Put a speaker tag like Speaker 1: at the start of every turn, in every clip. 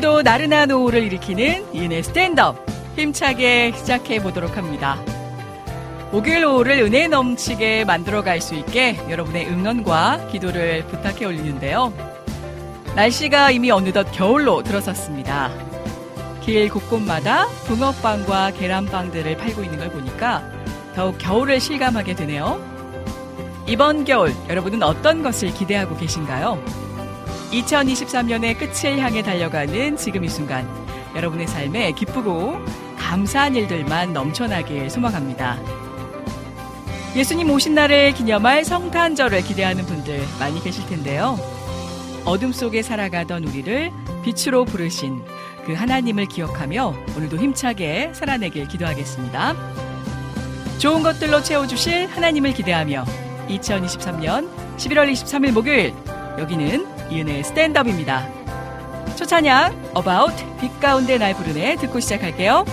Speaker 1: 오늘도 나른한 오후를 일으키는 이은의 스탠드업 힘차게 시작해 보도록 합니다. 목요일 오후를 은혜 넘치게 만들어 갈 수 있게 여러분의 응원과 기도를 부탁해 올리는데요. 날씨가 이미 어느덧 겨울로 들어섰습니다. 길 곳곳마다 붕어빵과 계란빵들을 팔고 있는 걸 보니까 더욱 겨울을 실감하게 되네요. 이번 겨울 여러분은 어떤 것을 기대하고 계신가요? 2023년의 끝을 향해 달려가는 지금 이 순간 여러분의 삶에 기쁘고 감사한 일들만 넘쳐나길 소망합니다. 예수님 오신 날을 기념할 성탄절을 기대하는 분들 많이 계실 텐데요. 어둠 속에 살아가던 우리를 빛으로 부르신 그 하나님을 기억하며 오늘도 힘차게 살아내길 기도하겠습니다. 좋은 것들로 채워주실 하나님을 기대하며 2023년 11월 23일 목요일 여기는 이은의 스탠드업입니다. 초찬양 About 빛 가운데 날 부르네 듣고 시작할게요.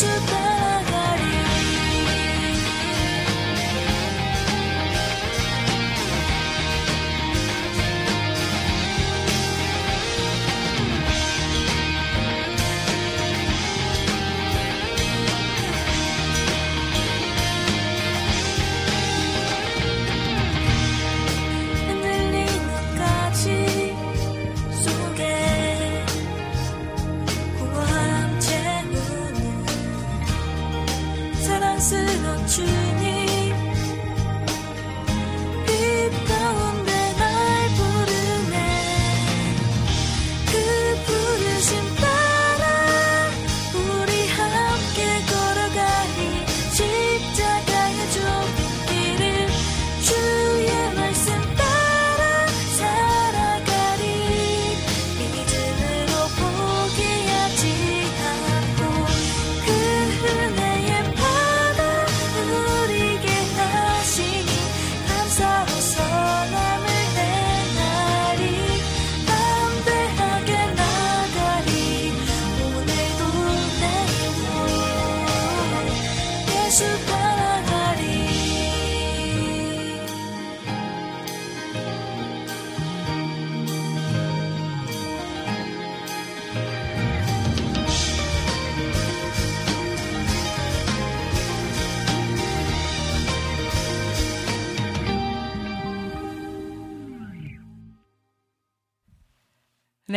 Speaker 2: should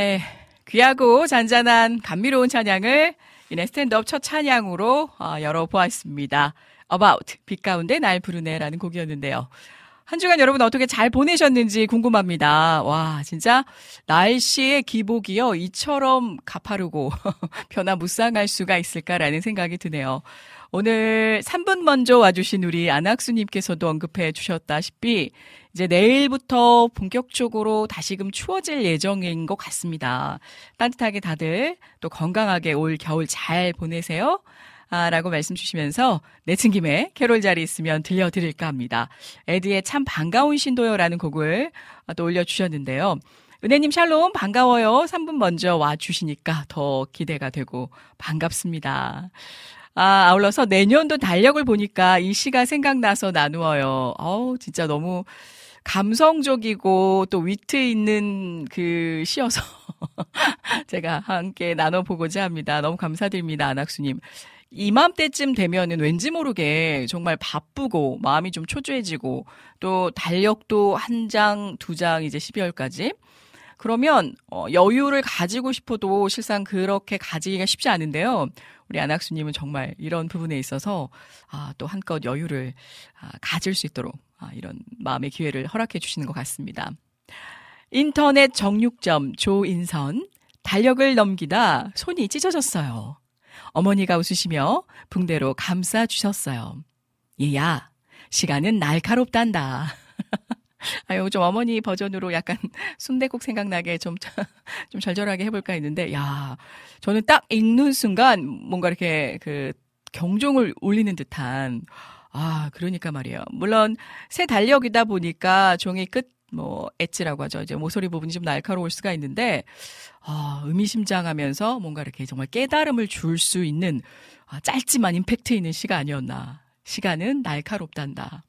Speaker 2: 네.
Speaker 1: 귀하고 잔잔한 감미로운 찬양을 이내 스탠드업 첫 찬양으로 어, 열어보았습니다. About, 빛 가운데 날 부르네라는 곡이었는데요. 한 주간 여러분 어떻게 잘 보내셨는지 궁금합니다. 와, 진짜 날씨의 기복이요. 이처럼 가파르고 변화무쌍할 수가 있을까라는 생각이 드네요. 오늘 3분 먼저 와주신 우리 안학수님께서도 언급해 주셨다시피 이제 내일부터 본격적으로 다시금 추워질 예정인 것 같습니다. 따뜻하게 다들 또 건강하게 올 겨울 잘 보내세요. 아, 라고 말씀 주시면서 내친 김에 캐롤 자리 있으면 들려드릴까 합니다. 에드의 참 반가운 신도요라는 곡을 또 올려주셨는데요. 은혜님 샬롬 반가워요. 3분 먼저 와 주시니까 더 기대가 되고 반갑습니다. 아, 아울러서 내년도 달력을 보니까 이 시가 생각나서 나누어요. 어우, 진짜 너무 감성적이고 또 위트 있는 그 시여서 제가 함께 나눠보고자 합니다. 너무 감사드립니다, 안학수님. 이맘때쯤 되면은 왠지 모르게 정말 바쁘고 마음이 좀 초조해지고 또 달력도 한 장, 두 장 이제 12월까지 그러면 어, 여유를 가지고 싶어도 실상 그렇게 가지기가 쉽지 않은데요. 우리 안학수님은 정말 이런 부분에 있어서 아, 또 한껏 여유를 아, 가질 수 있도록 아, 이런 마음의 기회를 허락해 주시는 것 같습니다. 인터넷 정육점 조인선 달력을 넘기다 손이 찢어졌어요. 어머니가 웃으시며 붕대로 감싸 주셨어요. 얘야, 시간은 날카롭단다. 아유, 좀 어머니 버전으로 약간 순대국 생각나게 좀, 좀 절절하게 해볼까 했는데, 야, 저는 딱 읽는 순간 뭔가 이렇게 그 경종을 울리는 듯한, 아, 그러니까 말이에요. 물론 새 달력이다 보니까 종이 끝, 뭐, 엣지라고 하죠. 이제 모서리 부분이 좀 날카로울 수가 있는데, 아, 의미심장하면서 뭔가 이렇게 정말 깨달음을 줄 수 있는 아, 짧지만 임팩트 있는 시가 아니었나. 시간은 날카롭단다.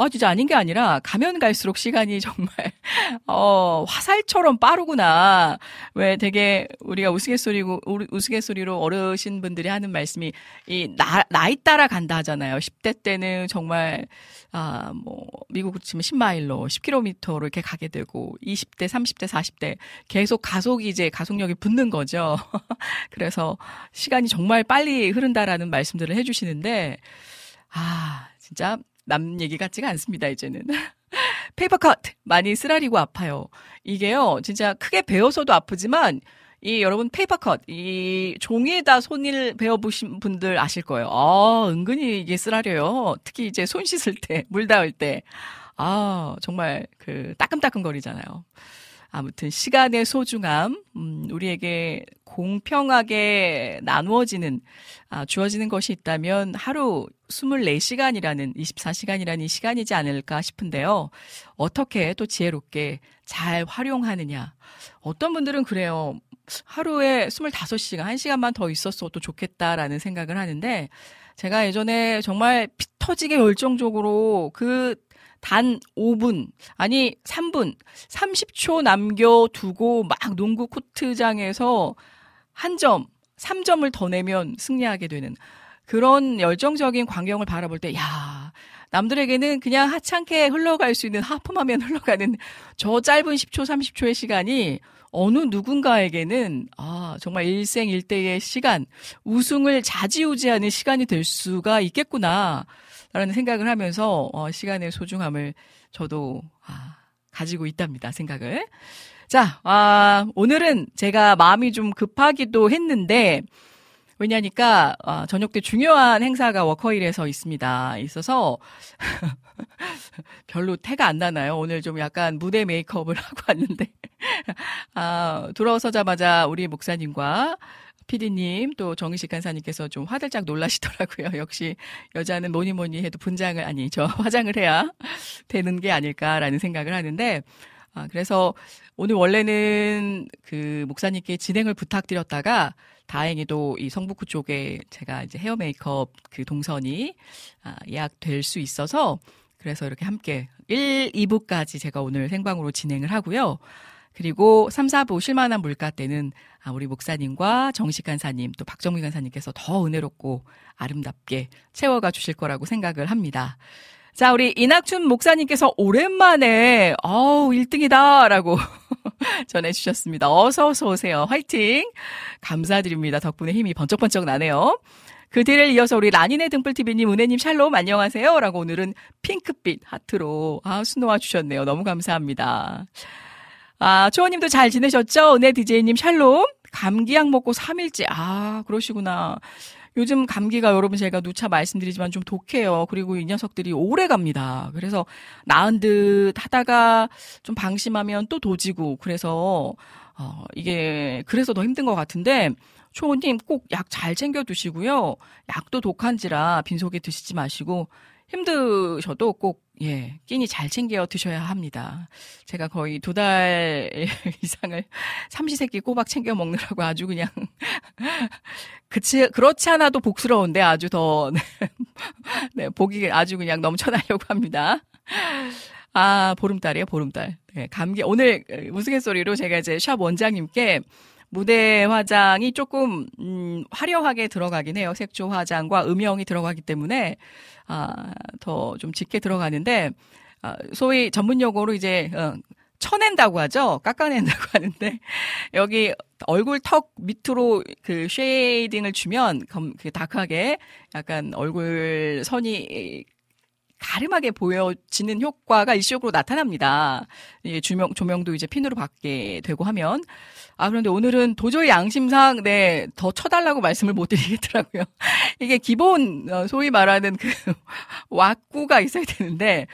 Speaker 1: 아, 진짜 아닌 게 아니라 가면 갈수록 시간이 정말, 어, 화살처럼 빠르구나. 왜 되게 우리가 우스갯소리고, 우스갯소리로 어르신 분들이 하는 말씀이 이 나, 나이 따라 간다 하잖아요. 10대 때는 정말, 아, 뭐, 미국으로 치면 10마일로 10km로 이렇게 가게 되고, 20대, 30대, 40대 계속 가속이 이제 가속력이 붙는 거죠. 그래서 시간이 정말 빨리 흐른다라는 말씀들을 해 주시는데, 아, 진짜 남 얘기 같지가 않습니다, 이제는. 페이퍼컷! 많이 쓰라리고 아파요. 이게요, 진짜 크게 베어서도 아프지만, 이 여러분 페이퍼컷, 이 종이에다 손을 베어보신 분들 아실 거예요. 아, 은근히 이게 쓰라려요. 특히 이제 손 씻을 때, 물 닿을 때. 아, 정말 그 따끔따끔 거리잖아요. 아무튼 시간의 소중함, 음, 우리에게 공평하게 나누어지는, 아, 주어지는 것이 있다면 하루 24시간이라는, 24시간이라는 이 시간이지 않을까 싶은데요. 어떻게 또 지혜롭게 잘 활용하느냐. 어떤 분들은 그래요. 하루에 25시간, 1시간만 더 있었어도 좋겠다라는 생각을 하는데, 제가 예전에 정말 피 터지게 열정적으로 그 단 5분, 아니 3분, 30초 남겨두고 막 농구 코트장에서 한 점, 3점을 더 내면 승리하게 되는 그런 열정적인 광경을 바라볼 때, 야, 남들에게는 그냥 하찮게 흘러갈 수 있는 하품하면 흘러가는 저 짧은 10초, 30초의 시간이 어느 누군가에게는 아, 정말 일생일대의 시간, 우승을 자지우지하는 시간이 될 수가 있겠구나. 라는 생각을 하면서 어, 시간의 소중함을 저도 아, 가지고 있답니다. 생각을. 자, 아, 오늘은 제가 마음이 좀 급하기도 했는데 왜냐니까 아, 저녁 때 중요한 행사가 워커힐에서 있습니다. 있어서 별로 태가 안 나나요? 오늘 좀 약간 무대 메이크업을 하고 왔는데 아, 돌아서자마자 우리 목사님과 피디님 또 정희식 간사님께서 좀 화들짝 놀라시더라고요. 역시 여자는 뭐니 뭐니 해도 분장을 아니 저 화장을 해야 되는 게 아닐까라는 생각을 하는데 아 그래서 오늘 원래는 그 목사님께 진행을 부탁드렸다가 다행히도 이 성북구 쪽에 제가 이제 헤어 메이크업 그 동선이 아, 예약될 수 있어서 그래서 이렇게 함께 1, 2부까지 제가 오늘 생방으로 진행을 하고요. 그리고 3, 4부 실만한 물가 때는 아, 우리 목사님과 정식 간사님 또 박정미 간사님께서 더 은혜롭고 아름답게 채워가 주실 거라고 생각을 합니다. 자, 우리 이낙춘 목사님께서 오랜만에 어우 1등이다라고 전해 주셨습니다. 어서 어서 오세요. 화이팅! 감사드립니다. 덕분에 힘이 번쩍번쩍 나네요. 그 뒤를 이어서 우리 라니네 등불TV님, 은혜님 샬롬 안녕하세요. 라고 오늘은 핑크빛 하트로 아, 수놓아 주셨네요. 너무 감사합니다. 아, 초원님도 잘 지내셨죠? 은혜 DJ님 샬롬. 감기약 먹고 3일째. 아, 그러시구나. 요즘 감기가 여러분 제가 누차 말씀드리지만 좀 독해요. 그리고 이 녀석들이 오래 갑니다. 그래서 나은 듯 하다가 좀 방심하면 또 도지고 그래서 어 이게 그래서 더 힘든 것 같은데 초호님 꼭 약 잘 챙겨 두시고요. 약도 독한지라 빈속에 드시지 마시고 힘드셔도 꼭, 예, 끼니 잘 챙겨 드셔야 합니다. 제가 거의 두 달 이상을 삼시세끼 꼬박 챙겨 먹느라고 아주 그냥, 그치, 그렇지 않아도 복스러운데 아주 더, 네, 네 보기 아주 그냥 넘쳐나려고 합니다. 아, 보름달이에요, 보름달. 네, 감기, 오늘 우스갯소리로 제가 이제 샵 원장님께 무대 화장이 조금 음, 화려하게 들어가긴 해요. 색조 화장과 음영이 들어가기 때문에 아, 더 좀 짙게 들어가는데 아, 소위 전문 용어로 이제 어, 쳐낸다고 하죠. 깎아낸다고 하는데 여기 얼굴 턱 밑으로 그 쉐이딩을 주면 그 다크하게 약간 얼굴 선이 가름하게 보여지는 효과가 일시적으로 나타납니다. 이 조명, 조명도 이제 핀으로 받게 되고 하면. 아, 그런데 오늘은 도저히 양심상, 네, 더 쳐달라고 말씀을 못 드리겠더라고요. 이게 기본, 어, 소위 말하는 그, 왁구가 있어야 되는데,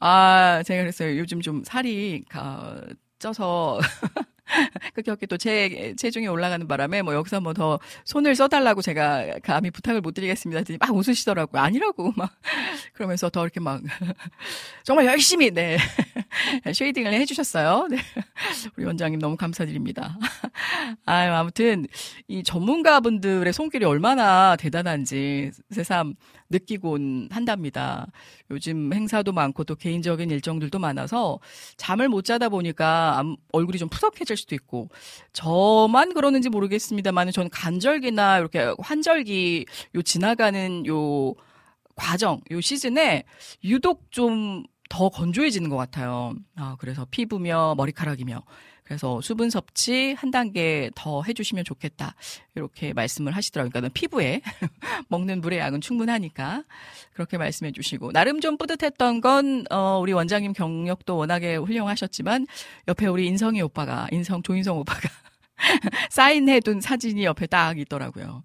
Speaker 1: 아, 제가 그랬어요. 요즘 좀 살이, 가, 쪄서, 급격히 또 체, 체중이 올라가는 바람에 뭐 여기서 뭐 더 손을 써달라고 제가 감히 부탁을 못 드리겠습니다. 했더니 막 웃으시더라고요. 아니라고 막 그러면서 더 이렇게 막 정말 열심히 네 쉐이딩을 해주셨어요. 네. 우리 원장님 너무 감사드립니다. 아유 아무튼 이 전문가분들의 손길이 얼마나 대단한지 새삼 느끼곤 한답니다. 요즘 행사도 많고 또 개인적인 일정들도 많아서 잠을 못 자다 보니까 얼굴이 좀 푸석해질 수도 있고 저만 그러는지 모르겠습니다만 전 간절기나 이렇게 환절기 요 지나가는 요 과정, 요 시즌에 유독 좀 더 건조해지는 것 같아요. 아, 그래서 피부며 머리카락이며 그래서 수분 섭취 한 단계 더 해주시면 좋겠다. 이렇게 말씀을 하시더라고요. 그러니까 피부에 먹는 물의 양은 충분하니까 그렇게 말씀해 주시고 나름 좀 뿌듯했던 건 어, 우리 원장님 경력도 워낙에 훌륭하셨지만 옆에 우리 인성이 오빠가 인성 조인성 오빠가 사인해둔 사진이 옆에 딱 있더라고요.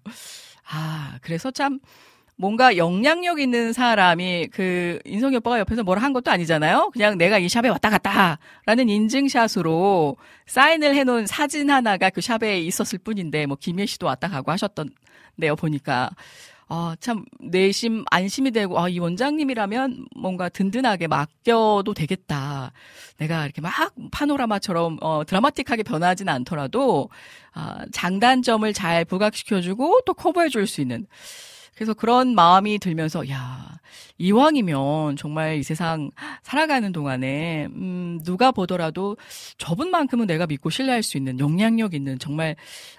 Speaker 1: 아 그래서 참 뭔가 영향력 있는 사람이 그 인성이 오빠가 옆에서 뭐라 한 것도 아니잖아요. 그냥 내가 이 샵에 왔다 갔다라는 인증샷으로 사인을 해놓은 사진 하나가 그 샵에 있었을 뿐인데 뭐 김예 씨도 왔다 가고 하셨던데요 보니까 아, 참, 내심 안심이 되고, 아, 이 원장님이라면 뭔가 든든하게 맡겨도 되겠다. 내가 이렇게 막 파노라마처럼, 어, 드라마틱하게 변하지는 않더라도, 아, 장단점을 잘 부각시켜주고 또 커버해줄 수 있는. 그래서 그런 마음이 들면서 야 이왕이면 정말 이 세상 살아가는 동안에 음 누가 보더라도 저분만큼은 내가 믿고 신뢰할 수 있는 영향력 있는 정말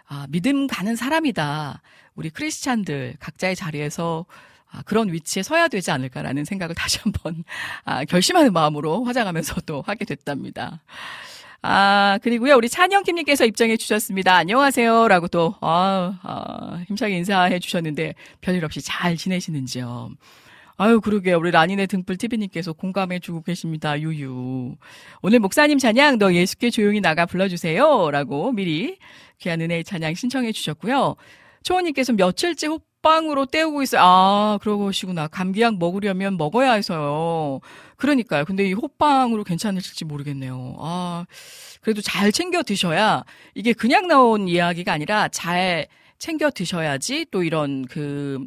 Speaker 1: 아 믿음 가는 사람이다. 우리 크리스찬들 각자의 자리에서 아, 그런 위치에 서야 되지 않을까라는 생각을 다시 한번 아, 결심하는 마음으로 화장하면서 도 하게 됐답니다. 아, 그리고요, 우리 찬영킴님께서 입장해 주셨습니다. 안녕하세요. 라고 또, 아, 아, 힘차게 인사해 주셨는데, 별일 없이 잘 지내시는지요. 아유, 그러게. 우리 라니네 등불 TV님께서 공감해 주고 계십니다. 유유. 오늘 목사님 찬양, 너 예수께 조용히 나가 불러주세요. 라고 미리 귀한 은혜의 찬양 신청해 주셨고요. 초원님께서 며칠째 호 빵으로 때우고 있어요. 아, 그러시구나. 감기약 먹으려면 먹어야 해서요. 그러니까요. 근데 이 호빵으로 괜찮으실지 모르겠네요. 아, 그래도 잘 챙겨 드셔야 이게 그냥 나온 이야기가 아니라 잘 챙겨 드셔야지 또 이런 그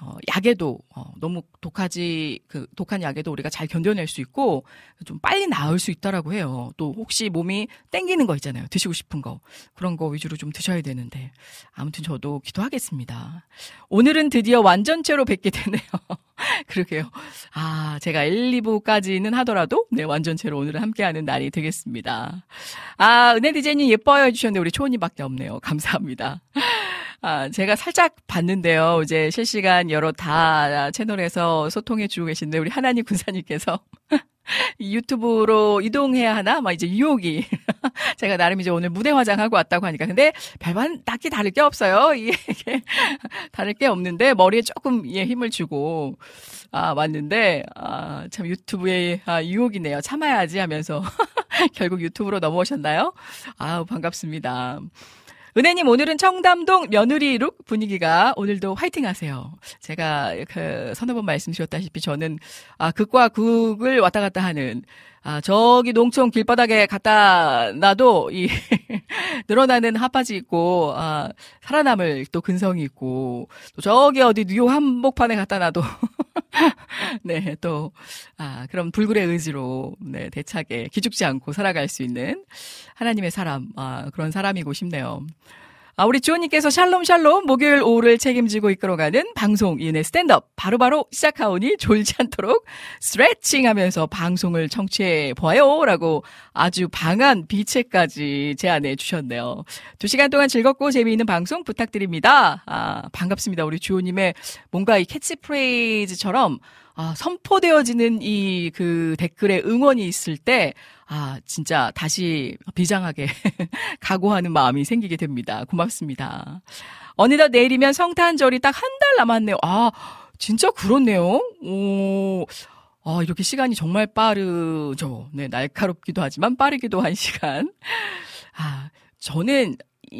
Speaker 1: 어, 약에도 어, 너무 독하지 그 독한 약에도 우리가 잘 견뎌낼 수 있고 좀 빨리 나을 수 있다라고 해요. 또 혹시 몸이 땡기는 거 있잖아요. 드시고 싶은 거 그런 거 위주로 좀 드셔야 되는데 아무튼 저도 기도하겠습니다. 오늘은 드디어 완전체로 뵙게 되네요. 그러게요. 아 제가 1, 2부까지는 하더라도 네 완전체로 오늘은 함께하는 날이 되겠습니다. 아 은혜 디제님 예뻐요 해주셨는데 우리 초원님밖에 없네요. 감사합니다. 아, 제가 살짝 봤는데요. 이제 실시간 여러 다 채널에서 소통해 주고 계신데 우리 하나님 군사님께서 유튜브로 이동해야 하나? 막 이제 유혹이. 제가 나름 이제 오늘 무대 화장하고 왔다고 하니까. 근데 별반 딱히 다를 게 없어요. 이게 다를 게 없는데 머리에 조금 예, 힘을 주고 아, 왔는데 아, 참 유튜브에 아, 유혹이네요. 참아야지 하면서 결국 유튜브로 넘어오셨나요? 아우 반갑습니다. 은혜님 오늘은 청담동 며느리 룩 분위기가 오늘도 화이팅 하세요. 제가 그 서너 번 말씀 드렸다시피 저는 아 극과 극을 왔다 갔다 하는 아 저기 농촌 길바닥에 갖다 놔도 이 늘어나는 핫바지 있고 아 살아남을 또 근성이 있고 또 저기 어디 뉴욕 한복판에 갖다 놔도 네, 또, 아, 그럼 불굴의 의지로, 네, 대차게 기죽지 않고 살아갈 수 있는 하나님의 사람, 아, 그런 사람이고 싶네요. 아, 우리 주호님께서 샬롬 샬롬 목요일 오후를 책임지고 이끌어가는 방송 이은의 스탠드업 바로바로 시작하오니 졸지 않도록 스트레칭 하면서 방송을 청취해 보아요 라고 아주 방한 비체까지 제안해 주셨네요. 두 시간 동안 즐겁고 재미있는 방송 부탁드립니다. 아, 반갑습니다. 우리 주호님의 뭔가 이 캐치프레이즈처럼 아, 선포되어지는 이 그 댓글에 응원이 있을 때, 아, 진짜 다시 비장하게 각오하는 마음이 생기게 됩니다. 고맙습니다. 어느덧 내일이면 성탄절이 딱 한 달 남았네요. 아, 진짜 그렇네요. 오. 아, 이렇게 시간이 정말 빠르죠. 네, 날카롭기도 하지만 빠르기도 한 시간. 아, 저는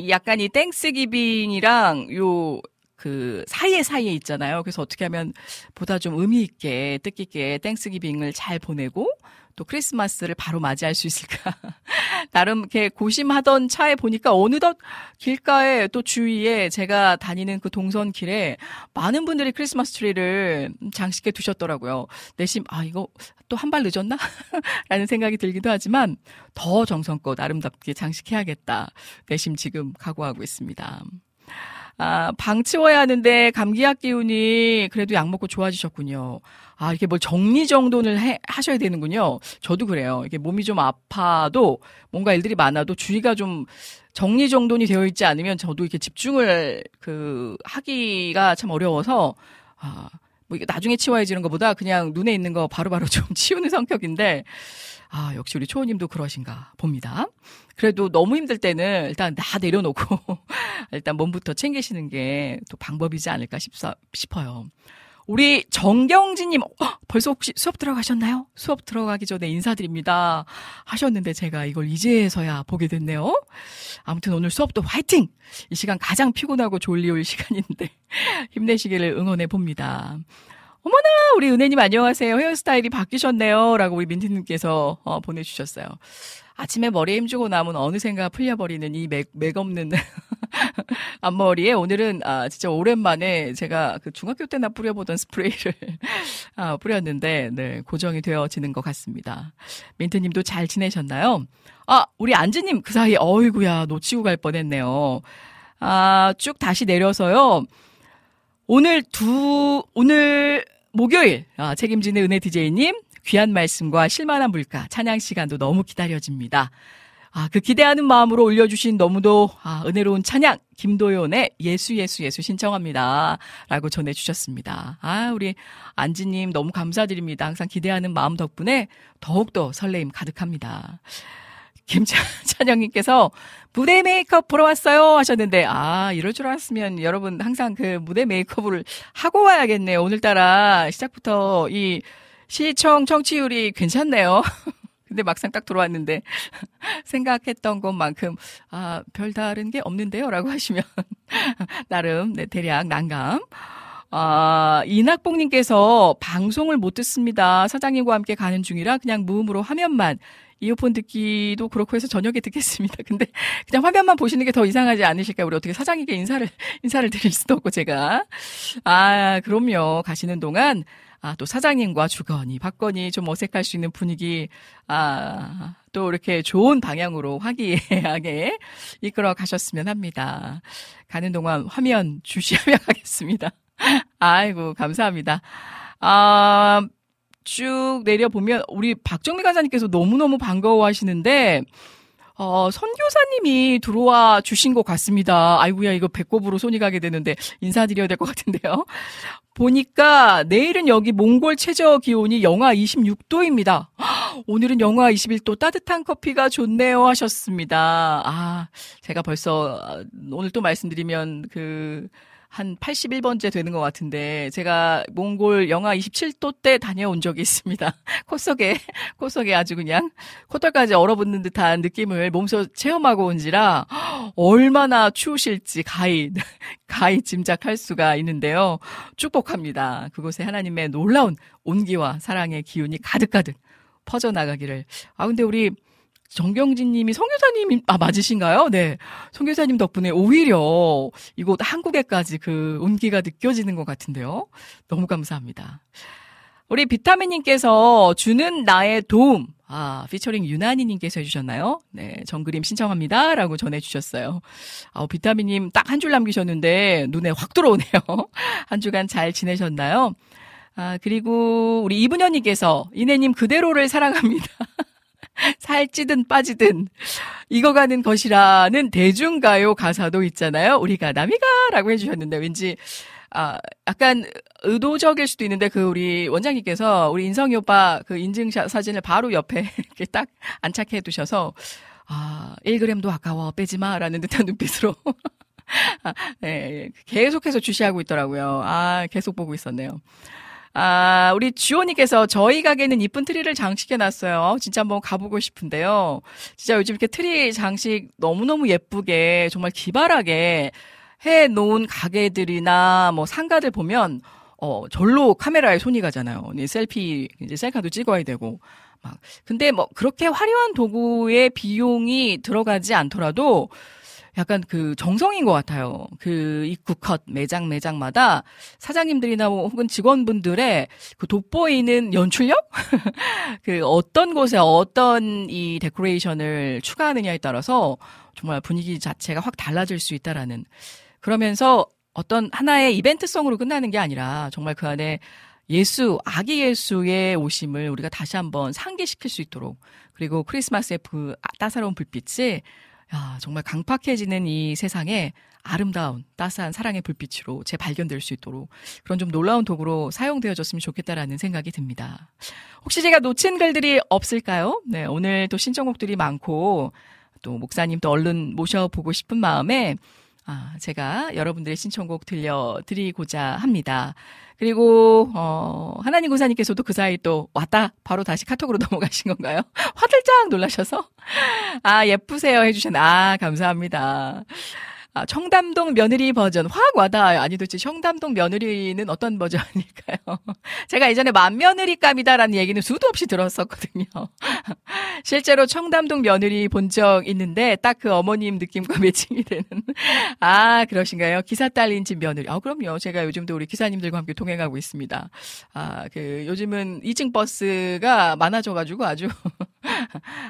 Speaker 1: 약간 이 Thanksgiving이랑 요, 그 사이에 사이에 있잖아요. 그래서 어떻게 하면 보다 좀 의미 있게 뜻깊게 Thanksgiving을 잘 보내고 또 크리스마스를 바로 맞이할 수 있을까? 나름 이렇게 고심하던 차에 보니까 어느덧 길가에 또 주위에 제가 다니는 그 동선 길에 많은 분들이 크리스마스 트리를 장식해 두셨더라고요. 내심 아 이거 또 한 발 늦었나? 라는 생각이 들기도 하지만 더 정성껏 아름답게 장식해야겠다. 내심 지금 각오하고 있습니다. 아, 방 치워야 하는데 감기약 기운이 그래도 약 먹고 좋아지셨군요. 아, 이게 뭘 정리정돈을 해, 하셔야 되는군요. 저도 그래요. 이게 몸이 좀 아파도 뭔가 일들이 많아도 주의가 좀 정리정돈이 되어 있지 않으면 저도 이렇게 집중을 그 하기가 참 어려워서 아, 뭐 나중에 치워야지 이런 것보다 그냥 눈에 있는 거 바로 바로 좀 치우는 성격인데 아, 역시 우리 초호님도 그러신가 봅니다. 그래도 너무 힘들 때는 일단 다 내려놓고 일단 몸부터 챙기시는 게 또 방법이지 않을까 싶어요. 우리 정경진님, 어, 벌써 혹시 수업 들어가셨나요? 수업 들어가기 전에 인사드립니다. 하셨는데 제가 이걸 이제서야 보게 됐네요. 아무튼 오늘 수업도 화이팅! 이 시간 가장 피곤하고 졸리울 시간인데 힘내시기를 응원해 봅니다. 어머나, 우리 은혜님 안녕하세요. 헤어스타일이 바뀌셨네요. 라고 우리 민트님께서 어, 보내주셨어요. 아침에 머리에 힘주고 나면 어느샌가 풀려버리는 이 맥, 맥 없는 앞머리에 오늘은 아, 진짜 오랜만에 제가 그 중학교 때나 뿌려보던 스프레이를 아, 뿌렸는데, 네, 고정이 되어지는 것 같습니다. 민트님도 잘 지내셨나요? 아, 우리 안지님 그 사이에 어이구야, 놓치고 갈 뻔했네요. 아, 쭉 다시 내려서요. 오늘 두, 오늘 목요일 아, 책임지는 은혜 DJ님 귀한 말씀과 실만한 물가 찬양 시간도 너무 기다려집니다. 아, 그 기대하는 마음으로 올려주신 너무도 아, 은혜로운 찬양 김도연의 예수 예수 예수 신청합니다. 라고 전해주셨습니다. 아, 우리 안지님 너무 감사드립니다. 항상 기대하는 마음 덕분에 더욱더 설레임 가득합니다. 김찬영님께서 무대 메이크업 보러 왔어요 하셨는데 아 이럴 줄 알았으면 여러분 항상 그 무대 메이크업을 하고 와야겠네요. 오늘따라 시작부터 이 시청 청취율이 괜찮네요. 근데 막상 딱 들어왔는데 생각했던 것만큼 아 별다른 게 없는데요라고 하시면 나름 네 대략 난감. 아, 이낙봉님께서 방송을 못 듣습니다. 사장님과 함께 가는 중이라 그냥 무음으로 화면만 이어폰 듣기도 그렇고 해서 저녁에 듣겠습니다. 근데 그냥 화면만 보시는 게 더 이상하지 않으실까요? 우리 어떻게 사장님께 인사를, 인사를 드릴 수도 없고 제가. 아, 그럼요. 가시는 동안 아, 또 사장님과 주거니, 받거니 좀 어색할 수 있는 분위기, 아, 또 이렇게 좋은 방향으로 화기애애하게 이끌어 가셨으면 합니다. 가는 동안 화면 주시하며 가겠습니다. 아이고, 감사합니다. 아, 쭉 내려보면 우리 박정미 간사님께서 너무너무 반가워 하시는데 어, 선교사님이 들어와 주신 것 같습니다. 아이고야, 이거 배꼽으로 손이 가게 되는데 인사드려야 될 것 같은데요. 보니까 내일은 여기 몽골 최저 기온이 영하 26도입니다. 오늘은 영하 21도 따뜻한 커피가 좋네요 하셨습니다. 아, 제가 벌써 오늘 또 말씀드리면 그 한 81번째 되는 것 같은데 제가 몽골 영하 27도 때 다녀온 적이 있습니다. 코 속에 코 속에 아주 그냥 코털까지 얼어붙는 듯한 느낌을 몸소 체험하고 온지라 얼마나 추우실지 가히 가히 짐작할 수가 있는데요. 축복합니다. 그곳에 하나님의 놀라운 온기와 사랑의 기운이 가득가득 퍼져나가기를. 아 근데 우리 정경진 님이 성교사님, 아, 맞으신가요? 네. 성교사님 덕분에 오히려 이곳 한국에까지 그 온기가 느껴지는 것 같은데요. 너무 감사합니다. 우리 비타민님께서 주는 나의 도움. 아, 피처링 유나니님께서 해주셨나요? 네, 정그림 신청합니다. 라고 전해주셨어요. 아, 비타민님 딱 한 줄 남기셨는데 눈에 확 들어오네요. 한 주간 잘 지내셨나요? 아, 그리고 우리 이분현님께서 이내님 그대로를 사랑합니다. 살찌든 빠지든 익어가는 것이라는 대중가요 가사도 있잖아요. 우리가 남이가라고 해주셨는데 왠지 아 약간 의도적일 수도 있는데 그 우리 원장님께서 우리 인성이 오빠 그 인증샷 사진을 바로 옆에 이렇게 딱 안착해 두셔서 아 1g도 아까워 빼지 마라는 듯한 눈빛으로 아, 네, 계속해서 주시하고 있더라고요. 아 계속 보고 있었네요. 아, 우리 주호님께서 저희 가게는 이쁜 트리를 장식해놨어요. 진짜 한번 가보고 싶은데요. 진짜 요즘 이렇게 트리 장식 너무너무 예쁘게, 정말 기발하게 해 놓은 가게들이나 뭐 상가들 보면, 어, 절로 카메라에 손이 가잖아요. selfie, 이제 셀카도 찍어야 되고. 막. 근데 뭐, 그렇게 화려한 도구의 비용이 들어가지 않더라도, 약간 그 정성인 것 같아요. 그 입구 컷 매장 매장마다 사장님들이나 뭐 혹은 직원분들의 그 돋보이는 연출력? 그 어떤 곳에 어떤 이 데코레이션을 추가하느냐에 따라서 정말 분위기 자체가 확 달라질 수 있다라는 그러면서 어떤 하나의 이벤트성으로 끝나는 게 아니라 정말 그 안에 예수, 아기 예수의 오심을 우리가 다시 한번 상기시킬 수 있도록 그리고 크리스마스의 그 따사로운 불빛이 야, 정말 강팍해지는 이 세상에 아름다운 따스한 사랑의 불빛으로 재발견될 수 있도록 그런 좀 놀라운 도구로 사용되어졌으면 좋겠다라는 생각이 듭니다. 혹시 제가 놓친 글들이 없을까요? 네, 오늘 또 신청곡들이 많고 또 목사님 또 얼른 모셔보고 싶은 마음에 아, 제가 여러분들의 신청곡 들려드리고자 합니다. 그리고 어 하나님 군사님께서도 그 사이 또 왔다 바로 다시 카톡으로 넘어가신 건가요? 화들짝 놀라셔서 아 예쁘세요 해주셨네. 아 감사합니다. 아, 청담동 며느리 버전 확 와닿아요. 아니 도대체 청담동 며느리는 어떤 버전일까요? 제가 예전에 맏며느리감이다라는 얘기는 수도 없이 들었었거든요. 실제로 청담동 며느리 본 적 있는데 딱 그 어머님 느낌과 매칭이 되는 아 그러신가요? 기사 딸린 집 며느리. 아 그럼요. 제가 요즘도 우리 기사님들과 함께 동행하고 있습니다. 아 그 요즘은 2층 버스가 많아져가지고 아주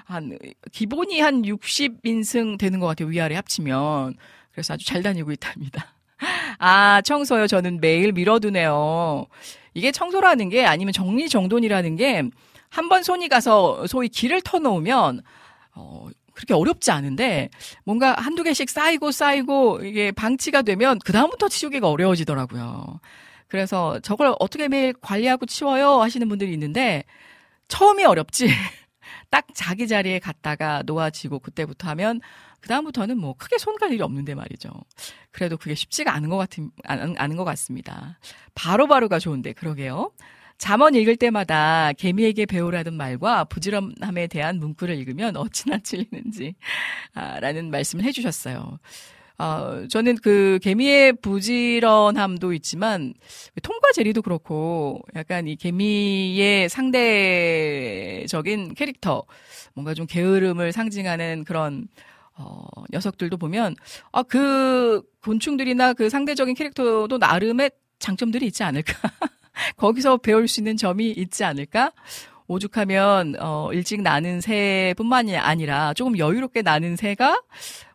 Speaker 1: 한 기본이 한 60인승 되는 것 같아요. 위아래 합치면. 그래서 아주 잘 다니고 있답니다. 아, 청소요. 저는 매일 밀어두네요. 이게 청소라는 게 아니면 정리정돈이라는 게 한 번 손이 가서 소위 길을 터놓으면, 어, 그렇게 어렵지 않은데 뭔가 한두 개씩 쌓이고 쌓이고 이게 방치가 되면 그다음부터 치우기가 어려워지더라고요. 그래서 저걸 어떻게 매일 관리하고 치워요 하시는 분들이 있는데 처음이 어렵지. 딱 자기 자리에 갔다가 놓아지고 그때부터 하면 그다음부터는 뭐 크게 손갈 일이 없는데 말이죠. 그래도 그게 쉽지가 않은 것 같은, 않은 것 같습니다. 바로바로가 좋은데, 그러게요. 잠언 읽을 때마다 개미에게 배우라는 말과 부지런함에 대한 문구를 읽으면 어찌나 찔리는지, 아, 라는 말씀을 해주셨어요. 어, 저는 그 개미의 부지런함도 있지만 통과 제리도 그렇고 약간 이 개미의 상대적인 캐릭터 뭔가 좀 게으름을 상징하는 그런 어, 녀석들도 보면, 아, 그 곤충들이나 그 상대적인 캐릭터도 나름의 장점들이 있지 않을까. 거기서 배울 수 있는 점이 있지 않을까? 오죽하면, 어, 일찍 나는 새뿐만이 아니라 조금 여유롭게 나는 새가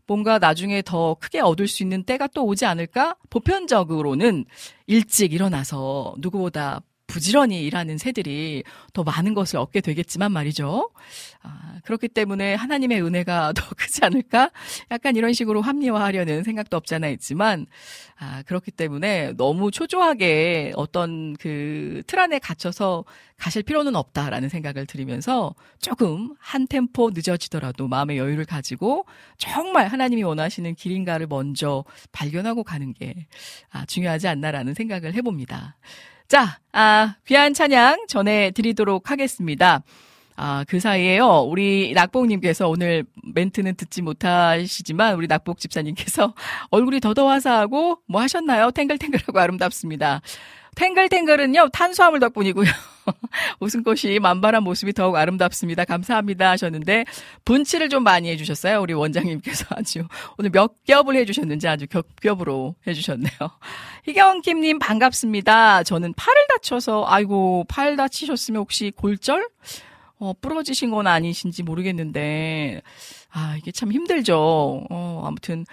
Speaker 1: 뭔가 나중에 더 크게 얻을 수 있는 때가 또 오지 않을까? 보편적으로는 일찍 일어나서 누구보다 부지런히 일하는 새들이 더 많은 것을 얻게 되겠지만 말이죠. 아, 그렇기 때문에 하나님의 은혜가 더 크지 않을까? 약간 이런 식으로 합리화하려는 생각도 없지 않아 있지만, 아, 그렇기 때문에 너무 초조하게 어떤 그 틀 안에 갇혀서 가실 필요는 없다라는 생각을 들이면서 조금 한 템포 늦어지더라도 마음의 여유를 가지고 정말 하나님이 원하시는 길인가를 먼저 발견하고 가는 게 아, 중요하지 않나라는 생각을 해봅니다. 자, 아, 귀한 찬양 전해드리도록 하겠습니다. 아, 그 사이에요. 우리 낙복님께서 오늘 멘트는 듣지 못하시지만 우리 낙복 집사님께서 얼굴이 더더 화사하고 뭐 하셨나요? 탱글탱글하고 아름답습니다. 탱글탱글은요, 탄수화물 덕분이고요. 웃음꽃이 만발한 모습이 더욱 아름답습니다. 감사합니다 하셨는데, 분치를 좀 많이 해주셨어요. 우리 원장님께서 아주 오늘 몇 겹을 해주셨는지 아주 겹겹으로 해주셨네요. 희경킴님 반갑습니다. 저는 팔을 다쳐서, 아이고, 팔 다치셨으면 혹시 골절? 어, 부러지신 건 아니신지 모르겠는데, 아, 이게 참 힘들죠. 어, 아무튼,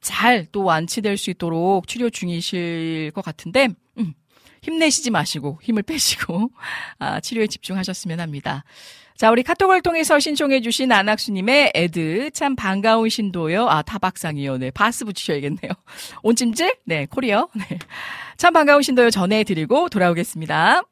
Speaker 1: 잘 또 완치될 수 있도록 치료 중이실 것 같은데, 음, 힘내시지 마시고 힘을 빼시고 아, 치료에 집중하셨으면 합니다. 자, 우리 카톡을 통해서 신청해주신 안학수님의 애드, 참 반가운 신도요. 아, 타박상이요. 네, 바스 붙이셔야겠네요. 온찜질? 네, 코리어. 네. 참 반가운 신도요 전해드리고 돌아오겠습니다.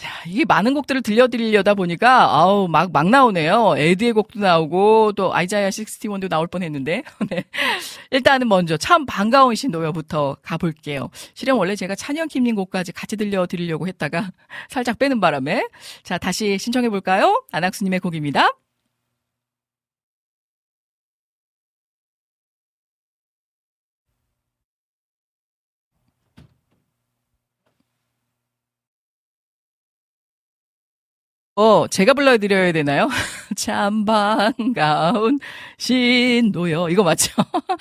Speaker 1: 자, 이게 많은 곡들을 들려드리려다 보니까, 아우, 막, 막 나오네요. 에드의 곡도 나오고, 또 아이자야 61도 나올 뻔 했는데. 네. 일단은 먼저 참 반가운 신도요부터 가볼게요. 실은 원래 제가 찬영킴님 곡까지 같이 들려드리려고 했다가 살짝 빼는 바람에. 자, 다시 신청해볼까요? 안학수님의 곡입니다. 어, 제가 불러드려야 되나요? 참 반가운 신도요. 이거 맞죠?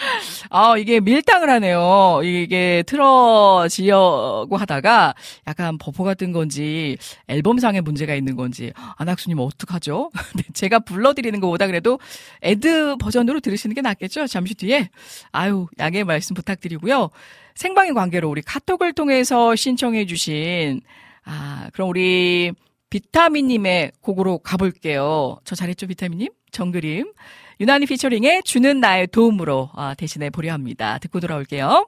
Speaker 1: 아, 이게 밀당을 하네요. 이게 틀어지려고 하다가 약간 버퍼가 뜬 건지 앨범상에 문제가 있는 건지 안학수님 어떡하죠? 네, 제가 불러드리는 것보다 그래도 애드 버전으로 들으시는 게 낫겠죠? 잠시 뒤에. 아유, 양해 말씀 부탁드리고요. 생방의 관계로 우리 카톡을 통해서 신청해 주신 아, 그럼 우리 비타민님의 곡으로 가볼게요. 저 잘했죠, 비타민님? 정그림. 유난히 피처링에 주는 나의 도움으로 아, 대신해 보려 합니다. 듣고 돌아올게요.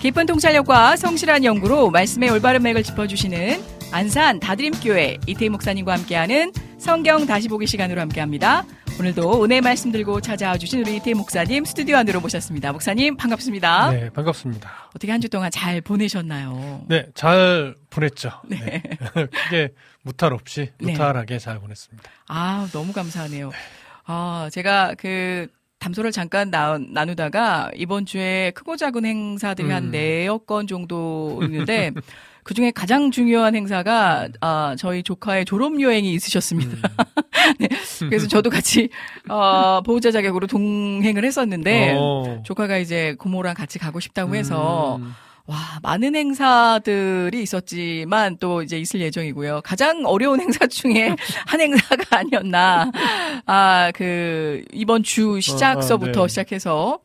Speaker 1: 깊은 통찰력과 성실한 연구로 말씀의 올바른 맥을 짚어주시는 안산 다드림교회 이태희 목사님과 함께하는 성경 다시 보기 시간으로 함께합니다. 오늘도 은혜 말씀 들고 찾아와 주신 우리 이태희 목사님 스튜디오 안으로 모셨습니다. 목사님 반갑습니다.
Speaker 3: 네, 반갑습니다.
Speaker 1: 어떻게 한 주 동안 잘 보내셨나요?
Speaker 3: 네, 잘 보냈죠.
Speaker 1: 네.
Speaker 3: 네. 크게 무탈 없이
Speaker 1: 네.
Speaker 3: 무탈하게 잘 보냈습니다.
Speaker 1: 아, 너무 감사하네요. 아, 제가 그 담소를 잠깐 나, 나누다가 이번 주에 크고 작은 행사들이 한
Speaker 3: 음.
Speaker 1: 네여 건 정도 있는데 그 중에 가장 중요한 행사가 아, 저희 조카의 졸업 여행이 있으셨습니다. 네, 그래서 저도 같이 어, 보호자 자격으로 동행을 했었는데
Speaker 3: 어.
Speaker 1: 조카가 이제 고모랑 같이 가고 싶다고 해서
Speaker 3: 음.
Speaker 1: 와, 많은 행사들이 있었지만 또 이제 있을 예정이고요. 가장 어려운 행사 중에 한 행사가 아니었나. 아, 그, 이번 주 시작서부터
Speaker 3: 어, 네.
Speaker 1: 시작해서,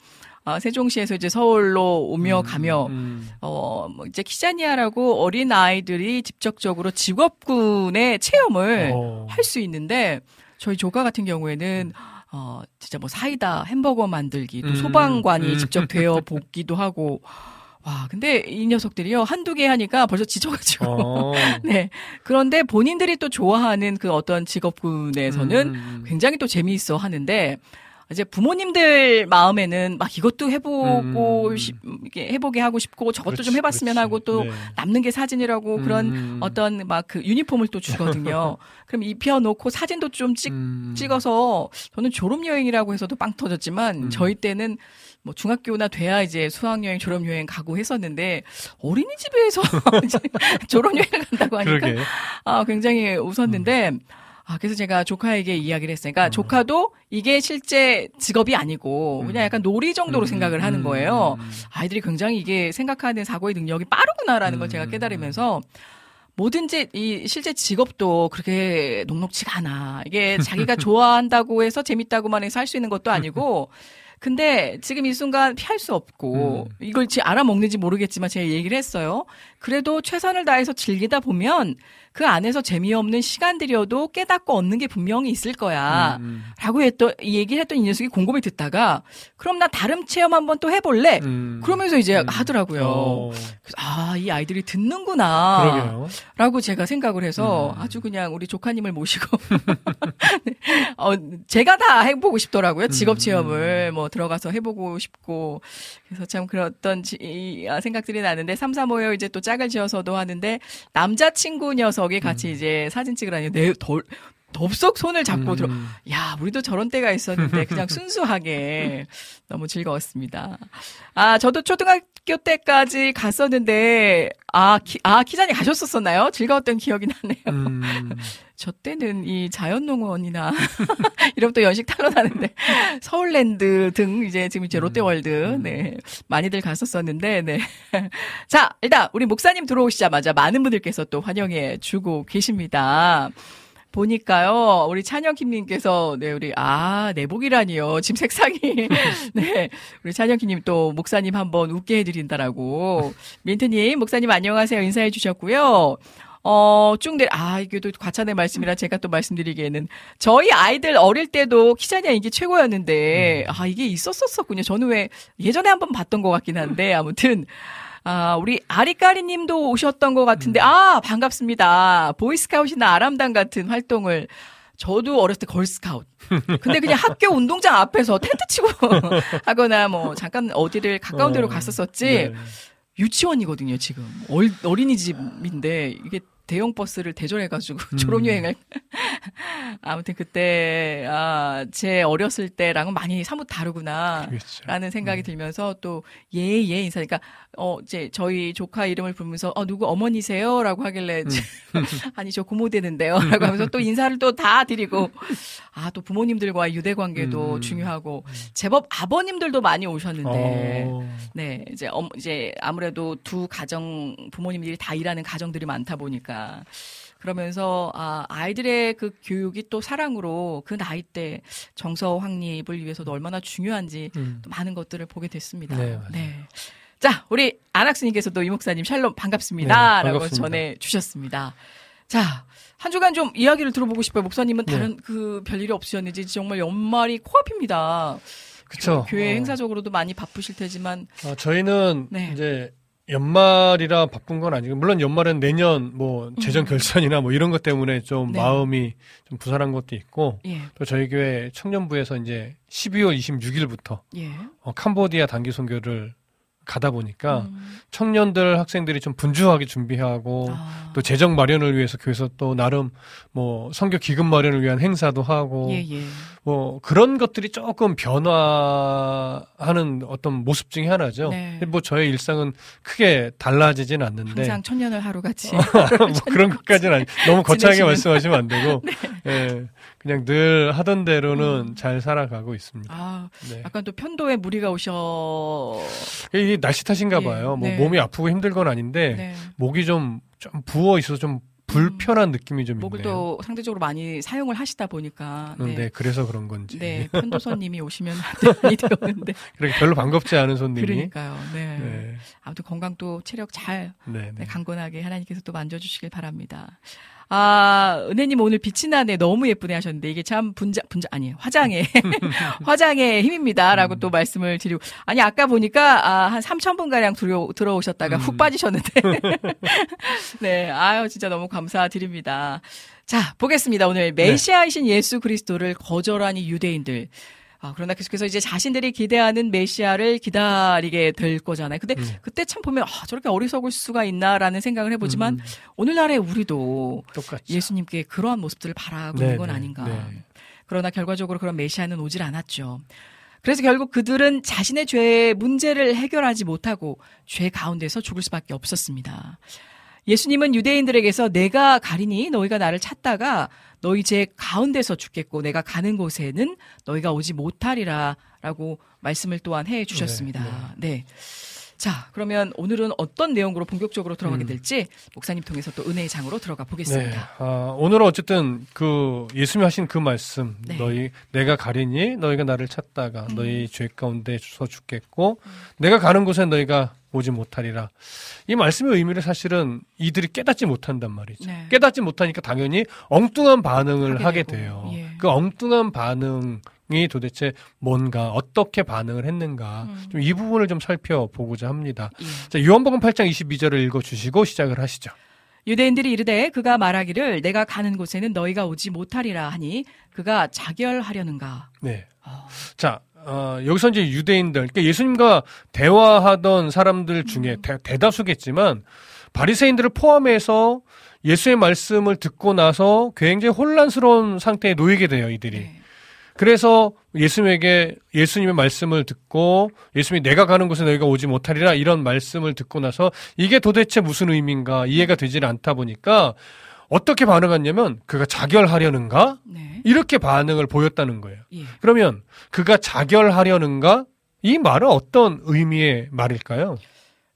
Speaker 1: 아, 세종시에서 이제 서울로 오며
Speaker 3: 음,
Speaker 1: 가며,
Speaker 3: 음.
Speaker 1: 어, 뭐 이제 키자니아라고 어린 아이들이 직접적으로 직업군의 체험을
Speaker 3: 어.
Speaker 1: 할수 있는데, 저희 조카 같은 경우에는, 어, 진짜 뭐 사이다, 햄버거 만들기, 또
Speaker 3: 음,
Speaker 1: 소방관이
Speaker 3: 음.
Speaker 1: 직접 되어 보기도 하고, 와, 근데 이 녀석들이요, 한두 개 하니까 벌써 지쳐가지고.
Speaker 3: 어.
Speaker 1: 네. 그런데 본인들이 또 좋아하는 그 어떤 직업군에서는
Speaker 3: 음.
Speaker 1: 굉장히 또 재미있어 하는데, 이제 부모님들 마음에는 막 이것도 해보고,
Speaker 3: 음.
Speaker 1: 싶- 이게 해보게 하고 싶고, 저것도
Speaker 3: 그렇지,
Speaker 1: 좀 해봤으면
Speaker 3: 그렇지.
Speaker 1: 하고 또
Speaker 3: 네.
Speaker 1: 남는 게 사진이라고 그런
Speaker 3: 음.
Speaker 1: 어떤 막 그 유니폼을 또 주거든요. 그럼 입혀놓고 사진도 좀 찍,
Speaker 3: 음.
Speaker 1: 찍어서 저는 졸업여행이라고 해서도 빵 터졌지만
Speaker 3: 음.
Speaker 1: 저희 때는 뭐 중학교나 돼야 이제 수학여행, 졸업여행 가고 했었는데 어린이집에서 졸업여행 간다고 하니까
Speaker 3: 그러게.
Speaker 1: 아, 굉장히 웃었는데 아, 그래서 제가 조카에게 이야기를. 그러니까
Speaker 3: 어.
Speaker 1: 조카도 이게 실제 직업이 아니고 그냥 약간 놀이 정도로
Speaker 3: 음,
Speaker 1: 생각을 하는
Speaker 3: 음,
Speaker 1: 거예요.
Speaker 3: 음.
Speaker 1: 아이들이 굉장히 이게 생각하는 사고의 능력이 빠르구나라는 걸 제가
Speaker 3: 음.
Speaker 1: 깨달으면서 뭐든지 이 실제 직업도 그렇게 녹록지가 않아. 이게 자기가 좋아한다고 해서 재밌다고만 해서 할 수 있는 것도 아니고 근데 지금 이 순간 피할 수 없고
Speaker 3: 음.
Speaker 1: 이걸 지 알아먹는지 모르겠지만 제가 얘기를 했어요. 그래도 최선을 다해서 즐기다 보면 그 안에서 재미없는 시간들이어도 깨닫고 얻는 게 분명히 있을 거야.
Speaker 3: 음,
Speaker 1: 라고 했던, 이 얘기를 했던 이 녀석이 곰곰이 듣다가 그럼 나 다른 체험 한번 또 해볼래?
Speaker 3: 음.
Speaker 1: 그러면서 이제
Speaker 3: 음.
Speaker 1: 하더라고요.
Speaker 3: 어.
Speaker 1: 아, 이 아이들이 듣는구나.
Speaker 3: 그러게요.
Speaker 1: 라고 제가 생각을 해서
Speaker 3: 음.
Speaker 1: 아주 그냥 우리 조카님을 모시고 네. 어, 제가 다 해보고 싶더라고요. 직업
Speaker 3: 음.
Speaker 1: 체험을 뭐 들어가서 해보고 싶고 그래서 참 그랬던 지- 이, 아, 생각들이 나는데 삼삼오여 이제 또 짝을 지어서도 하는데 남자친구 녀석이 같이 이제 사진 찍으라니 내 덜, 덥석 손을 잡고 들어.
Speaker 3: 음.
Speaker 1: 야, 우리도 저런 때가 있었는데 그냥 순수하게 너무 즐거웠습니다. 아, 저도 초등학교 때까지 갔었는데 아, 키, 아 키자니 가셨었었나요? 즐거웠던 기억이 나네요.
Speaker 3: 음.
Speaker 1: 저 때는 이 자연농원이나 이런 또 연식 탈론하는데 서울랜드 등 이제 지금 이제 롯데월드 네 많이들 갔었었는데 네. 자 일단 우리 목사님 들어오시자마자 많은 분들께서 또 환영해 주고 계십니다. 보니까요, 우리 찬영킴님께서, 네, 우리, 아, 내복이라니요. 지금 색상이. 네. 우리 찬영킴님 또, 목사님 한번 웃게 해드린다라고. 민트님, 목사님 안녕하세요. 인사해 주셨고요. 어, 쭉 내려, 아, 이게 또 과찬의 말씀이라 제가 또 말씀드리기에는 저희 아이들 어릴 때도 키자니아 인기 최고였는데, 아, 이게 있었었군요. 저는 왜 예전에 한번 봤던 것 같긴 한데, 아무튼, 아, 우리 아리까리 님도 오셨던 것 같은데, 아, 반갑습니다. 보이스카웃이나 아람단 같은 활동을 저도 어렸을 때 걸스카웃. 근데 그냥 학교 운동장 앞에서 텐트 치고 하거나 뭐 잠깐 어디를 가까운 데로
Speaker 3: 어,
Speaker 1: 갔었었지.
Speaker 3: 네.
Speaker 1: 유치원이거든요, 지금. 얼, 어린이집인데 이게 대형 버스를 대절해가지고
Speaker 3: 음.
Speaker 1: 졸업여행을. 아무튼 그때, 아, 제 어렸을 때랑은 많이 사뭇 다르구나.
Speaker 3: 그렇죠.
Speaker 1: 라는 생각이 들면서 또, 예, 예, 인사니까, 어, 이제 저희 조카 이름을 부르면서, 어, 누구 어머니세요? 라고 하길래, 아니, 저 고모 되는데요. 라고 하면서 또 인사를 또 다 드리고, 아, 또 부모님들과의 유대 관계도
Speaker 3: 음.
Speaker 1: 중요하고, 제법 아버님들도 많이 오셨는데,
Speaker 3: 어,
Speaker 1: 네, 이제 엄 이제 아무래도 두 가정 부모님들이 다 일하는 가정들이 많다 보니까 그러면서 아 아이들의 그 교육이 또 사랑으로 그 나이 때 정서 확립을 위해서도 얼마나 중요한지
Speaker 3: 음.
Speaker 1: 또 많은 것들을 보게 됐습니다.
Speaker 3: 네, 맞아요.
Speaker 1: 자, 우리 안학수님께서도 이 목사님 샬롬 반갑습니다.
Speaker 3: 네,
Speaker 1: 라고. 전해 주셨습니다. 자, 한 주간 좀 이야기를 들어보고 싶어요. 목사님은
Speaker 3: 네.
Speaker 1: 다른 그 별일이 없으셨는지 정말 연말이 코앞입니다.
Speaker 3: 그쵸.
Speaker 1: 교회
Speaker 3: 어.
Speaker 1: 행사적으로도 많이 바쁘실 테지만
Speaker 3: 어, 저희는
Speaker 1: 네.
Speaker 3: 이제 연말이라 바쁜 건 아니고 물론 연말은 내년 뭐 재정 결산이나 뭐 이런 것 때문에 좀
Speaker 1: 음. 네.
Speaker 3: 마음이 좀 부산한 것도 있고
Speaker 1: 예,
Speaker 3: 또 저희 교회 청년부에서 이제 12월 26일부터
Speaker 1: 예.
Speaker 3: 어, 캄보디아 단기 선교를 가다 보니까
Speaker 1: 음.
Speaker 3: 청년들 학생들이 좀 분주하게 준비하고
Speaker 1: 아.
Speaker 3: 또 재정 마련을 위해서 교회에서 또 나름 뭐 선교 기금 마련을 위한 행사도 하고
Speaker 1: 예, 예.
Speaker 3: 뭐 그런 것들이 조금 변화하는 어떤 모습 중에 하나죠.
Speaker 1: 네.
Speaker 3: 뭐 저의 일상은 크게 달라지진 않는데
Speaker 1: 항상 천년을 하루같이.
Speaker 3: 뭐 그런 것까지는 아니 너무 거창하게. 말씀하시면 안 되고 예, 그냥 늘 하던 대로는 잘 살아가고 있습니다.
Speaker 1: 아,
Speaker 3: 네.
Speaker 1: 약간 또 편도에 무리가 오셔.
Speaker 3: 이게 날씨 탓인가
Speaker 1: 예,
Speaker 3: 봐요. 뭐
Speaker 1: 네.
Speaker 3: 몸이 아프고 힘들 건 아닌데
Speaker 1: 네.
Speaker 3: 목이 좀, 좀 부어 있어서 좀 불편한 느낌이 좀
Speaker 1: 목을
Speaker 3: 있네요.
Speaker 1: 또 상대적으로 많이 사용을 하시다 보니까.
Speaker 3: 음, 네. 그래서 그런 건지.
Speaker 1: 네, 편도선님이 오시면 많이 되었는데.
Speaker 3: 그렇게 별로 반갑지 않은 손님이.
Speaker 1: 그러니까요. 네.
Speaker 3: 네.
Speaker 1: 아무튼 건강 또 체력 잘
Speaker 3: 네,
Speaker 1: 네,
Speaker 3: 네.
Speaker 1: 강건하게 하나님께서 또 만져주시길 바랍니다. 아, 은혜님 오늘 빛이 나네. 너무 예쁘네 하셨는데, 이게 참 분장, 분장, 아니에요. 화장의, 화장의 힘입니다. 라고 또 말씀을 드리고. 아니, 아까 보니까, 아, 한 3,000분가량 들어, 들어오셨다가 훅 빠지셨는데. 네, 아유, 진짜 너무 감사드립니다. 자, 보겠습니다. 오늘 메시아이신 예수 그리스도를 거절하니 유대인들. 아, 그러나 계속해서 이제 자신들이 기대하는 메시아를 기다리게 될 거잖아요. 근데 그때 참 보면, 아, 저렇게 어리석을 수가 있나라는 생각을 해보지만, 오늘날의 우리도
Speaker 3: 똑같죠.
Speaker 1: 예수님께 그러한 모습들을 바라고
Speaker 3: 네,
Speaker 1: 있는 건
Speaker 3: 네,
Speaker 1: 아닌가.
Speaker 3: 네.
Speaker 1: 그러나 결과적으로 그런 메시아는 오질 않았죠. 그래서 결국 그들은 자신의 죄의 문제를 해결하지 못하고 죄 가운데서 죽을 수밖에 없었습니다. 예수님은 유대인들에게서 내가 가리니 너희가 나를 찾다가 너희 죄 가운데서 죽겠고 내가 가는 곳에는 너희가 오지 못하리라 라고 말씀을 또한 해 주셨습니다. 네. 자, 그러면 오늘은 어떤 내용으로 본격적으로 들어가게 될지 목사님 통해서 또 은혜의 장으로 들어가
Speaker 3: 네.
Speaker 1: 보겠습니다.
Speaker 3: 아, 오늘은 어쨌든 그 예수님이 하신 그 말씀,
Speaker 1: 네.
Speaker 3: 너희 내가 가리니 너희가 나를 찾다가
Speaker 1: 음.
Speaker 3: 너희 죄 가운데 서 죽겠고 내가 가는 곳에 너희가 오지 못하리라. 이 말씀의 의미를 사실은 이들이 깨닫지 못한단 말이죠.
Speaker 1: 네.
Speaker 3: 깨닫지 못하니까 당연히 엉뚱한 반응을
Speaker 1: 하게
Speaker 3: 하게, 돼요.
Speaker 1: 예.
Speaker 3: 그 엉뚱한 반응이 도대체 뭔가 어떻게 반응을 했는가
Speaker 1: 음.
Speaker 3: 좀이 부분을 좀 살펴보고자 합니다.
Speaker 1: 예.
Speaker 3: 자, 요한복음 8장 22절을 읽어 주시고 시작을 하시죠.
Speaker 1: 유대인들이 이르되 그가 말하기를 내가 가는 곳에는 너희가 오지 못하리라 하니 그가 자결하려는가.
Speaker 3: 네.
Speaker 1: 어,
Speaker 3: 자, 어, 여기서 이제 유대인들, 그러니까 예수님과 대화하던 사람들 중에 대, 다수겠지만 바리새인들을 포함해서 예수의 말씀을 듣고 나서 굉장히 혼란스러운 상태에 놓이게 돼요, 이들이.
Speaker 1: 네.
Speaker 3: 그래서 예수님에게 예수님의 말씀을 듣고 예수님이 내가 가는 곳에 너희가 오지 못하리라 이런 말씀을 듣고 나서 이게 도대체 무슨 의미인가 이해가 되질 않다 보니까 어떻게 반응했냐면 그가 자결하려는가
Speaker 1: 네.
Speaker 3: 이렇게 반응을 보였다는 거예요.
Speaker 1: 예.
Speaker 3: 그러면 그가 자결하려는가? 이 말은 어떤 의미의 말일까요?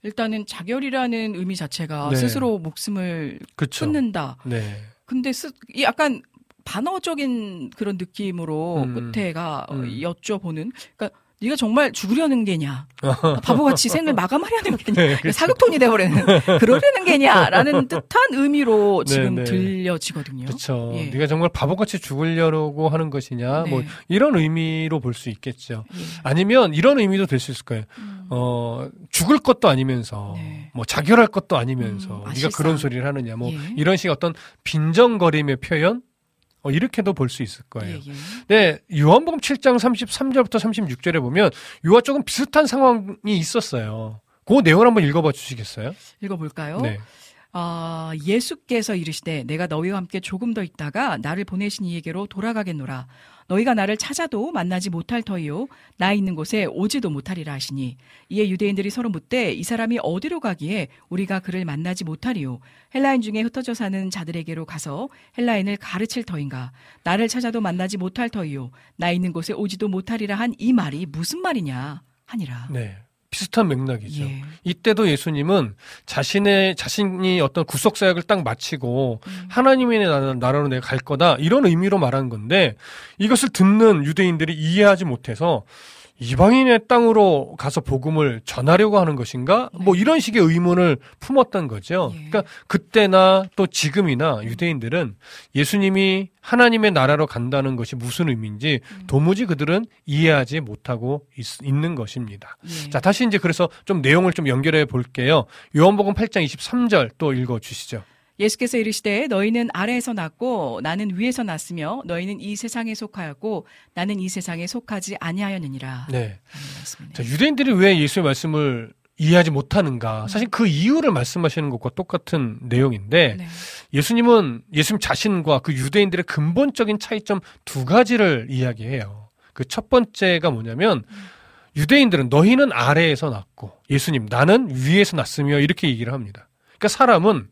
Speaker 1: 일단은 자결이라는 의미 자체가
Speaker 3: 네.
Speaker 1: 스스로 목숨을
Speaker 3: 그렇죠.
Speaker 1: 끊는다.
Speaker 3: 네.
Speaker 1: 근데 스, 이 약간 반어적인 그런 느낌으로
Speaker 3: 음.
Speaker 1: 끝에가 어,
Speaker 3: 음.
Speaker 1: 여쭤보는 그러니까 네가 정말 죽으려는 게냐 바보같이 생을 마감하려는 게냐
Speaker 3: 네, 그렇죠.
Speaker 1: 사극톤이 돼버리는 그러려는 게냐라는 듯한 의미로
Speaker 3: 네,
Speaker 1: 지금
Speaker 3: 네.
Speaker 1: 들려지거든요.
Speaker 3: 그렇죠.
Speaker 1: 예.
Speaker 3: 네가 정말 바보같이 죽으려고 하는 것이냐?
Speaker 1: 네.
Speaker 3: 뭐 이런 의미로 볼 수 있겠죠.
Speaker 1: 예.
Speaker 3: 아니면 이런 의미도 될 수 있을 거예요.
Speaker 1: 음.
Speaker 3: 어, 죽을 것도 아니면서
Speaker 1: 네.
Speaker 3: 뭐 자결할 것도 아니면서
Speaker 1: 음,
Speaker 3: 네가. 그런 소리를 하느냐 뭐
Speaker 1: 예.
Speaker 3: 이런 식의 어떤 빈정거림의 표현 어, 이렇게도 볼 수 있을 거예요.
Speaker 1: 예, 예.
Speaker 3: 네, 요한복음 7장 33절부터 36절에 보면 이와 조금 비슷한 상황이 있었어요. 그 내용을 한번 읽어봐 주시겠어요?
Speaker 1: 읽어볼까요?
Speaker 3: 네.
Speaker 1: 아, 예수께서 이르시되 내가 너희와 함께 조금 더 있다가 나를 보내신 이에게로 돌아가겠노라. 너희가 나를 찾아도 만나지 못할 터이요. 나 있는 곳에 오지도 못하리라 하시니 이에 유대인들이 서로 묻되 이 사람이 어디로 가기에 우리가 그를 만나지 못하리요. 헬라인 중에 흩어져 사는 자들에게로 가서 헬라인을 가르칠 터인가? 나를 찾아도 만나지 못할 터이요. 나 있는 곳에 오지도 못하리라 한 이 말이 무슨 말이냐? 하니라.
Speaker 3: 네. 비슷한 맥락이죠.
Speaker 1: 예.
Speaker 3: 이때도 예수님은 자신의 자신이 어떤 구속 사역을 딱 마치고
Speaker 1: 음.
Speaker 3: 하나님의 나라- 나라로 내가 갈 거다 이런 의미로 말한 건데 이것을 듣는 유대인들이 이해하지 못해서 이방인의 땅으로 가서 복음을 전하려고 하는 것인가? 뭐 이런 식의 의문을 품었던 거죠.
Speaker 1: 네. 예.
Speaker 3: 그러니까 그때나 또 지금이나 유대인들은 예수님이 하나님의 나라로 간다는 것이 무슨 의미인지
Speaker 1: 음.
Speaker 3: 도무지 그들은 이해하지 못하고 있, 는 것입니다.
Speaker 1: 예.
Speaker 3: 자, 다시 이제 그래서 좀 내용을 좀 연결해 볼게요. 요한복음 8장 23절 또 읽어 주시죠.
Speaker 1: 예수께서 이르시되 너희는 아래에서 났고 나는 위에서 났으며 너희는 이 세상에 속하였고 나는 이 세상에 속하지 아니하였느니라.
Speaker 3: 네. 자, 유대인들이 왜 예수의 말씀을 이해하지 못하는가? 사실 그 이유를 말씀하시는 것과 똑같은 내용인데
Speaker 1: 네.
Speaker 3: 예수님은 예수님 자신과 그 유대인들의 근본적인 차이점 두 가지를 이야기해요. 그 첫 번째가 뭐냐면 유대인들은 너희는 아래에서 났고 예수님 나는 위에서 났으며 이렇게 얘기를 합니다. 그러니까 사람은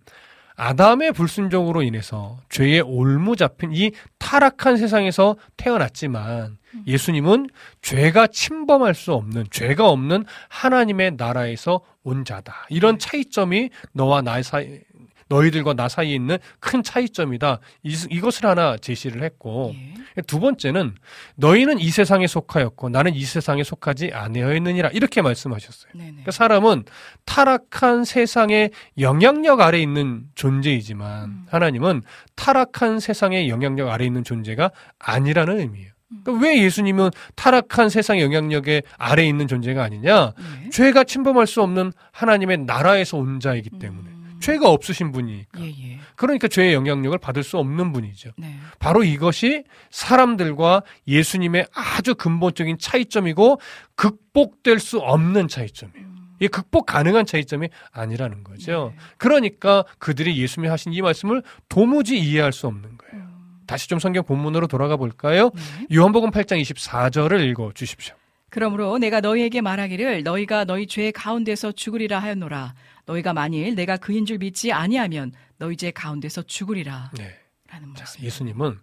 Speaker 3: 아담의 불순종으로 인해서 죄에 올무 잡힌 이 타락한 세상에서 태어났지만 예수님은 죄가 침범할 수 없는 죄가 없는 하나님의 나라에서 온 자다. 이런 차이점이 너와 나 사이 너희들과 나 사이에 있는 큰 차이점이다. 이, 이것을 하나 제시를 했고
Speaker 1: 예.
Speaker 3: 두 번째는 너희는 이 세상에 속하였고 나는 이 세상에 속하지 아니하였느니라 이렇게 말씀하셨어요. 그러니까 사람은 타락한 세상의 영향력 아래 있는 존재이지만
Speaker 1: 음.
Speaker 3: 하나님은 타락한 세상의 영향력 아래 있는 존재가 아니라는 의미예요.
Speaker 1: 음.
Speaker 3: 그러니까 왜 예수님은 타락한 세상의 영향력에 아래 있는 존재가 아니냐?
Speaker 1: 예.
Speaker 3: 죄가 침범할 수 없는 하나님의 나라에서 온 자이기 때문에
Speaker 1: 음.
Speaker 3: 죄가 없으신 분이니까.
Speaker 1: 예, 예.
Speaker 3: 그러니까 죄의 영향력을 받을 수 없는 분이죠.
Speaker 1: 네.
Speaker 3: 바로 이것이 사람들과 예수님의 아주 근본적인 차이점이고 극복될 수 없는 차이점이에요. 이게 극복 가능한 차이점이 아니라는 거죠.
Speaker 1: 네.
Speaker 3: 그러니까 그들이 예수님이 하신 이 말씀을 도무지 이해할 수 없는 거예요.
Speaker 1: 음.
Speaker 3: 다시 좀 성경 본문으로 돌아가 볼까요?
Speaker 1: 네.
Speaker 3: 요한복음 8장 24절을 읽어 주십시오.
Speaker 1: 그러므로 내가 너희에게 말하기를 너희가 너희 죄 가운데서 죽으리라 하였노라. 너희가 만일 내가 그인 줄 믿지 아니하면 너희 죄 가운데서 죽으리라.
Speaker 3: 네.
Speaker 1: 라는
Speaker 3: 자,
Speaker 1: 말씀.
Speaker 3: 예수님은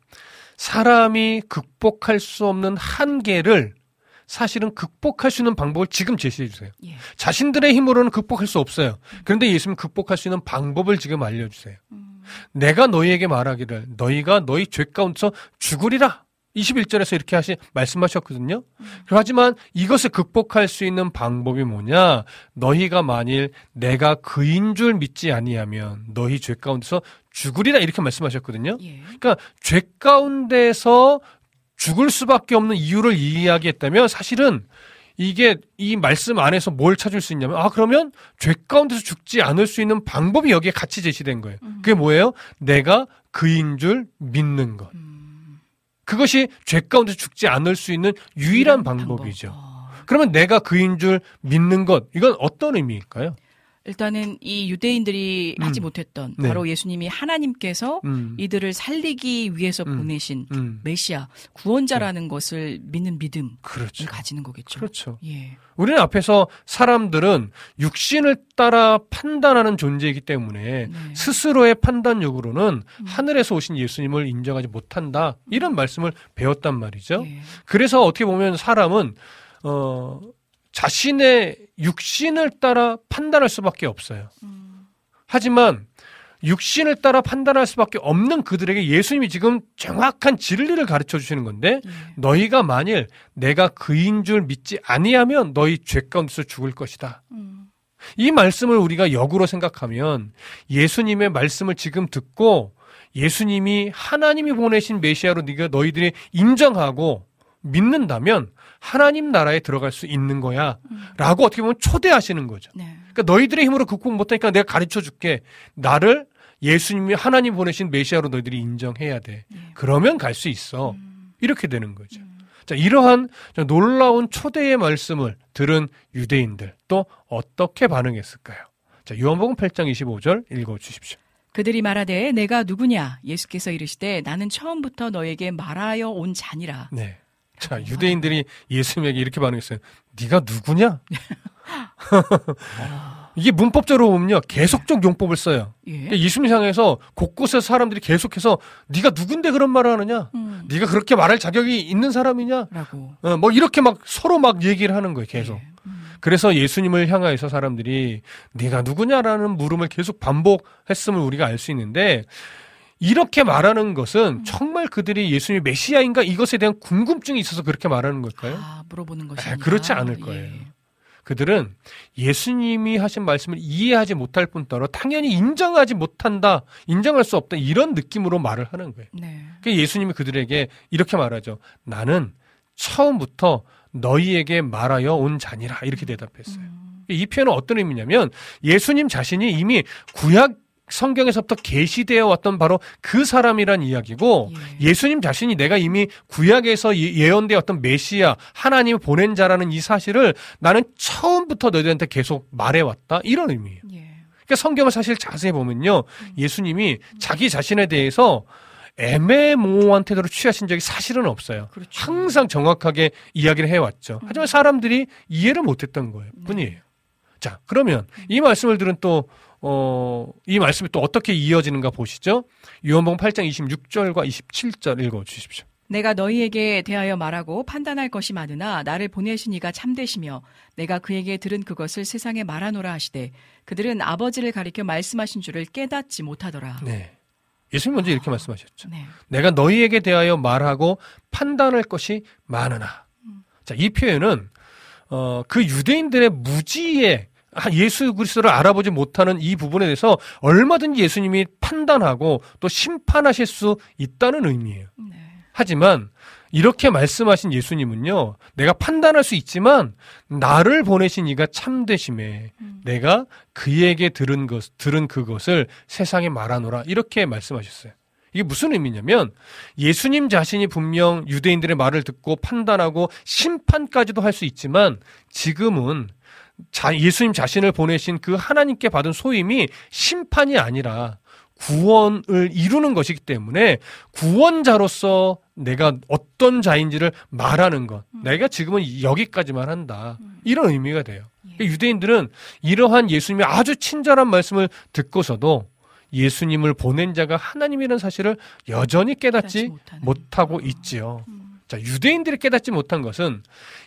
Speaker 3: 사람이 극복할 수 없는 한계를 사실은 극복할 수 있는 방법을 지금 제시해 주세요.
Speaker 1: 예.
Speaker 3: 자신들의 힘으로는 극복할 수 없어요. 그런데 예수님 극복할 수 있는 방법을 지금 알려주세요.
Speaker 1: 음.
Speaker 3: 내가 너희에게 말하기를 너희가 너희 죄 가운데서 죽으리라. 21절에서 이렇게 하시 말씀하셨거든요. 하지만 이것을 극복할 수 있는 방법이 뭐냐? 너희가 만일 내가 그인 줄 믿지 아니하면 너희 죄 가운데서 죽으리라 이렇게 말씀하셨거든요.
Speaker 1: 예.
Speaker 3: 그러니까 죄 가운데서 죽을 수밖에 없는 이유를 이야기했다면 사실은 이게 이 말씀 안에서 뭘 찾을 수 있냐면 아 그러면 죄 가운데서 죽지 않을 수 있는 방법이 여기에 같이 제시된 거예요. 그게 뭐예요? 내가 그인 줄 믿는 것.
Speaker 1: 음.
Speaker 3: 그것이 죄 가운데 죽지 않을 수 있는 유일한 방법이죠.
Speaker 1: 어.
Speaker 3: 그러면 내가 그인 줄 믿는 것 이건 어떤 의미일까요?
Speaker 1: 일단은 이 유대인들이
Speaker 3: 음.
Speaker 1: 하지 못했던
Speaker 3: 네.
Speaker 1: 바로 예수님이 하나님께서
Speaker 3: 음,
Speaker 1: 이들을 살리기 위해서
Speaker 3: 음.
Speaker 1: 보내신
Speaker 3: 음,
Speaker 1: 메시아 구원자라는 것을 믿는 믿음을
Speaker 3: 그렇죠.
Speaker 1: 가지는 거겠죠.
Speaker 3: 그렇죠.
Speaker 1: 예.
Speaker 3: 우리는 앞에서 사람들은 육신을 따라 판단하는 존재이기 때문에
Speaker 1: 네.
Speaker 3: 스스로의 판단력으로는
Speaker 1: 음.
Speaker 3: 하늘에서 오신 예수님을 인정하지 못한다. 이런 말씀을 배웠단 말이죠.
Speaker 1: 예.
Speaker 3: 그래서 어떻게 보면 사람은 어 자신의 육신을 따라 판단할 수밖에 없어요.
Speaker 1: 음.
Speaker 3: 하지만 육신을 따라 판단할 수밖에 없는 그들에게 예수님이 지금 정확한 진리를 가르쳐 주시는 건데
Speaker 1: 예.
Speaker 3: 너희가 만일 내가 그인 줄 믿지 아니하면 너희 죄 가운데서 죽을 것이다.
Speaker 1: 음.
Speaker 3: 이 말씀을 우리가 역으로 생각하면 예수님의 말씀을 지금 듣고 예수님이 하나님이 보내신 메시아로 네가 너희들이 인정하고 믿는다면 하나님 나라에 들어갈 수 있는 거야. 라고 어떻게 보면 초대하시는 거죠.
Speaker 1: 네.
Speaker 3: 그러니까 너희들의 힘으로 극복 못하니까 내가 가르쳐 줄게. 나를 예수님이 하나님 보내신 메시아로 너희들이 인정해야 돼. 그러면 갈 수 있어. 이렇게 되는 거죠. 자, 이러한 놀라운 초대의 말씀을 들은 유대인들 또 어떻게 반응했을까요? 자, 요한복음 8장 25절 읽어 주십시오.
Speaker 1: 그들이 말하되 내가 누구냐 예수께서 이르시되 나는 처음부터 너에게 말하여 온 자니라.
Speaker 3: 네. 자, 유대인들이 예수님에게 이렇게 반응했어요. 네가 누구냐? 이게 문법적으로 보면요. 계속적 용법을 써요.
Speaker 1: 예.
Speaker 3: 그러니까 예수님 향해서 곳곳에서 사람들이 계속해서 네가 누군데 그런 말을 하느냐?
Speaker 1: 음.
Speaker 3: 네가 그렇게 말할 자격이 있는 사람이냐?
Speaker 1: 라고.
Speaker 3: 어, 뭐 이렇게 막 서로 막 얘기를 하는 거예요, 계속.
Speaker 1: 예. 음.
Speaker 3: 그래서 예수님을 향하여서 사람들이 네가 누구냐라는 물음을 계속 반복했음을 우리가 알 수 있는데 이렇게 말하는 것은 정말 그들이 예수님이 메시아인가 이것에 대한 궁금증이 있어서 그렇게 말하는 걸까요?
Speaker 1: 아, 물어보는 것이
Speaker 3: 아, 그렇지 않을 거예요. 그들은 예수님이 하신 말씀을 이해하지 못할 뿐더러 당연히 인정하지 못한다, 인정할 수 없다 이런 느낌으로 말을 하는 거예요.
Speaker 1: 네.
Speaker 3: 그 예수님이 그들에게 이렇게 말하죠. 나는 처음부터 너희에게 말하여 온 자니라 이렇게 대답했어요.
Speaker 1: 음.
Speaker 3: 이 표현은 어떤 의미냐면 예수님 자신이 이미 구약 성경에서부터 계시되어 왔던 바로 그 사람이란 이야기고
Speaker 1: 예.
Speaker 3: 예수님 자신이 내가 이미 구약에서 예- 예언되어 왔던 메시아 하나님 보낸 자라는 이 사실을 나는 처음부터 너희들한테 계속 말해왔다 이런 의미예요.
Speaker 1: 예.
Speaker 3: 그러니까 성경을 사실 자세히 보면요 예수님이 자기 자신에 대해서 애매모호한 태도를 취하신 적이 사실은 없어요.
Speaker 1: 그렇죠.
Speaker 3: 항상 정확하게 이야기를 해왔죠. 하지만 사람들이 이해를 못했던 거예요.
Speaker 1: 네.
Speaker 3: 뿐이에요. 자, 그러면 이 말씀을 들은 또, 어, 이 말씀이 또 어떻게 이어지는가 보시죠. 요한복음 8장 26절과 27절 읽어 주십시오.
Speaker 1: 내가 너희에게 대하여 말하고 판단할 것이 많으나 나를 보내신 이가 참되시며 내가 그에게 들은 그것을 세상에 말하노라 하시되 그들은 아버지를 가리켜 말씀하신 줄을 깨닫지 못하더라.
Speaker 3: 네. 예수님 먼저 이렇게 말씀하셨죠.
Speaker 1: 네.
Speaker 3: 내가 너희에게 대하여 말하고 판단할 것이 많으나. 자, 이 표현은 어, 그 유대인들의 무지에 아, 예수 그리스도를 알아보지 못하는 이 부분에 대해서 얼마든지 예수님이 판단하고 또 심판하실 수 있다는 의미예요.
Speaker 1: 네.
Speaker 3: 하지만 이렇게 말씀하신 예수님은요, 내가 판단할 수 있지만 나를 보내신 이가 참되심에 내가 그에게 들은 것, 들은 그것을 세상에 말하노라 이렇게 말씀하셨어요. 이게 무슨 의미냐면 예수님 자신이 분명 유대인들의 말을 듣고 판단하고 심판까지도 할 수 있지만 지금은 자, 예수님 자신을 보내신 그 하나님께 받은 소임이 심판이 아니라 구원을 이루는 것이기 때문에 구원자로서 내가 어떤 자인지를 말하는 것. 내가 지금은 여기까지만 한다. 이런 의미가 돼요. 그러니까 유대인들은 이러한 예수님의 아주 친절한 말씀을 듣고서도 예수님을 보낸 자가 하나님이라는 사실을 여전히 깨닫지
Speaker 1: 못하는.
Speaker 3: 못하고 있지요. 자, 유대인들이 깨닫지 못한 것은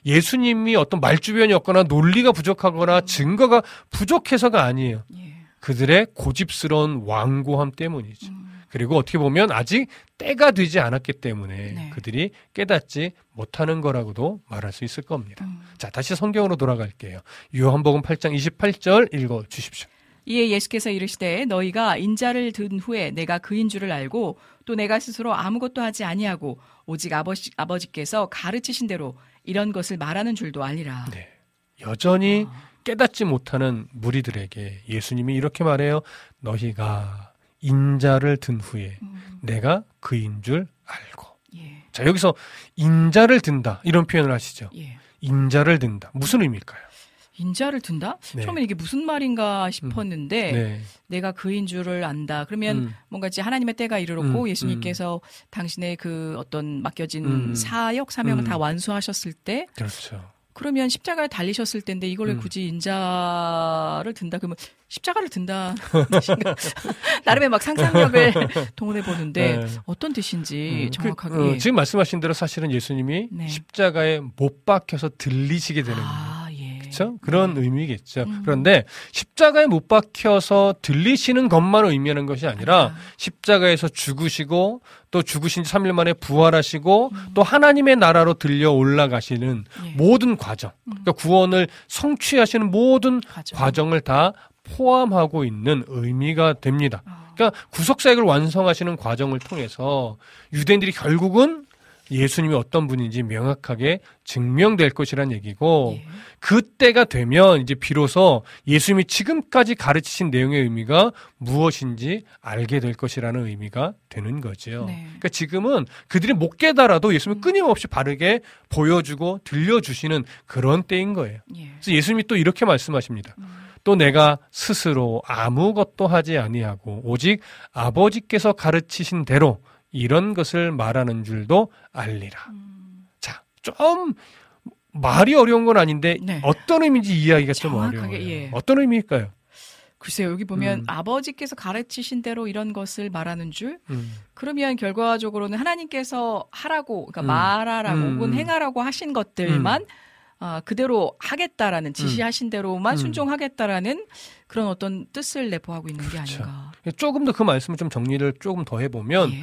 Speaker 3: 예수님이 어떤 말주변이었거나 논리가 부족하거나 증거가 부족해서가 아니에요.
Speaker 1: 예.
Speaker 3: 그들의 고집스러운 완고함 때문이죠.
Speaker 1: 음.
Speaker 3: 그리고 어떻게 보면 아직 때가 되지 않았기 때문에
Speaker 1: 네.
Speaker 3: 그들이 깨닫지 못하는 거라고도 말할 수 있을 겁니다.
Speaker 1: 음.
Speaker 3: 자, 다시 성경으로 돌아갈게요. 요한복음 8장 28절 읽어 주십시오.
Speaker 1: 이에 예수께서 이르시되 너희가 인자를 든 후에 내가 그인 줄을 알고 또 내가 스스로 아무것도 하지 아니하고 오직 아버지, 아버지께서 가르치신 대로 이런 것을 말하는 줄도 알리라.
Speaker 3: 네. 여전히 깨닫지 못하는 무리들에게 예수님이 이렇게 말해요. 너희가 인자를 든 후에 내가 그인 줄 알고.
Speaker 1: 예.
Speaker 3: 자, 여기서 인자를 든다. 이런 표현을 하시죠.
Speaker 1: 예.
Speaker 3: 인자를 든다. 무슨 의미일까요?
Speaker 1: 인자를 든다?
Speaker 3: 네.
Speaker 1: 처음에 이게 무슨 말인가 싶었는데
Speaker 3: 네.
Speaker 1: 내가 그인 줄을 안다. 그러면
Speaker 3: 음.
Speaker 1: 뭔가 이제 하나님의 때가 이르렀고
Speaker 3: 음,
Speaker 1: 예수님께서 당신의 그 어떤 맡겨진
Speaker 3: 음.
Speaker 1: 사역 사명을
Speaker 3: 음.
Speaker 1: 다 완수하셨을 때
Speaker 3: 그렇죠.
Speaker 1: 그러면 십자가에 달리셨을 텐데 이걸 왜
Speaker 3: 음.
Speaker 1: 굳이 인자를 든다 그러면 십자가를 든다? 나름의 막 상상력을 동원해 보는데
Speaker 3: 네.
Speaker 1: 어떤 뜻인지
Speaker 3: 음,
Speaker 1: 정확하게
Speaker 3: 그, 어,
Speaker 1: 예.
Speaker 3: 지금 말씀하신 대로 사실은 예수님이
Speaker 1: 네.
Speaker 3: 십자가에 못 박혀서 들리시게 되는 거예요.
Speaker 1: 아 예.
Speaker 3: 그렇죠? 그런 의미겠죠.
Speaker 1: 음.
Speaker 3: 그런데 십자가에 못 박혀서 들리시는 것만 의미하는 것이 아니라
Speaker 1: 아.
Speaker 3: 십자가에서 죽으시고 또 죽으신 지 3일 만에 부활하시고
Speaker 1: 음.
Speaker 3: 또 하나님의 나라로 들려 올라가시는
Speaker 1: 예.
Speaker 3: 모든 과정, 그러니까 구원을 성취하시는 모든
Speaker 1: 과정.
Speaker 3: 과정을 다 포함하고 있는 의미가 됩니다.
Speaker 1: 아.
Speaker 3: 그러니까 구속사역을 완성하시는 과정을 통해서 유대인들이 결국은 예수님이 어떤 분인지 명확하게 증명될 것이란 얘기고
Speaker 1: 예.
Speaker 3: 그때가 되면 이제 비로소 예수님이 지금까지 가르치신 내용의 의미가 무엇인지 알게 될 것이라는 의미가 되는 거죠.
Speaker 1: 네.
Speaker 3: 그러니까 지금은 그들이 못 깨달아도 예수님이 끊임없이 바르게 보여주고 들려주시는 그런 때인 거예요.
Speaker 1: 예.
Speaker 3: 그래서 예수님이 또 이렇게 말씀하십니다. 또 내가 스스로 아무것도 하지 아니하고 오직 아버지께서 가르치신 대로 이런 것을 말하는 줄도 알리라. 자, 좀 말이 어려운 건 아닌데
Speaker 1: 네.
Speaker 3: 어떤 의미인지 이해하기가 좀 어려워요.
Speaker 1: 예.
Speaker 3: 어떤 의미일까요?
Speaker 1: 글쎄요, 여기 보면
Speaker 3: 음.
Speaker 1: 아버지께서 가르치신 대로 이런 것을 말하는 줄,
Speaker 3: 음,
Speaker 1: 그러면 결과적으로는 하나님께서 하라고, 그러니까
Speaker 3: 음.
Speaker 1: 말하라고
Speaker 3: 음.
Speaker 1: 혹은 행하라고 하신 것들만 아, 그대로 하겠다라는 지시하신 대로만
Speaker 3: 음.
Speaker 1: 순종하겠다라는 그런 어떤 뜻을 내포하고 있는 게
Speaker 3: 그렇죠.
Speaker 1: 아닌가.
Speaker 3: 조금 더 그 말씀을 좀 정리를 조금 더 해보면
Speaker 1: 예.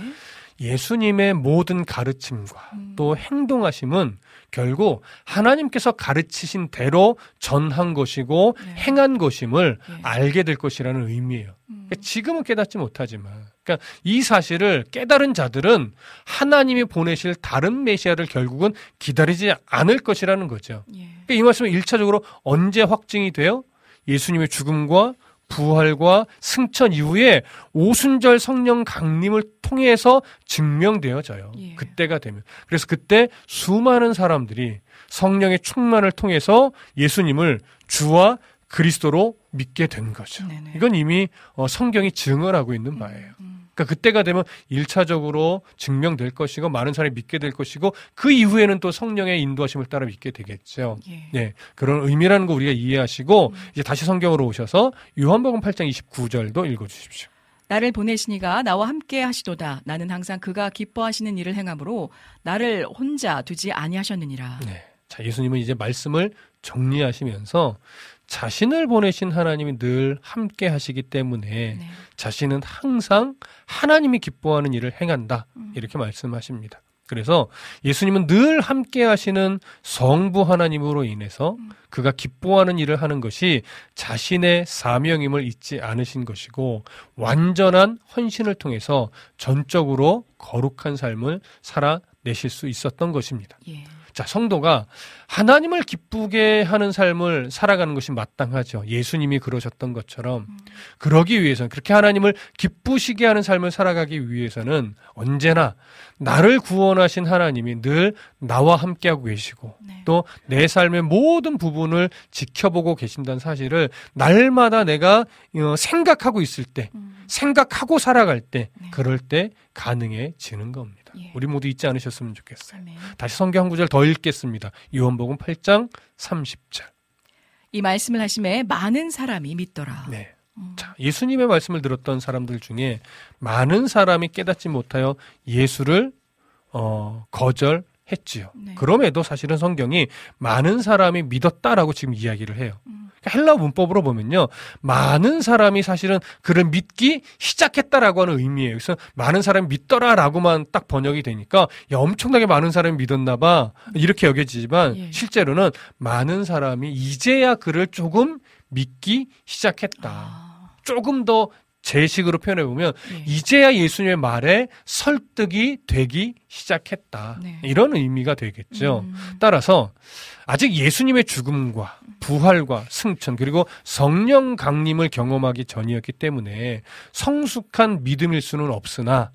Speaker 3: 예수님의 모든 가르침과
Speaker 1: 음.
Speaker 3: 또 행동하심은 결국 하나님께서 가르치신 대로 전한 것이고
Speaker 1: 네.
Speaker 3: 행한 것임을
Speaker 1: 예.
Speaker 3: 알게 될 것이라는 의미예요.
Speaker 1: 음.
Speaker 3: 그러니까 지금은 깨닫지 못하지만, 그러니까 이 사실을 깨달은 자들은 하나님이 보내실 다른 메시아를 결국은 기다리지 않을 것이라는 거죠.
Speaker 1: 예.
Speaker 3: 그러니까 이 말씀은 일차적으로 언제 확증이 돼요? 예수님의 죽음과 부활과 승천 이후에 오순절 성령 강림을 통해서 증명되어져요.
Speaker 1: 예.
Speaker 3: 그때가 되면. 그래서 그때 수많은 사람들이 성령의 충만을 통해서 예수님을 주와 그리스도로 믿게 된 거죠.
Speaker 1: 네네.
Speaker 3: 이건 이미 어, 성경이 증언하고 있는 바예요.
Speaker 1: 음.
Speaker 3: 그러니까 그때가 되면 일차적으로 증명될 것이고 많은 사람이 믿게 될 것이고 그 이후에는 또 성령의 인도하심을 따라 믿게 되겠죠.
Speaker 1: 예.
Speaker 3: 네, 그런 의미라는 거 우리가 이해하시고
Speaker 1: 음.
Speaker 3: 이제 다시 성경으로 오셔서 요한복음 8장 29절도 읽어 주십시오.
Speaker 1: 나를 보내시니가 나와 함께 하시도다. 나는 항상 그가 기뻐하시는 일을 행함으로 나를 혼자 두지 아니하셨느니라.
Speaker 3: 네. 자, 예수님은 이제 말씀을 정리하시면서 자신을 보내신 하나님이 늘 함께 하시기 때문에
Speaker 1: 네.
Speaker 3: 자신은 항상 하나님이 기뻐하는 일을 행한다.
Speaker 1: 음.
Speaker 3: 이렇게 말씀하십니다. 그래서 예수님은 늘 함께 하시는 성부 하나님으로 인해서
Speaker 1: 음.
Speaker 3: 그가 기뻐하는 일을 하는 것이 자신의 사명임을 잊지 않으신 것이고 완전한 헌신을 통해서 전적으로 거룩한 삶을 살아내실 수 있었던 것입니다.
Speaker 1: 예.
Speaker 3: 자, 성도가 하나님을 기쁘게 하는 삶을 살아가는 것이 마땅하죠. 예수님이 그러셨던 것처럼. 그러기 위해서는, 그렇게 하나님을 기쁘시게 하는 삶을 살아가기 위해서는 언제나 나를 구원하신 하나님이 늘 나와 함께하고 계시고
Speaker 1: 네.
Speaker 3: 또내 삶의 모든 부분을 지켜보고 계신다는 사실을 날마다 내가 어, 생각하고 있을 때,
Speaker 1: 음.
Speaker 3: 생각하고 살아갈 때,
Speaker 1: 네.
Speaker 3: 그럴 때 가능해지는 겁니다.
Speaker 1: 예.
Speaker 3: 우리 모두 잊지 않으셨으면 좋겠어요.
Speaker 1: 아멘.
Speaker 3: 다시 성경 한 구절 더 읽겠습니다. 요한복음 8장 30절.
Speaker 1: 이 말씀을 하심에 많은 사람이 믿더라.
Speaker 3: 네.
Speaker 1: 음.
Speaker 3: 자, 예수님의 말씀을 들었던 사람들 중에 많은 사람이 깨닫지 못하여 예수를 어, 거절했지요.
Speaker 1: 네.
Speaker 3: 그럼에도 사실은 성경이 많은 사람이 믿었다라고 지금 이야기를 해요.
Speaker 1: 음.
Speaker 3: 헬라 문법으로 보면요. 많은 사람이 사실은 그를 믿기 시작했다라고 하는 의미예요. 그래서 많은 사람이 믿더라라고만 딱 번역이 되니까 야, 엄청나게 많은 사람이 믿었나 봐. 이렇게 여겨지지만
Speaker 1: 예.
Speaker 3: 실제로는 많은 사람이 이제야 그를 조금 믿기 시작했다.
Speaker 1: 아,
Speaker 3: 조금 더 제식으로 표현해 보면
Speaker 1: 예.
Speaker 3: 이제야 예수님의 말에 설득이 되기 시작했다.
Speaker 1: 네.
Speaker 3: 이런 의미가 되겠죠.
Speaker 1: 음.
Speaker 3: 따라서 아직 예수님의 죽음과 부활과 승천 그리고 성령 강림을 경험하기 전이었기 때문에 성숙한 믿음일 수는 없으나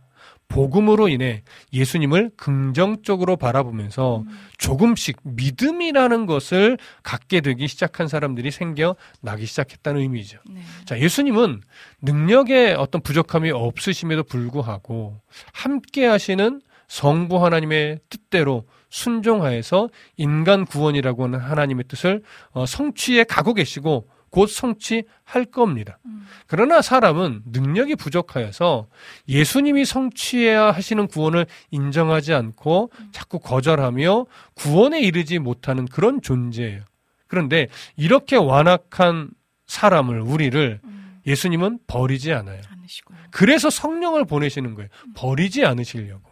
Speaker 3: 복음으로 인해 예수님을 긍정적으로 바라보면서 조금씩 믿음이라는 것을 갖게 되기 시작한 사람들이 생겨 나기 시작했다는 의미죠.
Speaker 1: 네.
Speaker 3: 자, 예수님은 능력에 어떤 부족함이 없으심에도 불구하고 함께 하시는 성부 하나님의 뜻대로 순종하여서 인간 구원이라고 하는 하나님의 뜻을 어, 성취해 가고 계시고 곧 성취할 겁니다. 그러나 사람은 능력이 부족하여서 예수님이 성취해야 하시는 구원을 인정하지 않고 자꾸 거절하며 구원에 이르지 못하는 그런 존재예요. 그런데 이렇게 완악한 사람을 우리를
Speaker 1: 음.
Speaker 3: 예수님은 버리지 않아요.
Speaker 1: 않으시고.
Speaker 3: 그래서 성령을 보내시는 거예요. 버리지 않으시려고.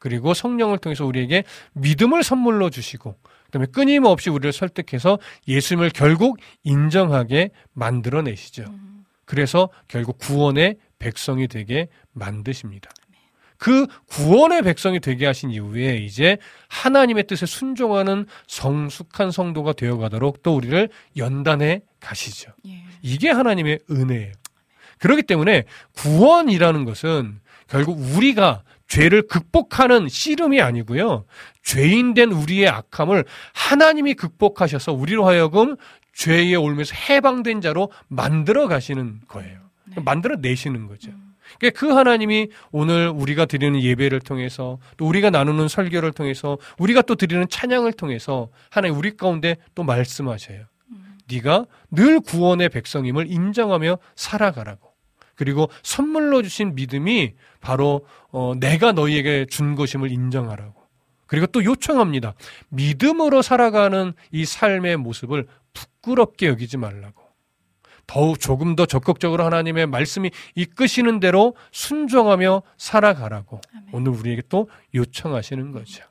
Speaker 1: 네.
Speaker 3: 그리고 성령을 통해서 우리에게 믿음을 선물로 주시고 그다음에 끊임없이 우리를 설득해서 예수님을 결국 인정하게 만들어 내시죠.
Speaker 1: 음.
Speaker 3: 그래서 결국 구원의 백성이 되게 만드십니다. 그 구원의 백성이 되게 하신 이후에 이제 하나님의 뜻에 순종하는 성숙한 성도가 되어 가도록 또 우리를 연단해 가시죠.
Speaker 1: 예.
Speaker 3: 이게 하나님의 은혜예요. 그렇기 때문에 구원이라는 것은 결국 우리가 죄를 극복하는 씨름이 아니고요. 죄인된 우리의 악함을 하나님이 극복하셔서 우리로 하여금 죄에 올면서 해방된 자로 만들어 가시는 거예요.
Speaker 1: 네.
Speaker 3: 만들어 내시는 거죠. 그러니까 그 하나님이 오늘 우리가 드리는 예배를 통해서 또 우리가 나누는 설교를 통해서 우리가 또 드리는 찬양을 통해서 하나님 우리 가운데 또 말씀하셔요. 네가 늘 구원의 백성임을 인정하며 살아가라고. 그리고 선물로 주신 믿음이 바로 어, 내가 너희에게 준 것임을 인정하라고. 그리고 또 요청합니다. 믿음으로 살아가는 이 삶의 모습을 부끄럽게 여기지 말라고. 더욱 조금 더 적극적으로 하나님의 말씀이 이끄시는 대로 순종하며 살아가라고 오늘 우리에게 또 요청하시는 거죠.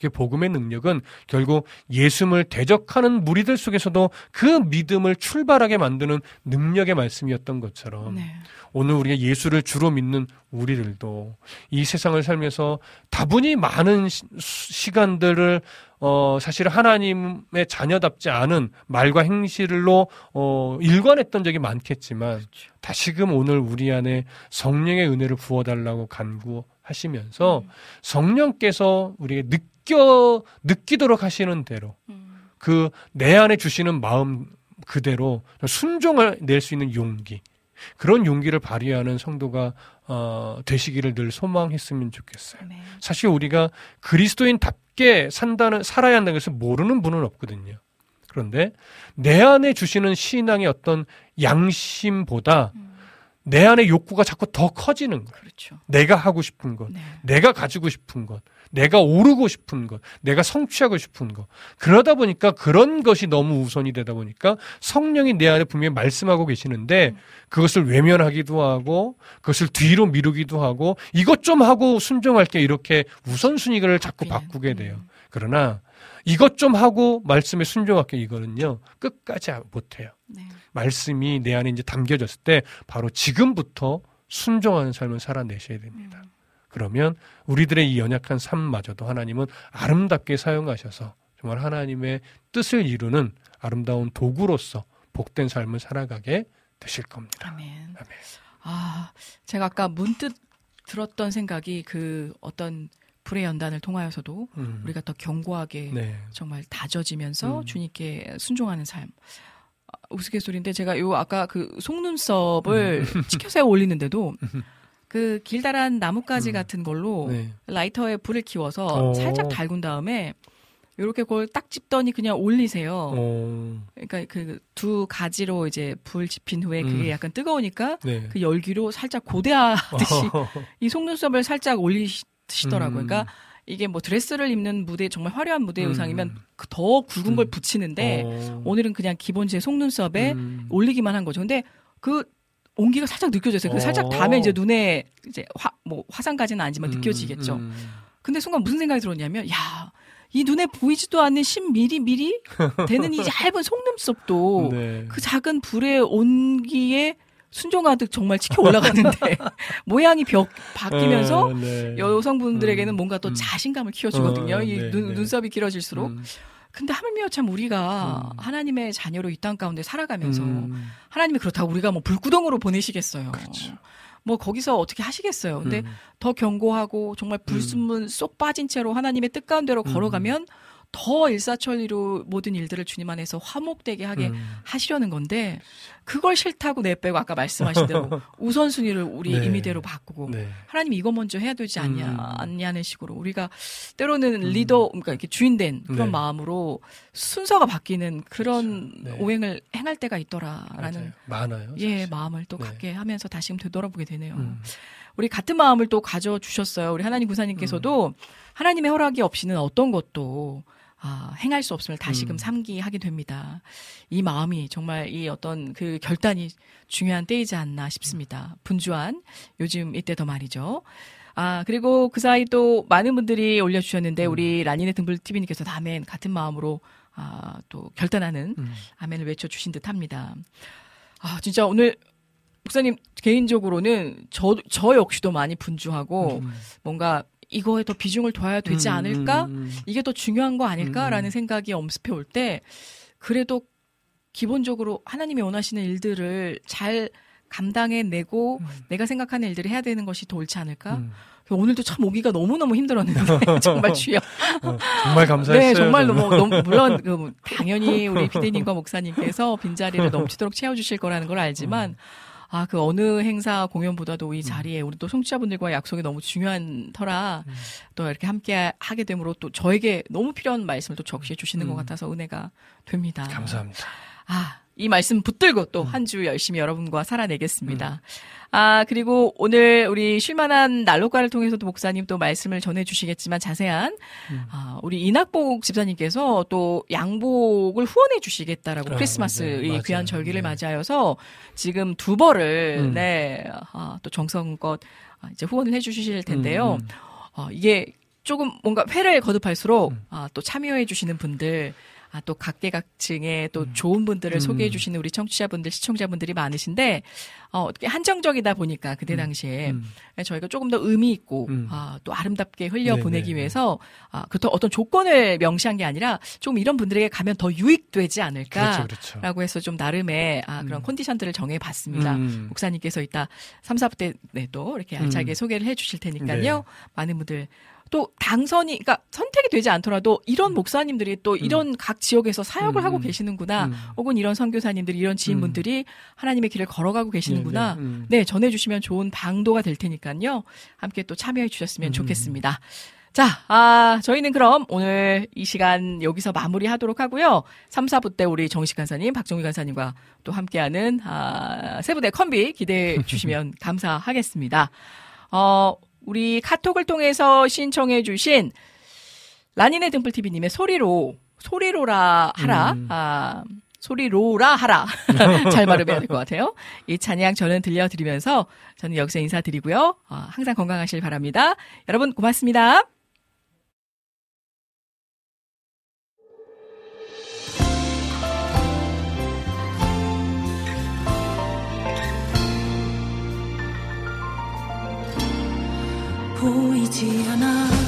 Speaker 3: 그 복음의 능력은 결국 예수를 대적하는 무리들 속에서도 그 믿음을 출발하게 만드는 능력의 말씀이었던 것처럼
Speaker 1: 네.
Speaker 3: 오늘 우리가 예수를 주로 믿는 우리들도 이 세상을 살면서 다분히 많은 시, 시간들을 어 사실 하나님의 자녀답지 않은 말과 행실로 어 일관했던 적이 많겠지만 다시금 오늘 우리 안에 성령의 은혜를 부어달라고 간구 하시면서 성령께서 우리에게 느껴 느끼도록 하시는 대로 그내 안에 주시는 마음 그대로 순종을 낼 수 있는 용기 그런 용기를 발휘하는 성도가 어, 되시기를 늘 소망했으면 좋겠어요.
Speaker 1: 네.
Speaker 3: 사실 우리가 그리스도인답게 산다는 살아야 한다는 것을 모르는 분은 없거든요. 그런데 내 안에 주시는 신앙의 어떤 양심보다 내 안의 욕구가 자꾸 더 커지는 거예요.
Speaker 1: 그렇죠.
Speaker 3: 내가 하고 싶은 것,
Speaker 1: 네.
Speaker 3: 내가 가지고 싶은 것, 내가 오르고 싶은 것, 내가 성취하고 싶은 것. 그러다 보니까 그런 것이 너무 우선이 되다 보니까 성령이 내 안에 분명히 말씀하고 계시는데 그것을 외면하기도 하고 그것을 뒤로 미루기도 하고 이것 좀 하고 순종할게 이렇게 우선순위를 자꾸. 바꾸게 돼요. 그러나 이것 좀 하고 말씀에 순종할게 이거는요 끝까지 못해요.
Speaker 1: 네.
Speaker 3: 말씀이 내 안에 이제 담겨졌을 때 바로 지금부터 순종하는 삶을 살아내셔야 됩니다. 그러면 우리들의 이 연약한 삶마저도 하나님은 아름답게 사용하셔서 정말 하나님의 뜻을 이루는 아름다운 도구로서 복된 삶을 살아가게 되실 겁니다.
Speaker 1: 아멘.
Speaker 3: 아멘.
Speaker 1: 아, 제가 아까 문득 들었던 생각이 그 어떤 불의 연단을 통하여서도
Speaker 3: 음.
Speaker 1: 우리가 더 견고하게
Speaker 3: 네.
Speaker 1: 정말 다져지면서
Speaker 3: 음.
Speaker 1: 주님께 순종하는 삶. 아, 우스갯소리인데 제가 요 아까 그 속눈썹을
Speaker 3: 음.
Speaker 1: 치켜서 올리는데도 그 길다란 나뭇가지
Speaker 3: 음.
Speaker 1: 같은 걸로
Speaker 3: 네.
Speaker 1: 라이터에 불을 키워서
Speaker 3: 어.
Speaker 1: 살짝 달군 다음에 요렇게 그걸 딱 집더니 그냥 올리세요.
Speaker 3: 어,
Speaker 1: 그러니까 그 두 가지로 이제 불 지핀 후에 그게
Speaker 3: 음.
Speaker 1: 약간 뜨거우니까
Speaker 3: 네.
Speaker 1: 그 열기로 살짝 고대하듯이 이 속눈썹을 살짝 올리시 더라고요.
Speaker 3: 음.
Speaker 1: 그러니까 이게 뭐 드레스를 입는 무대 정말 화려한 무대
Speaker 3: 음.
Speaker 1: 의상이면 그더 굵은 걸
Speaker 3: 음.
Speaker 1: 붙이는데
Speaker 3: 어.
Speaker 1: 오늘은 그냥 기본 제 속눈썹에
Speaker 3: 음.
Speaker 1: 올리기만 한 거죠. 근데 그 온기가 살짝 느껴졌어요. 그 살짝
Speaker 3: 어.
Speaker 1: 닿으면 이제 눈에 이제 화 뭐 화상까지는 아니지만
Speaker 3: 음,
Speaker 1: 느껴지겠죠.
Speaker 3: 음.
Speaker 1: 근데 순간 무슨 생각이 들었냐면 야. 이 눈에 보이지도 않는 10mm 되는 이 얇은 속눈썹도
Speaker 3: 네.
Speaker 1: 그 작은 불의 온기에 순종하듯 정말 치켜 올라가는데 모양이 벽 바뀌면서
Speaker 3: 어, 네.
Speaker 1: 여성분들에게는
Speaker 3: 음,
Speaker 1: 뭔가 또
Speaker 3: 음.
Speaker 1: 자신감을 키워주거든요.
Speaker 3: 어,
Speaker 1: 이
Speaker 3: 네,
Speaker 1: 눈,
Speaker 3: 네.
Speaker 1: 눈썹이 길어질수록.
Speaker 3: 음.
Speaker 1: 근데 하물며 참 우리가
Speaker 3: 음.
Speaker 1: 하나님의 자녀로 이 땅 가운데 살아가면서
Speaker 3: 음.
Speaker 1: 하나님이 그렇다고 우리가 뭐 불구덩으로 보내시겠어요.
Speaker 3: 그렇죠.
Speaker 1: 뭐 거기서 어떻게 하시겠어요. 근데
Speaker 3: 음.
Speaker 1: 더 견고하고 정말 불순물 쏙 빠진 채로 하나님의 뜻 가운데로
Speaker 3: 음.
Speaker 1: 걸어가면 더 일사천리로 모든 일들을 주님 안에서 화목되게 하게
Speaker 3: 음.
Speaker 1: 하시려는 건데 그걸 싫다고 내빼고 아까 말씀하신 대로 우선순위를 우리
Speaker 3: 네.
Speaker 1: 임의대로 바꾸고
Speaker 3: 네.
Speaker 1: 하나님 이거 먼저 해야 되지 않냐
Speaker 3: 음.
Speaker 1: 않냐는 식으로 우리가 때로는 리더 그러니까 이렇게 주인된 그런
Speaker 3: 네.
Speaker 1: 마음으로 순서가 바뀌는 그런
Speaker 3: 그렇죠. 네.
Speaker 1: 오행을 행할 때가 있더라라는
Speaker 3: 맞아요. 많아요.
Speaker 1: 예
Speaker 3: 사실.
Speaker 1: 마음을 또
Speaker 3: 네.
Speaker 1: 갖게 하면서 다시금 되돌아보게 되네요.
Speaker 3: 음.
Speaker 1: 우리 같은 마음을 또 가져 주셨어요. 우리 하나님 구사님께서도
Speaker 3: 음.
Speaker 1: 하나님의 허락이 없이는 어떤 것도 아, 행할 수 없음을 다시금
Speaker 3: 음.
Speaker 1: 삼기하게 됩니다. 이 마음이 정말 이 어떤 그 결단이 중요한 때이지 않나 싶습니다. 분주한 요즘 이때 더 말이죠. 아, 그리고 그 사이 또 많은 분들이 올려주셨는데,
Speaker 3: 음.
Speaker 1: 우리 라니네 등불 TV님께서 다음엔 같은 마음으로, 아, 또 결단하는
Speaker 3: 음.
Speaker 1: 아멘을 외쳐주신 듯 합니다. 아, 진짜 오늘 목사님 개인적으로는 저, 저 역시도 많이 분주하고
Speaker 3: 음.
Speaker 1: 뭔가 이거에 더 비중을 둬야 되지
Speaker 3: 음,
Speaker 1: 않을까?
Speaker 3: 음, 음.
Speaker 1: 이게 더 중요한 거 아닐까라는
Speaker 3: 음.
Speaker 1: 생각이 엄습해 올 때 그래도 기본적으로 하나님이 원하시는 일들을 잘 감당해내고 내가 생각하는 일들을 해야 되는 것이 더 옳지 않을까?
Speaker 3: 음.
Speaker 1: 오늘도 참 오기가 너무너무 힘들었는데 정말 주여.
Speaker 3: 어, 정말 감사했어요.
Speaker 1: 네, 정말. 너무, 너무 물론 그 뭐, 당연히 우리 비대님과 목사님께서 빈자리를 넘치도록 채워주실 거라는 걸 알지만 아 그 어느 행사 공연보다도 이 자리에 우리 또 청취자분들과의 약속이 너무 중요한 터라 또 이렇게 함께 하게 되므로 또 저에게 너무 필요한 말씀을 또 적시해 주시는 것
Speaker 3: 음.
Speaker 1: 같아서 은혜가 됩니다.
Speaker 3: 감사합니다.
Speaker 1: 아, 이 말씀 붙들고 또 한 주 열심히 여러분과 살아내겠습니다. 아, 그리고 오늘 우리 쉴만한 난로가를 통해서도 목사님 또 말씀을 전해주시겠지만 자세한, 아, 우리 이낙복 집사님께서 또 양복을 후원해 주시겠다라고
Speaker 3: 아,
Speaker 1: 크리스마스
Speaker 3: 맞아요.
Speaker 1: 이
Speaker 3: 맞아요.
Speaker 1: 귀한 절기를
Speaker 3: 네.
Speaker 1: 맞이하여서 지금 두 벌을,
Speaker 3: 음.
Speaker 1: 네, 아, 또 정성껏 아, 이제 후원을 해 주실 텐데요.
Speaker 3: 음, 음.
Speaker 1: 어, 이게 조금 뭔가 회를 거듭할수록
Speaker 3: 음.
Speaker 1: 아, 또 참여해 주시는 분들 아, 또 각계각층의 또
Speaker 3: 음.
Speaker 1: 좋은 분들을
Speaker 3: 음.
Speaker 1: 소개해 주시는 우리 청취자분들, 시청자분들이 많으신데 어, 어떻게 한정적이다 보니까 그때 당시에
Speaker 3: 음.
Speaker 1: 저희가 조금 더 의미 있고
Speaker 3: 음.
Speaker 1: 아, 또 아름답게 흘려 보내기. 위해서 아, 그렇다 어떤 조건을 명시한 게 아니라 좀 이런 분들에게 가면 더 유익되지 않을까
Speaker 3: 그렇죠, 그렇죠.
Speaker 1: 라고 해서 좀 나름의 아, 그런
Speaker 3: 음.
Speaker 1: 컨디션들을 정해 봤습니다.
Speaker 3: 음.
Speaker 1: 목사님께서 이따 3, 4부 때도 이렇게 알차게
Speaker 3: 음.
Speaker 1: 소개를 해 주실 테니까요.
Speaker 3: 네.
Speaker 1: 많은 분들 또 당선이 그러니까 선택이 되지 않더라도 이런 목사님들이 또 이런 각 지역에서 사역을
Speaker 3: 음,
Speaker 1: 하고
Speaker 3: 음.
Speaker 1: 계시는구나.
Speaker 3: 음.
Speaker 1: 혹은 이런 선교사님들 이런 지인분들이 하나님의 길을 걸어가고 계시는구나.
Speaker 3: 네, 네. 음.
Speaker 1: 네, 전해 주시면 좋은 방도가 될 테니까요. 함께 또 참여해 주셨으면
Speaker 3: 음.
Speaker 1: 좋겠습니다. 자, 아, 저희는 그럼 오늘 이 시간 여기서 마무리 하도록 하고요. 3, 4부 때 우리 정식 간사님, 박정희 간사님과 또 함께하는, 아, 세부대 컴비 기대해 주시면 감사하겠습니다. 어, 우리 카톡을 통해서 신청해 주신 라니네 등불TV님의 소리로, 소리로라 하라,
Speaker 3: 음.
Speaker 1: 아, 소리로라 하라. 잘 발음해야 될 것 같아요. 이 찬양 저는 들려드리면서 저는 여기서 인사드리고요. 아, 항상 건강하실 바랍니다. 여러분 고맙습니다.
Speaker 2: 보이지 않아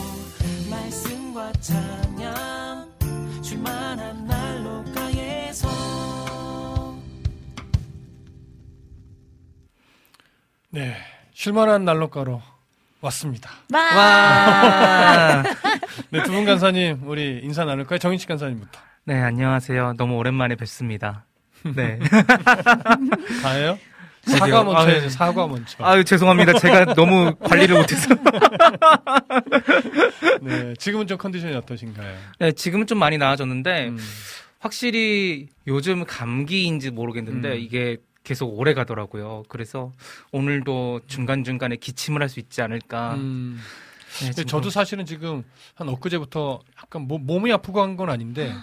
Speaker 2: 말씀과 찬양 줄만한 난로가에서
Speaker 3: 네. 쉴만한 난로가로 왔습니다.
Speaker 4: 와.
Speaker 3: 네, 두 분 간사님, 우리 인사 나눌까요? 정인식 간사님부터.
Speaker 4: 네, 안녕하세요. 너무 오랜만에 뵙습니다. 네.
Speaker 3: 다예요?
Speaker 4: 드디어.
Speaker 3: 사과 먼저
Speaker 4: 아유.
Speaker 3: 해야죠, 사과 먼저.
Speaker 4: 아유, 죄송합니다. 제가 너무 관리를 못해서.
Speaker 3: 네, 지금은 좀 컨디션이 어떠신가요?
Speaker 4: 네, 지금은 좀 많이 나아졌는데,
Speaker 3: 음.
Speaker 4: 확실히 요즘 감기인지 모르겠는데,
Speaker 3: 음.
Speaker 4: 이게 계속 오래 가더라고요. 그래서 오늘도 중간 중간에 기침을 할 수 있지 않을까.
Speaker 3: 음.
Speaker 4: 네,
Speaker 3: 저도 사실은 지금 한 엊그제부터 약간 모- 몸이 아프고 한 건 아닌데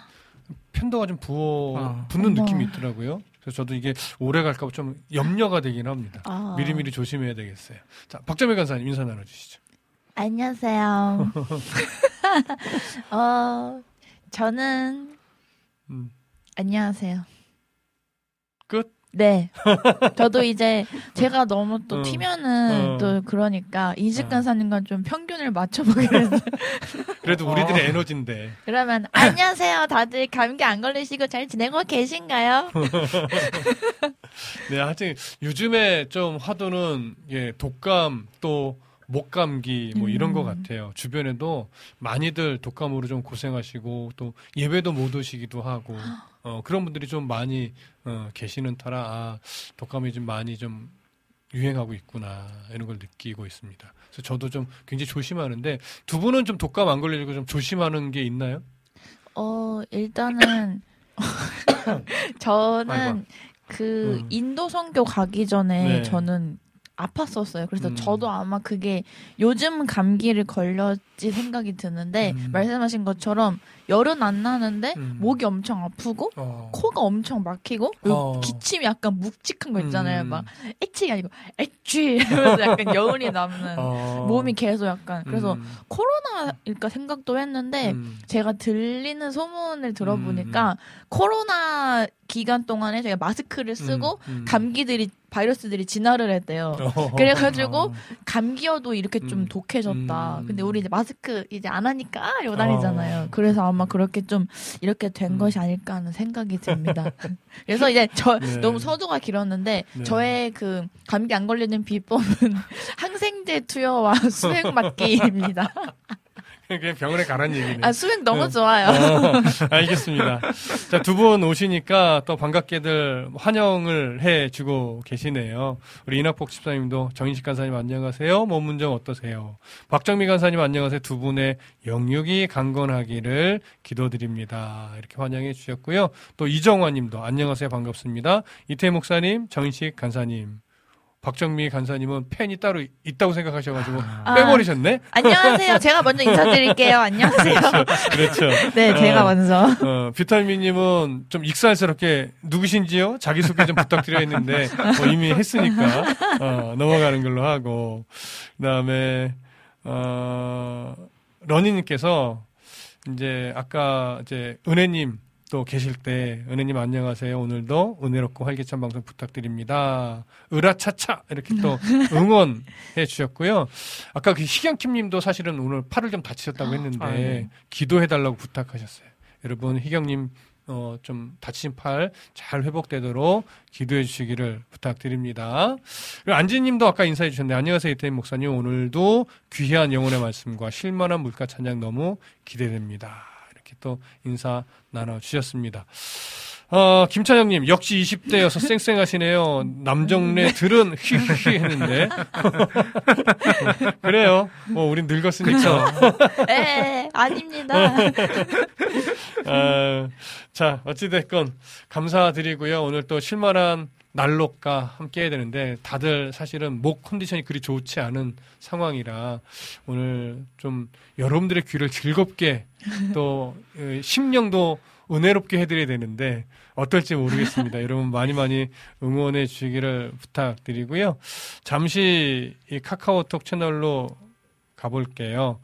Speaker 3: 편도가 좀 부어
Speaker 4: 아.
Speaker 3: 붓는
Speaker 5: 어머.
Speaker 3: 느낌이 있더라고요. 그래서 저도 이게 오래 갈까봐 좀 염려가 되긴 합니다.
Speaker 5: 아.
Speaker 3: 미리미리 조심해야 되겠어요. 자, 박정희 간사님 인사 나눠주시죠.
Speaker 5: 안녕하세요. 어, 저는
Speaker 3: 음.
Speaker 5: 안녕하세요.
Speaker 3: 끝?
Speaker 5: 네. 저도 이제 제가 너무 또
Speaker 3: 어.
Speaker 5: 튀면은
Speaker 3: 어.
Speaker 5: 또 그러니까 인식
Speaker 3: 어.
Speaker 5: 간사님과 좀 평균을 맞춰보기로 했어요.
Speaker 3: 그래도
Speaker 4: 어.
Speaker 3: 우리들의 에너지인데.
Speaker 5: 그러면 안녕하세요. 다들 감기 안 걸리시고 잘 지내고 계신가요?
Speaker 3: 네, 하여튼 요즘에 좀 화두는 예, 독감 또 목감기 뭐 이런
Speaker 5: 음.
Speaker 3: 것 같아요. 주변에도 많이들 독감으로 좀 고생하시고 또 예배도 못 오시기도 하고 어, 그런 분들이 좀 많이 어, 계시는 터라 아, 독감이 좀 많이 좀 유행하고 있구나 이런 걸 느끼고 있습니다. 그래서 저도 좀 굉장히 조심하는데 두 분은 좀 독감 안 걸리고 좀 조심하는 게 있나요?
Speaker 5: 어, 일단은 저는
Speaker 3: 아이고.
Speaker 5: 그
Speaker 3: 음.
Speaker 5: 인도 선교 가기 전에
Speaker 3: 네.
Speaker 5: 저는 아팠었어요. 그래서
Speaker 3: 음.
Speaker 5: 저도 아마 그게 요즘 감기를 걸렸지 생각이 드는데
Speaker 3: 음.
Speaker 5: 말씀하신 것처럼 열은 안 나는데
Speaker 3: 음.
Speaker 5: 목이 엄청 아프고
Speaker 3: 어.
Speaker 5: 코가 엄청 막히고
Speaker 3: 어.
Speaker 5: 기침이 약간 묵직한 거 있잖아요.
Speaker 3: 음.
Speaker 5: 막 애치가 아니고 애취 이러면서 약간 여운이 남는
Speaker 3: 어.
Speaker 5: 몸이 계속 약간 그래서
Speaker 3: 음.
Speaker 5: 코로나일까 생각도 했는데
Speaker 3: 음.
Speaker 5: 제가 들리는 소문을 들어보니까 코로나 기간 동안에 제가 마스크를 쓰고. 감기들이 바이러스들이 진화를 했대요.
Speaker 3: 어.
Speaker 5: 그래가지고 감기여도 이렇게 좀
Speaker 3: 음.
Speaker 5: 독해졌다.
Speaker 3: 음.
Speaker 5: 근데 우리 이제 마스크 이제 안 하니까 이러고 다니잖아요. 그래서 아마 그렇게 좀 이렇게 된
Speaker 3: 어. 음.
Speaker 5: 것이 아닐까 하는 생각이 듭니다. 그래서 이제 저
Speaker 3: 네.
Speaker 5: 너무 서두가 길었는데
Speaker 3: 네.
Speaker 5: 저의 그 감기 안 걸리는 비법은 항생제 투여와 수액 맞기입니다.
Speaker 3: 그냥 병원에 가라는 얘기네.
Speaker 5: 아 수액 너무
Speaker 3: 네.
Speaker 5: 좋아요.
Speaker 3: 어, 알겠습니다. 자, 두 분 오시니까 또 반갑게들 환영을 해 주고 계시네요. 우리 이낙복 집사님도 정인식 간사님 안녕하세요. 몸 문정 어떠세요? 박정미 간사님 안녕하세요. 두 분의 영육이 강건하기를 기도드립니다. 이렇게 환영해 주셨고요. 또 이정화 님도 안녕하세요. 반갑습니다. 이태 목사님, 정인식 간사님. 박정미 간사님은 팬이 따로 있다고 생각하셔가지고
Speaker 5: 아.
Speaker 3: 빼버리셨네?
Speaker 5: 안녕하세요. 제가 먼저 인사드릴게요. 안녕하세요.
Speaker 3: 그렇죠.
Speaker 5: 네, 제가
Speaker 3: 어.
Speaker 5: 먼저.
Speaker 3: 어, 비타민님은 좀 익살스럽게 누구신지요? 자기 소개 좀 부탁드려 했는데, 어, 이미 했으니까, 어, 넘어가는 걸로 하고, 그 다음에, 어, 러니님께서, 이제, 아까, 이제, 은혜님 또 계실 때, 은혜님 안녕하세요. 오늘도 은혜롭고 활기찬 방송 부탁드립니다. 으라차차! 이렇게 또 응원해 주셨고요. 아까 그 희경킴 님도 사실은 오늘 팔을 좀 다치셨다고 했는데,
Speaker 4: 아, 네.
Speaker 3: 기도해 달라고 부탁하셨어요. 여러분, 희경님, 어, 좀 다친 팔 잘 회복되도록 기도해 주시기를 부탁드립니다. 그리고 안지님도 아까 인사해 주셨는데, 안녕하세요, 이태임 목사님. 오늘도 귀한 영혼의 말씀과 실만한 물가 찬양 너무 기대됩니다. 또 인사 나눠주셨습니다. 어, 김찬영님, 역시 20대여서 쌩쌩하시네요. 남정네 들은 휘휘 했는데. 그래요. 뭐, 우린 늙었으니까.
Speaker 5: 에 아닙니다.
Speaker 3: 아, 자, 어찌됐건 감사드리고요. 오늘 또 실만한 난록과 함께 해야 되는데 다들 사실은 목 컨디션이 그리 좋지 않은 상황이라 오늘 좀 여러분들의 귀를 즐겁게 또 어, 심령도 은혜롭게 해드려야 되는데 어떨지 모르겠습니다. 여러분 많이 많이 응원해 주시기를 부탁드리고요. 잠시 이 카카오톡 채널로 가볼게요.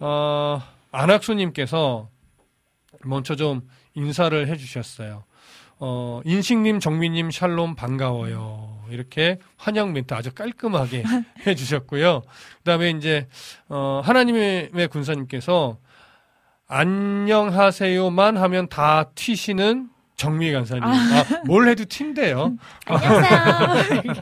Speaker 3: 어, 안학수님께서 먼저 좀 인사를 해주셨어요. 어, 인식님, 정민님, 샬롬 반가워요. 이렇게 환영 멘트 아주 깔끔하게 해주셨고요. 그 다음에 이제, 어, 하나님의 군사님께서 안녕하세요만 하면 다 튀시는 정미 간사님. 아, 뭘 해도 튄대요.
Speaker 5: 안녕하세요.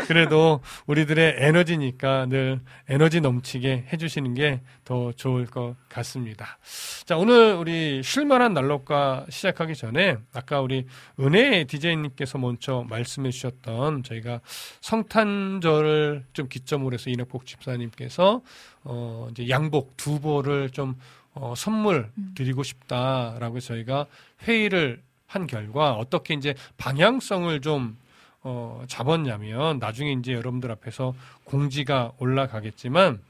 Speaker 3: 그래도 우리들의 에너지니까 늘 에너지 넘치게 해주시는 게 더 좋을 것 같습니다. 자, 오늘 우리 쉴만한 난록과 시작하기 전에 아까 우리 은혜 디제이님께서 먼저 말씀해 주셨던 저희가 성탄절을 좀 기점으로 해서 이낙복 집사님께서 어, 이제 양복 두 벌을 좀 어, 선물 드리고 싶다라고 저희가 회의를 한 결과 어떻게 이제 방향성을 좀 어, 잡았냐면 나중에 이제 여러분들 앞에서 공지가 올라가겠지만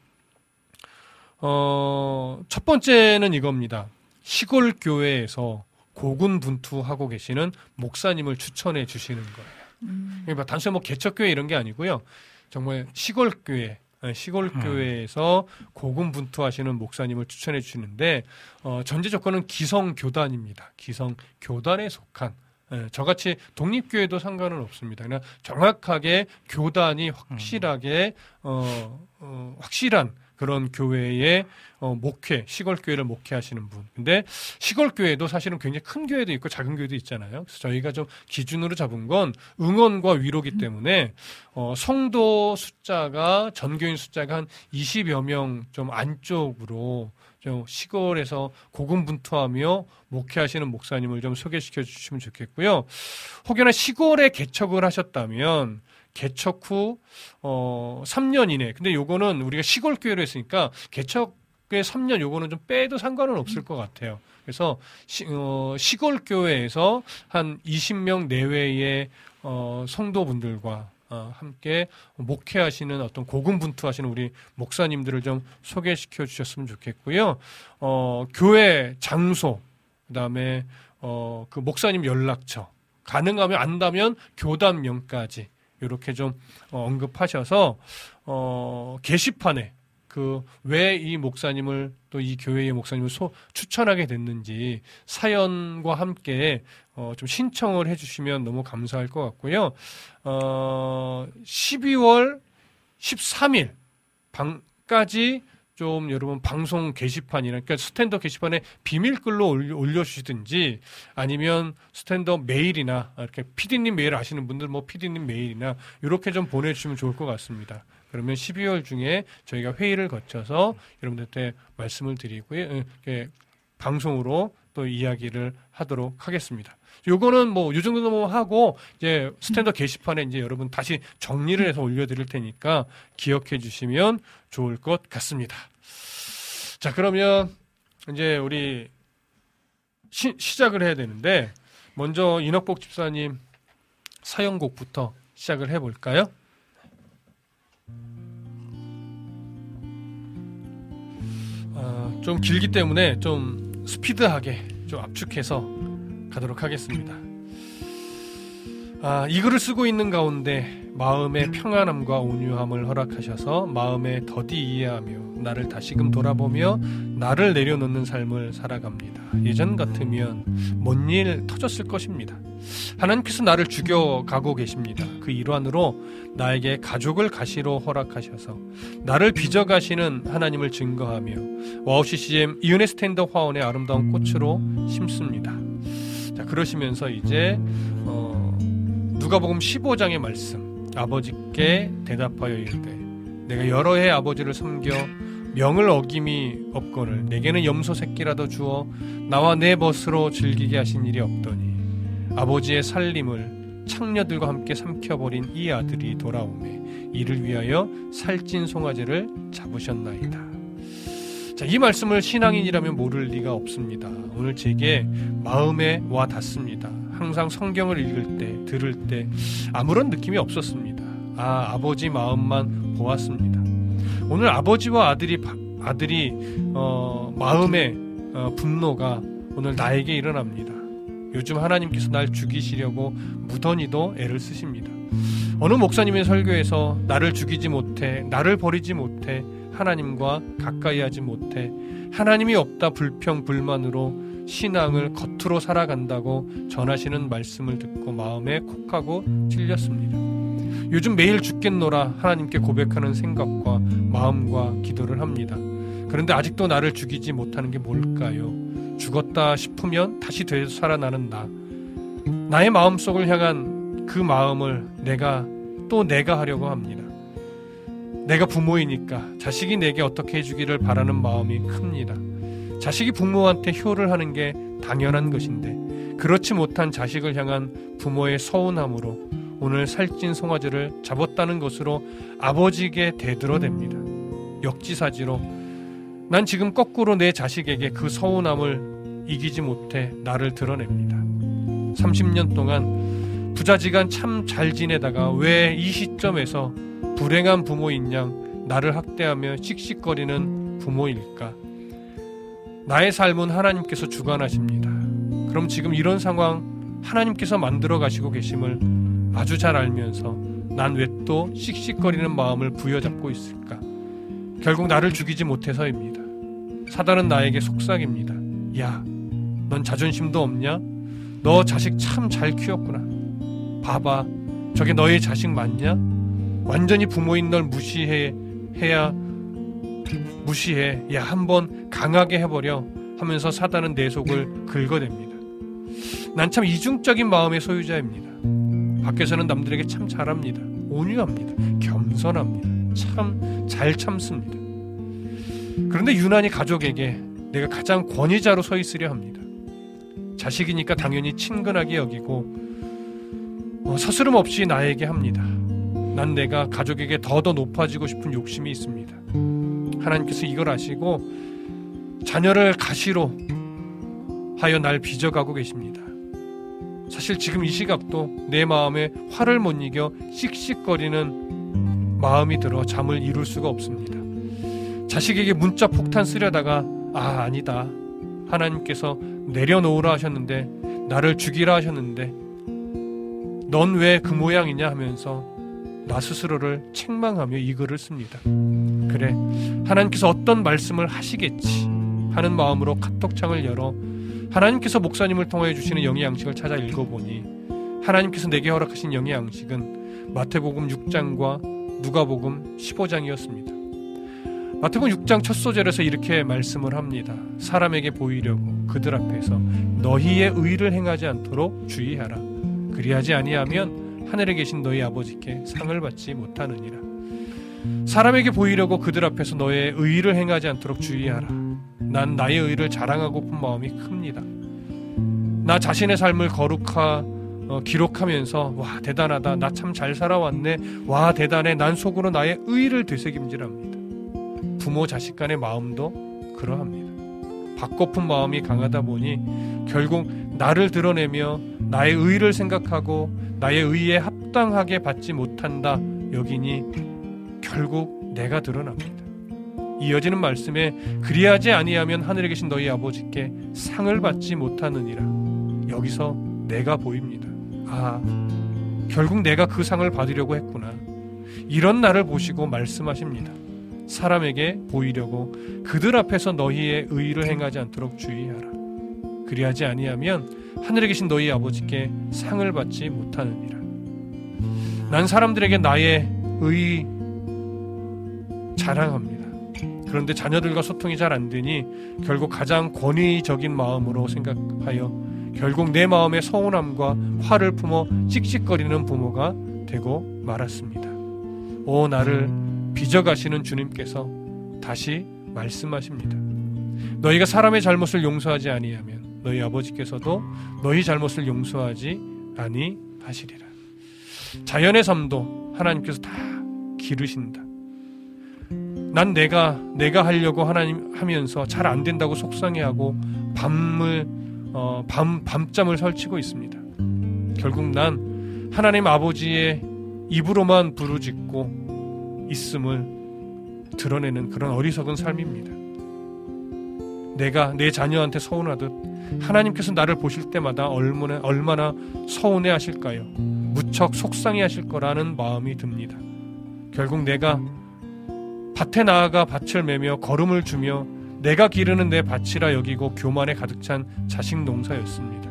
Speaker 3: 어, 첫 번째는 이겁니다. 시골 교회에서 고군분투하고 계시는 목사님을 추천해 주시는 거예요. 그러니까 단순히 뭐 개척교회 이런 게 아니고요. 정말 시골 교회, 예, 시골 교회에서 고군분투하시는 목사님을 추천해 주시는데 어, 전제 조건은 기성 교단입니다. 기성 교단에 속한 예, 저같이 독립교회도 상관은 없습니다. 그냥 정확하게 교단이 확실하게 어, 어, 확실한 그런 교회의 어, 목회, 시골 교회를 목회하시는 분. 근데 시골 교회도 사실은 굉장히 큰 교회도 있고 작은 교회도 있잖아요. 그래서 저희가 좀 기준으로 잡은 건 응원과 위로기 때문에 어, 성도 숫자가 전교인 숫자가 한 20여 명 좀 안쪽으로 좀 시골에서 고군분투하며 목회하시는 목사님을 좀 소개시켜 주시면 좋겠고요. 혹여나 시골에 개척을 하셨다면 개척 후 어, 3년 이내. 근데 요거는 우리가 시골 교회로 했으니까 개척의 3년 요거는 좀 빼도 상관은 없을 것 같아요. 그래서 시, 어, 시골 교회에서 한 20명 내외의 어, 성도분들과 어, 함께 목회하시는 어떤 고군분투하시는 우리 목사님들을 좀 소개시켜 주셨으면 좋겠고요. 어, 교회 장소, 그 다음에 어, 그 목사님 연락처, 가능하면 안다면 교단명까지 이렇게 좀 어, 언급하셔서 어, 게시판에 그 왜 이 목사님을 또 이 교회의 목사님을 소, 추천하게 됐는지 사연과 함께 어, 좀 신청을 해주시면 너무 감사할 것 같고요. 어, 12월 13일 밤까지 좀 여러분 방송 게시판이나 그러니까 스탠더 게시판에 비밀글로 올려, 주시든지 아니면 스탠더 메일이나 이렇게 피디님 메일 아시는 분들 뭐 피디님 메일이나 이렇게 좀 보내주시면 좋을 것 같습니다. 그러면 12월 중에 저희가 회의를 거쳐서 여러분들한테 말씀을 드리고요. 예, 방송으로 또 이야기를 하도록 하겠습니다. 요거는 뭐, 요 정도 하고, 이제 스탠더 게시판에 이제 여러분 다시 정리를 해서 올려드릴 테니까 기억해 주시면 좋을 것 같습니다. 자, 그러면 이제 우리 시, 시작을 해야 되는데, 먼저 인혁복 집사님 사연곡부터 시작을 해볼까요? 어, 좀 길기 때문에 좀 스피드하게 좀 압축해서 가도록 하겠습니다. 아, 이 글을 쓰고 있는 가운데 마음의 평안함과 온유함을 허락하셔서 마음에 더디 이해하며 나를 다시금 돌아보며 나를 내려놓는 삶을 살아갑니다. 예전 같으면 뭔 일 터졌을 것입니다. 하나님께서 나를 죽여가고 계십니다. 그 일환으로 나에게 가족을 가시로 허락하셔서 나를 빚어가시는 하나님을 증거하며 와우 CCM 이은혜 스탠더 화원의 아름다운 꽃으로 심습니다. 자 그러시면서 이제 어, 누가복음 15장의 말씀 아버지께 대답하여 이르되 내가 여러 해 아버지를 섬겨 명을 어김이 없거늘 내게는 염소 새끼라도 주어 나와 내 벗으로 즐기게 하신 일이 없더니 아버지의 살림을 창녀들과 함께 삼켜버린 이 아들이 돌아오매 이를 위하여 살찐 송아지를 잡으셨나이다. 자, 이 말씀을 신앙인이라면 모를 리가 없습니다. 오늘 제게 마음에 와 닿습니다. 항상 성경을 읽을 때, 들을 때 아무런 느낌이 없었습니다. 아, 아버지 마음만 보았습니다. 오늘 아버지와 아들이 아들이 어, 마음의 어, 분노가 오늘 나에게 일어납니다. 요즘 하나님께서 날 죽이시려고 무던히도 애를 쓰십니다. 어느 목사님의 설교에서 나를 죽이지 못해, 나를 버리지 못해, 하나님과 가까이 하지 못해, 하나님이 없다 불평, 불만으로 신앙을 겉으로 살아간다고 전하시는 말씀을 듣고 마음에 콕하고 찔렸습니다. 요즘 매일 죽겠노라 하나님께 고백하는 생각과 마음과 기도를 합니다. 그런데 아직도 나를 죽이지 못하는 게 뭘까요? 죽었다 싶으면 다시 되서 살아나는 나. 나의 마음속을 향한 그 마음을 내가 또 내가 하려고 합니다. 내가 부모이니까 자식이 내게 어떻게 해주기를 바라는 마음이 큽니다. 자식이 부모한테 효를 하는 게 당연한 것인데 그렇지 못한 자식을 향한 부모의 서운함으로 오늘 살찐 송아지를 잡았다는 것으로 아버지에게 대들어댑니다. 역지사지로 난 지금 거꾸로 내 자식에게 그 서운함을 이기지 못해 나를 드러냅니다. 30년 동안 부자지간 참 잘 지내다가 왜 이 시점에서 불행한 부모인 양 나를 학대하며 씩씩거리는 부모일까? 나의 삶은 하나님께서 주관하십니다. 그럼 지금 이런 상황 하나님께서 만들어 가시고 계심을 아주 잘 알면서 난 왜 또 씩씩거리는 마음을 부여잡고 있을까? 결국 나를 죽이지 못해서입니다. 사단은 나에게 속삭입니다. 야, 넌 자존심도 없냐? 너 자식 참 잘 키웠구나. 봐봐, 저게 너의 자식 맞냐? 완전히 부모인 널 무시해 해야 무시해. 야, 한번 강하게 해버려. 하면서 사단은 내 속을 긁어댑니다. 난 참 이중적인 마음의 소유자입니다. 밖에서는 남들에게 참 잘합니다. 온유합니다. 겸손합니다. 참 잘 참습니다. 그런데 유난히 가족에게 내가 가장 권위자로 서 있으려 합니다. 자식이니까 당연히 친근하게 여기고 어, 서스름 없이 나에게 합니다. 난 내가 가족에게 더더 높아지고 싶은 욕심이 있습니다. 하나님께서 이걸 아시고 자녀를 가시로 하여 날 빚어가고 계십니다. 사실 지금 이 시각도 내 마음에 화를 못 이겨 씩씩거리는 마음이 들어 잠을 이룰 수가 없습니다. 자식에게 문자 폭탄 쓰려다가 아 아니다. 하나님께서 내려놓으라 하셨는데 나를 죽이라 하셨는데 넌 왜 그 모양이냐 하면서 나 스스로를 책망하며 이 글을 씁니다. 그래, 하나님께서 어떤 말씀을 하시겠지 하는 마음으로 카톡창을 열어 하나님께서 목사님을 통하여 주시는 영의 양식을 찾아 읽어보니 하나님께서 내게 허락하신 영의 양식은 마태복음 6장과 누가복음 15장이었습니다. 마태복음 6장 첫 소절에서 이렇게 말씀을 합니다. 사람에게 보이려고 그들 앞에서 너희의 의를 행하지 않도록 주의하라. 그리하지 아니하면 하늘에 계신 너희 아버지께 상을 받지 못하느니라. 사람에게 보이려고 그들 앞에서 너의 의를 행하지 않도록 주의하라. 난 나의 의를 자랑하고픈 마음이 큽니다. 나 자신의 삶을 거룩하 어, 기록하면서 와 대단하다 나 참 잘 살아왔네 와 대단해 난 속으로 나의 의를 되새김질합니다. 부모 자식 간의 마음도 그러합니다. 받고픈 마음이 강하다 보니 결국 나를 드러내며 나의 의를 생각하고 나의 의에 합당하게 받지 못한다 여기니 결국 내가 드러납니다. 이어지는 말씀에 그리하지 아니하면 하늘에 계신 너희 아버지께 상을 받지 못하느니라. 여기서 내가 보입니다. 아, 결국 내가 그 상을 받으려고 했구나. 이런 나를 보시고 말씀하십니다. 사람에게 보이려고 그들 앞에서 너희의 의를 행하지 않도록 주의하라. 그리하지 아니하면 하늘에 계신 너희 아버지께 상을 받지 못하느니라. 난 사람들에게 나의 의 자랑합니다. 그런데 자녀들과 소통이 잘 안 되니 결국 가장 권위적인 마음으로 생각하여 결국 내 마음의 서운함과 화를 품어 씩씩거리는 부모가 되고 말았습니다. 오 나를 빚어가시는 주님께서 다시 말씀하십니다. 너희가 사람의 잘못을 용서하지 아니하면 너희 아버지께서도 너희 잘못을 용서하지 아니하시리라. 자연의 삶도 하나님께서 다 기르신다. 난 내가 내가 하려고 하나님 하면서 잘 안 된다고 속상해하고 밤을 어, 밤 밤잠을 설치고 있습니다. 결국 난 하나님 아버지의 입으로만 부르짖고 있음을 드러내는 그런 어리석은 삶입니다. 내가 내 자녀한테 서운하듯 하나님께서 나를 보실 때마다 얼마나 얼마나 서운해 하실까요? 무척 속상해 하실 거라는 마음이 듭니다. 결국 내가 밭에 나아가 밭을 매며 걸음을 주며 내가 기르는 내 밭이라 여기고 교만에 가득 찬 자식 농사였습니다.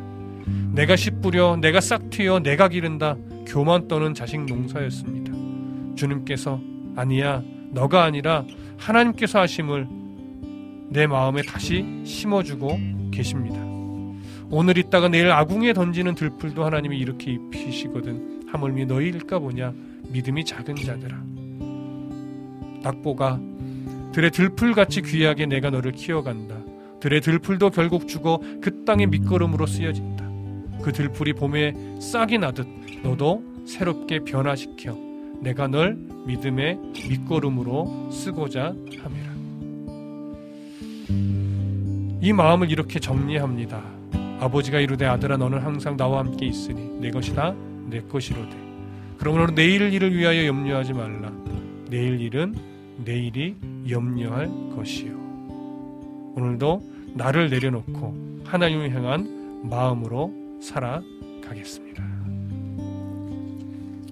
Speaker 3: 내가 씨 뿌려 내가 싹 튀어 내가 기른다 교만 떠는 자식 농사였습니다. 주님께서 아니야 너가 아니라 하나님께서 하심을 내 마음에 다시 심어주고 계십니다. 오늘 있다가 내일 아궁이에 던지는 들풀도 하나님이 이렇게 입히시거든 하물며 너희일까 보냐 믿음이 작은 자들아 낙보가 들의 들풀같이 귀하게 내가 너를 키워간다. 들의 들풀도 결국 죽어 그 땅의 밑거름으로 쓰여진다. 그 들풀이 봄에 싹이 나듯 너도 새롭게 변화시켜 내가 널 믿음의 밑거름으로 쓰고자 함이라. 이 마음을 이렇게 정리합니다. 아버지가 이르되 아들아 너는 항상 나와 함께 있으니 내 것이다 내 것이로되. 그러므로 내일 일을 위하여 염려하지 말라. 내일 일은 내일이 염려할 것이요. 오늘도 나를 내려놓고 하나님을 향한 마음으로 살아가겠습니다.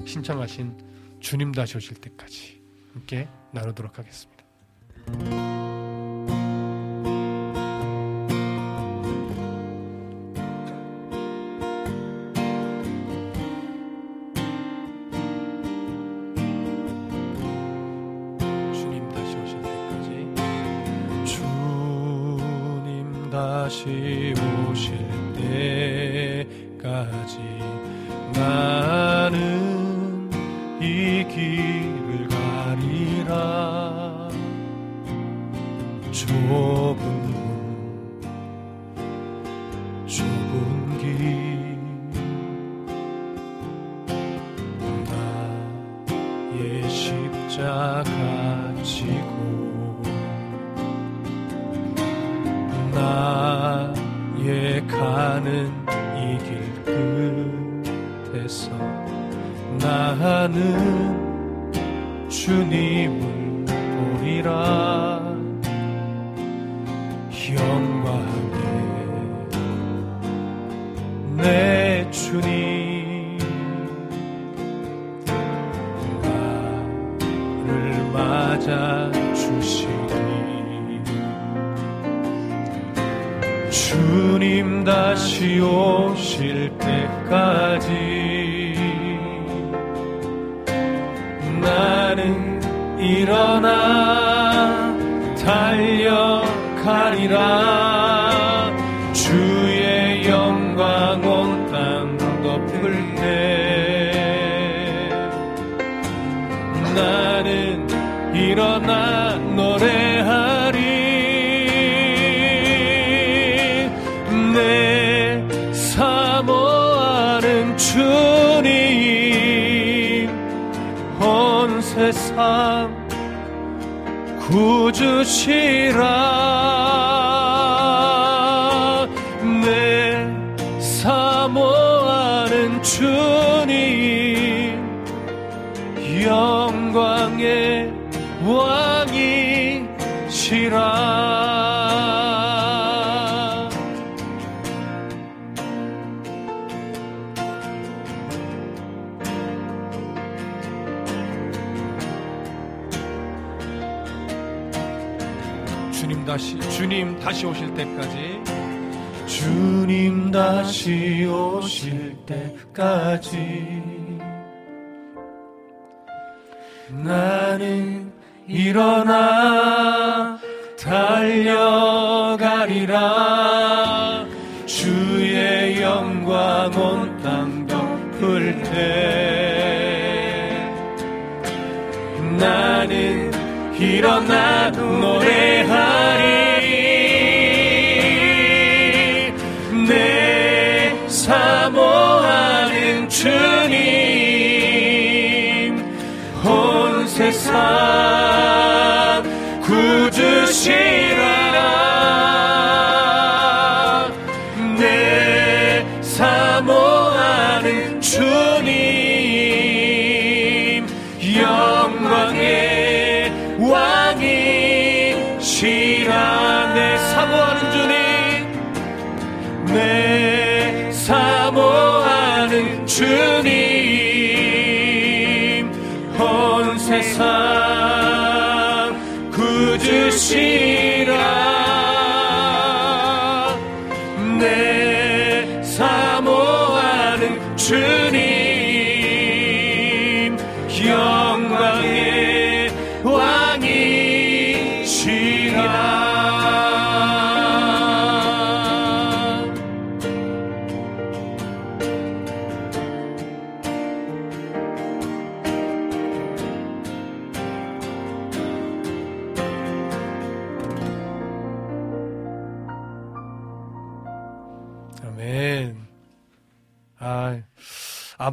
Speaker 3: 신청하신 주님 다시 오실 때까지 함께 나누도록 하겠습니다. 영광의 내 주님 구 때까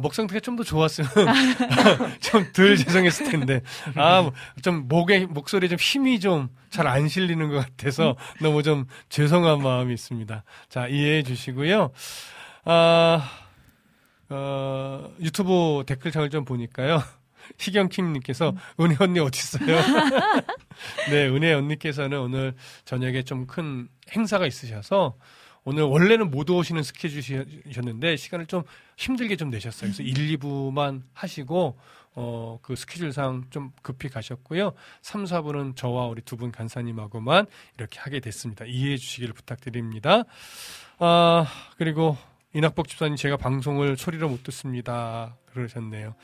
Speaker 3: 목 상태가 좀 더 좋았으면 좀 덜 죄송했을 텐데. 아, 좀 목에, 목소리에 좀 힘이 좀 잘 안 실리는 것 같아서 너무 좀 죄송한 마음이 있습니다. 자, 이해해 주시고요. 아, 어, 유튜브 댓글창을 좀 보니까요. 희경킴님께서 은혜 언니 어딨어요? 네, 은혜 언니께서는 오늘 저녁에 좀 큰 행사가 있으셔서 오늘 원래는 못 오시는 스케줄이셨는데 시간을 좀 힘들게 좀 내셨어요. 그래서 1, 2부만 하시고 어, 그 스케줄상 좀 급히 가셨고요. 3, 4부는 저와 우리 두 분 간사님하고만 이렇게 하게 됐습니다. 이해해 주시기를 부탁드립니다. 아, 그리고 이낙복 집사님 제가 방송을 소리로 못 듣습니다. 그러셨네요.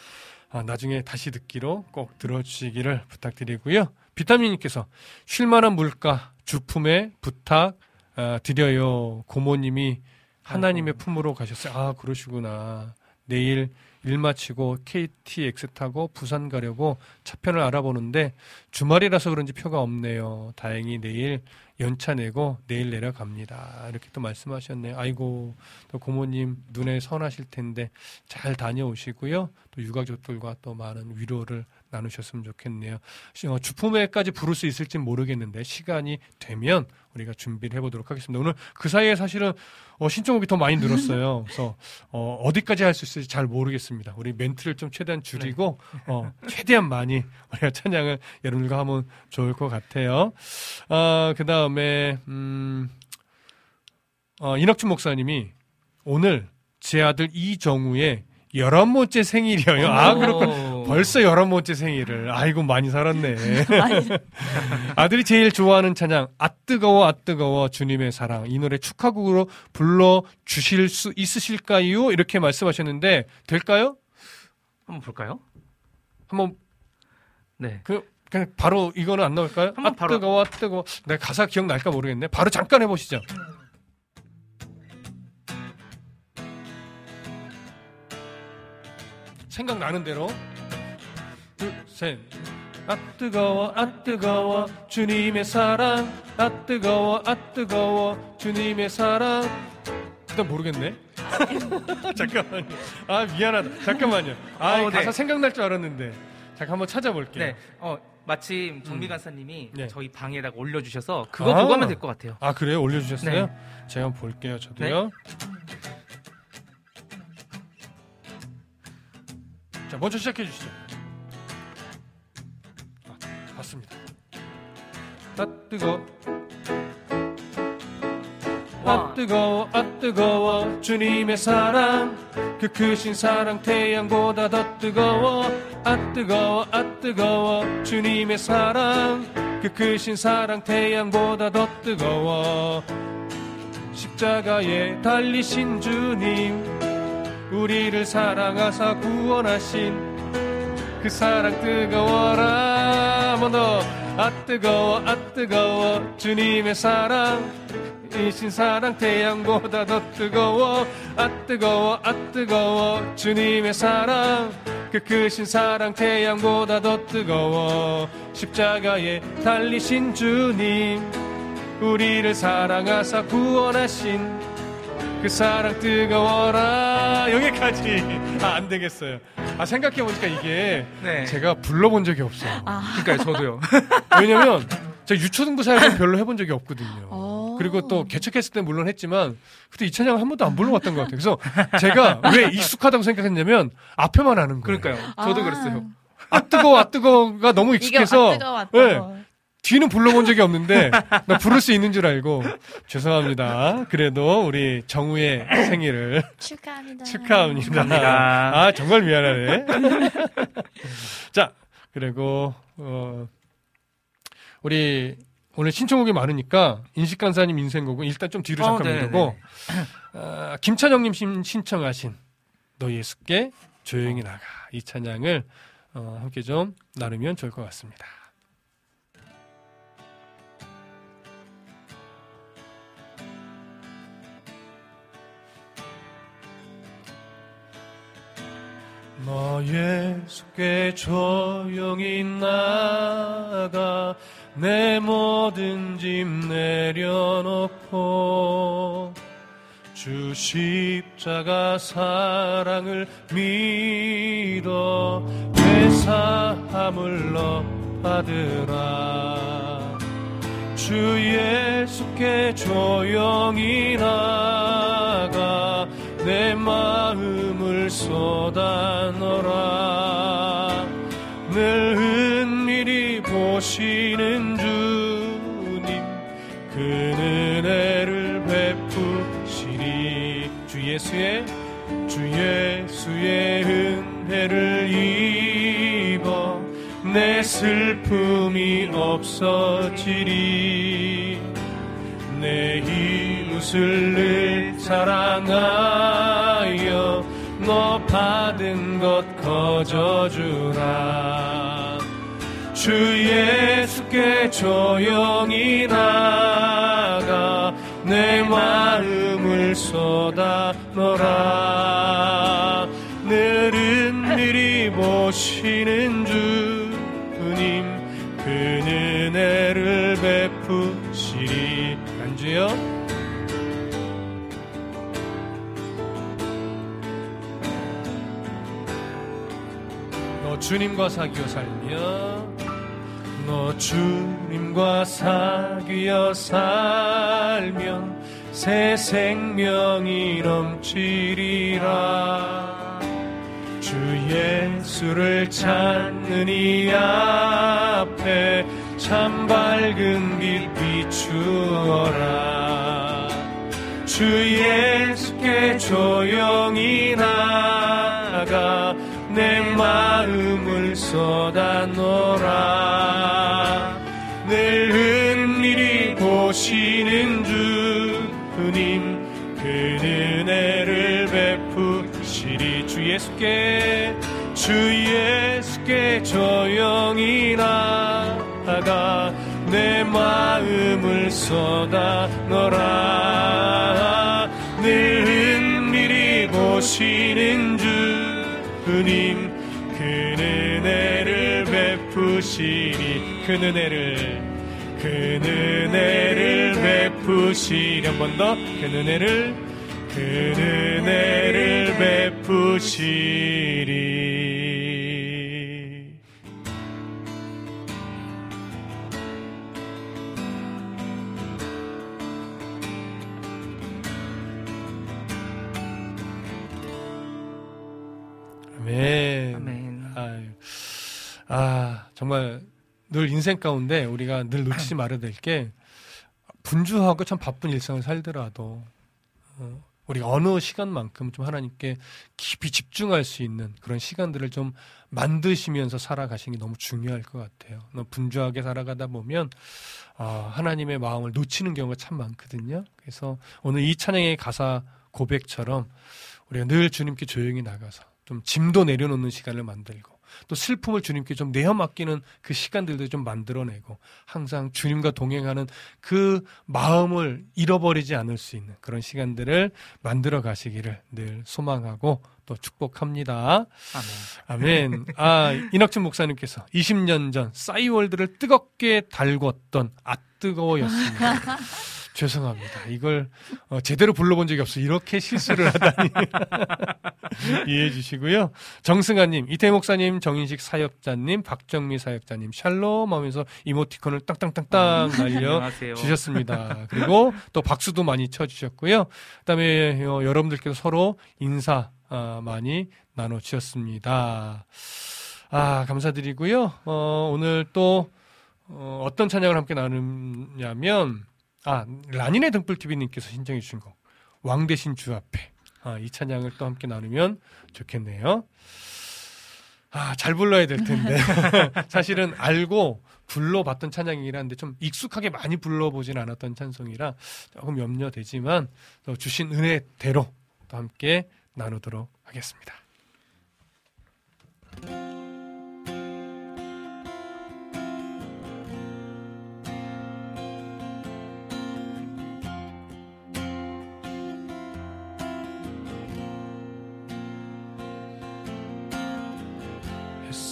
Speaker 3: 아, 나중에 다시 듣기로 꼭 들어주시기를 부탁드리고요. 비타민님께서 쉴만한 물가 주품에 부탁 아, 드려요. 고모님이 하나님의 품으로 가셨어요. 아 그러시구나. 내일 일 마치고 KTX 타고 부산 가려고 차편을 알아보는데 주말이라서 그런지 표가 없네요. 다행히 내일 연차 내고 내일 내려갑니다. 이렇게 또 말씀하셨네요. 아이고 또 고모님 눈에 선하실 텐데 잘 다녀오시고요. 또 유가족들과 또 많은 위로를 나누셨으면 좋겠네요. 어, 주품회까지 부를 수 있을지 모르겠는데 시간이 되면 우리가 준비를 해보도록 하겠습니다. 오늘 그 사이에 사실은 어, 신청곡이 더 많이 늘었어요. 그래서 어, 어디까지 할 수 있을지 잘 모르겠습니다. 우리 멘트를 좀 최대한 줄이고 어, 최대한 많이 우리가 찬양을 여러분들과 하면 좋을 것 같아요. 아, 그 다음에 음, 어, 이낙준 목사님이 오늘 제 아들 이정우의 열한 번째 생일이에요. 아, 그렇군.
Speaker 4: 아이고.
Speaker 3: 벌써 열한 번째 생일을. 아이고 많이 살았네. 아들이 제일 좋아하는 찬양 아 뜨거워 아 뜨거워 주님의 사랑 이 노래 축하곡으로 불러 주실 수 있으실까요? 이렇게 말씀하셨는데 될까요?
Speaker 4: 한번 볼까요?
Speaker 3: 한번
Speaker 4: 네.
Speaker 3: 그 그냥 바로 이거는 안 나올까요? 아
Speaker 4: 바로-
Speaker 3: 뜨거워 아 뜨거워. 내 가사 기억 날까 모르겠네. 바로 잠깐 해보시죠. 생각나는 대로 둘, 셋. 아 뜨거워 아 뜨거워 주님의 사랑 아 뜨거워 아 뜨거워 주님의 사랑 일단 모르겠네 잠깐만요 아 미안하다 잠깐만요 아
Speaker 4: 어, 네.
Speaker 3: 가사 생각날 줄 알았는데 잠깐 한번 찾아볼게요
Speaker 4: 네. 어, 마침 정미
Speaker 3: 음.
Speaker 4: 간사님이
Speaker 3: 네.
Speaker 4: 저희 방에다가 올려주셔서 그거
Speaker 3: 아.
Speaker 4: 보고 하면 될 것 같아요.
Speaker 3: 아 그래요 올려주셨어요
Speaker 4: 네.
Speaker 3: 제가 한번 볼게요 저도요 자 먼저 시작해 주시죠 아, 봤습니다. 아 뜨거 아 뜨거워. 아 뜨거워. 주님의 사랑. 그 크신 사랑 태양보다 더 뜨거워. 아 뜨거워. 아 뜨거워. 주님의 사랑. 그 크신 사랑 태양보다 더 뜨거워. 십자가에 달리신 주님. 우리를 사랑하사 구원하신 그 사랑 뜨거워라. 한 번 더. 아 뜨거워 아 뜨거워. 주님의 사랑. 이신 사랑 태양보다 더 뜨거워. 아 뜨거워 아 뜨거워. 주님의 사랑. 그 크신 사랑 태양보다 더 뜨거워. 십자가에 달리신 주님. 우리를 사랑하사 구원하신 그 사랑 뜨거워라. 여기까지. 아 안 되겠어요 아 생각해 보니까 이게
Speaker 4: 네.
Speaker 3: 제가 불러본 적이 없어요
Speaker 4: 그러니까요, 저도요.
Speaker 3: 왜냐면 제가 유초등부 사역은 별로 해본 적이 없거든요
Speaker 5: 어.
Speaker 3: 그리고 또 개척했을 때 물론 했지만 그때 이 찬양을 한 번도 안 불러봤던 것 같아요 그래서 제가 왜 익숙하다고 생각했냐면 앞에만 아는 거예요
Speaker 4: 그러니까요. 저도
Speaker 5: 아.
Speaker 4: 그랬어요.
Speaker 3: 아 뜨거워 아 뜨거워가 너무
Speaker 5: 이게
Speaker 3: 익숙해서
Speaker 5: 아 뜨거워 아
Speaker 3: 네.
Speaker 5: 뜨거워.
Speaker 3: 뒤는 불러본 적이 없는데 나 부를 수 있는 줄 알고 죄송합니다. 그래도 우리 정우의 생일을
Speaker 5: 축하합니다.
Speaker 3: 축하합니다.
Speaker 4: 축하합니다.
Speaker 3: 아 정말 미안하네. 자 그리고 어 우리 오늘 신청곡이 많으니까 인식 간사님 인생곡은 일단 좀 뒤로
Speaker 4: 어,
Speaker 3: 잠깐
Speaker 4: 네네네.
Speaker 3: 미루고 아, 김찬영님 신- 신청하신 너 예수께 조용히 나가 이 찬양을 어, 함께 좀 나누면 좋을 것 같습니다. 너 예수께 조용히 나가 내 모든 짐 내려놓고 주 십자가 사랑을 믿어 내 사함을 너 받으라. 주 예수께 조용히 나가 내 마음을 쏟아넣어라. 늘 은밀히 보시는 주님 그 은혜를 베푸시리. 주 예수의 주 예수의 은혜를 입어 내 슬픔이 없어지리. 내 이웃을 늘 사랑하여 너 받은 것 거저 주라. 주 예수께 조용히 나가 내 마음을 쏟아 넣어라. 늘 은밀히 보시는 주 주님과 사귀어 살며 너 주님과 사귀어 살면 새 생명이 넘치리라. 주 예수를 찾는 이 앞에 참 밝은 빛 비추어라. 주 예수께 조용히 나가 내 마음을 쏟아노라. 늘 은밀히 보시는 주님 그 은혜를 베푸시리. 주 예수께 주 예수께 조용히 나아가 내 마음을 쏟아노라. 늘 은밀히 보시는 주님 그 은혜를 베푸시리 그 은혜를 그 은혜를 베푸시리. 한번 더. 그 은혜를 그 은혜를 베푸시리 아멘.
Speaker 4: 아멘.
Speaker 3: 아유. 아, 정말 늘 인생 가운데 우리가 늘 놓치지 말아야 될 게 분주하고 참 바쁜 일상을 살더라도 어, 우리가 어느 시간만큼 좀 하나님께 깊이 집중할 수 있는 그런 시간들을 좀 만드시면서 살아가시는 게 너무 중요할 것 같아요. 너무 분주하게 살아가다 보면 아, 하나님의 마음을 놓치는 경우가 참 많거든요. 그래서 오늘 이 찬양의 가사 고백처럼 우리가 늘 주님께 조용히 나가서 좀 짐도 내려놓는 시간을 만들고 또 슬픔을 주님께 좀 내어 맡기는 그 시간들도 좀 만들어내고 항상 주님과 동행하는 그 마음을 잃어버리지 않을 수 있는 그런 시간들을 만들어 가시기를 늘 소망하고 또 축복합니다.
Speaker 4: 아멘.
Speaker 3: 아멘. 아, 이낙준 목사님께서 20년 전 싸이월드를 뜨겁게 달궜던 아 뜨거워였습니다. 죄송합니다. 이걸 어, 제대로 불러본 적이 없어. 이렇게 실수를 하다니 이해해 주시고요. 정승아님, 이태 목사님, 정인식 사역자님, 박정미 사역자님, 샬롬 하면서 이모티콘을 땅땅땅땅 날려
Speaker 4: 안녕하세요.
Speaker 3: 주셨습니다. 그리고 또 박수도 많이 쳐주셨고요. 그 다음에 어, 여러분들께서 서로 인사 아, 많이 나눠 주셨습니다. 아 감사드리고요. 어, 오늘 또 어, 어떤 찬양을 함께 나누냐면 아 라니네 등불 TV님께서 신청해 주신 곡 왕 대신 주 앞에 아, 이 찬양을 또 함께 나누면 좋겠네요. 아, 잘 불러야 될 텐데. 사실은 알고 불러봤던 찬양이긴 한데 좀 익숙하게 많이 불러보진 않았던 찬송이라 조금 염려되지만 또 주신 은혜대로 또 함께 나누도록 하겠습니다.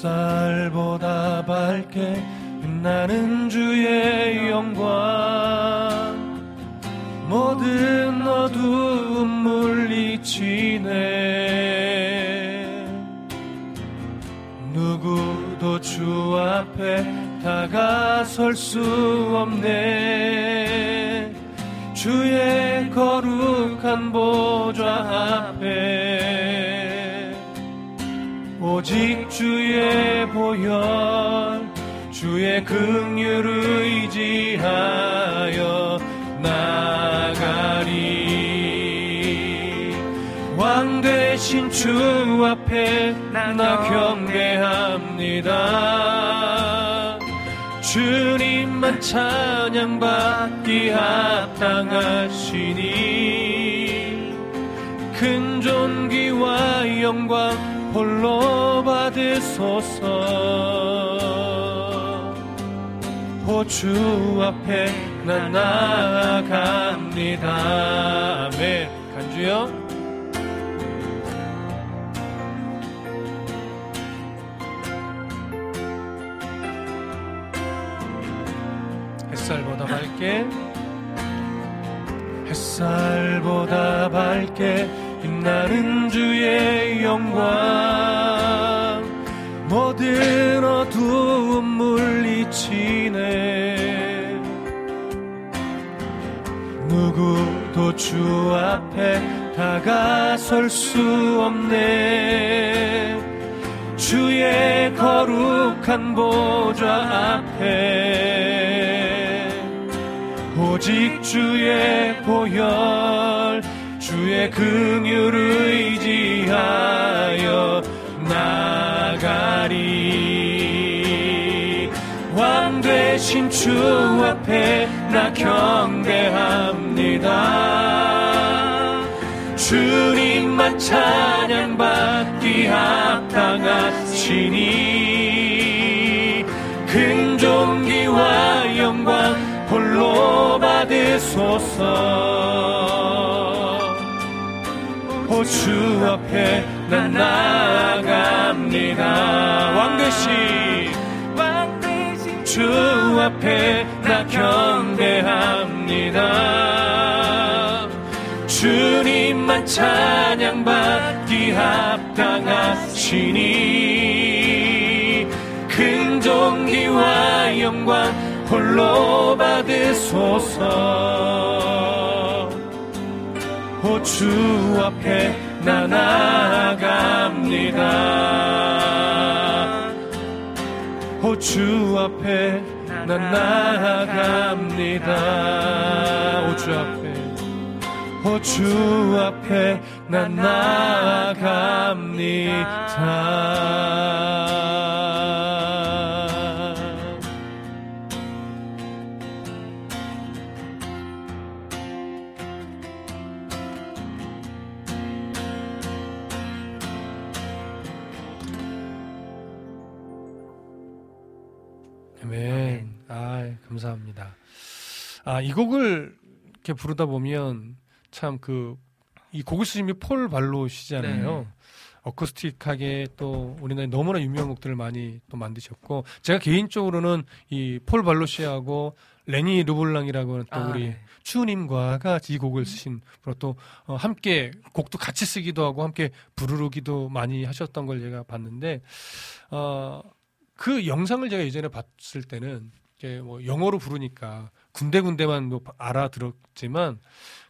Speaker 3: 햇살보다 밝게 빛나는 주의 영광. 모든 어두움 물리치네. 누구도 주 앞에 다가설 수 없네. 주의 거룩한 보좌 앞에 오직 주의 보혈 주의 긍휼을 의지하여 나가리. 왕 되신 주 앞에 나 경배합니다. 주님만 찬양받기 합당하시니 큰 존귀와 영광 홀로 받으소서. 호주 앞에 난 나아갑니다. 아멘. 간주요? 햇살보다 밝게. 햇살보다 밝게 빛나는 주의 영광. 모든 어두움 물리치네. 누구도 주 앞에 다가설 수 없네. 주의 거룩한 보좌 앞에 오직 주의 보혈 주의 긍휼을 의지하여 나가리. 대신 주 앞에 나 경배합니다. 주님만 찬양받기 합당하시니 근존기와 영광 홀로 받으소서 오주 앞에 난 나아갑니다. 왕대신. 주 앞에 나 경배합니다. 주님만 찬양받기 합당하시니 근종기와 영광 홀로 받으소서 오주 앞에 나 나아갑니다. 오주 앞에 나 나아갑니다. 오주 앞에. 오주 앞에 나 나아갑니다 아, 이 곡을 이렇게 부르다 보면 참 그 이 곡을 쓰신 분이 폴 발로시잖아요.
Speaker 4: 네.
Speaker 3: 어쿠스틱하게 또 우리나라에 너무나 유명한 곡들을 많이 또 만드셨고 제가 개인적으로는 이 폴 발로시하고 레니 르블랑이라고 하는 또
Speaker 4: 아,
Speaker 3: 우리
Speaker 4: 네.
Speaker 3: 추님과가 이 곡을 쓰신 분또 어, 함께 곡도 같이 쓰기도 하고 함께 부르기도 많이 하셨던 걸 제가 봤는데 어, 그 영상을 제가 예전에 봤을 때는 이게 뭐 영어로 부르니까 군데군데만 뭐 알아들었지만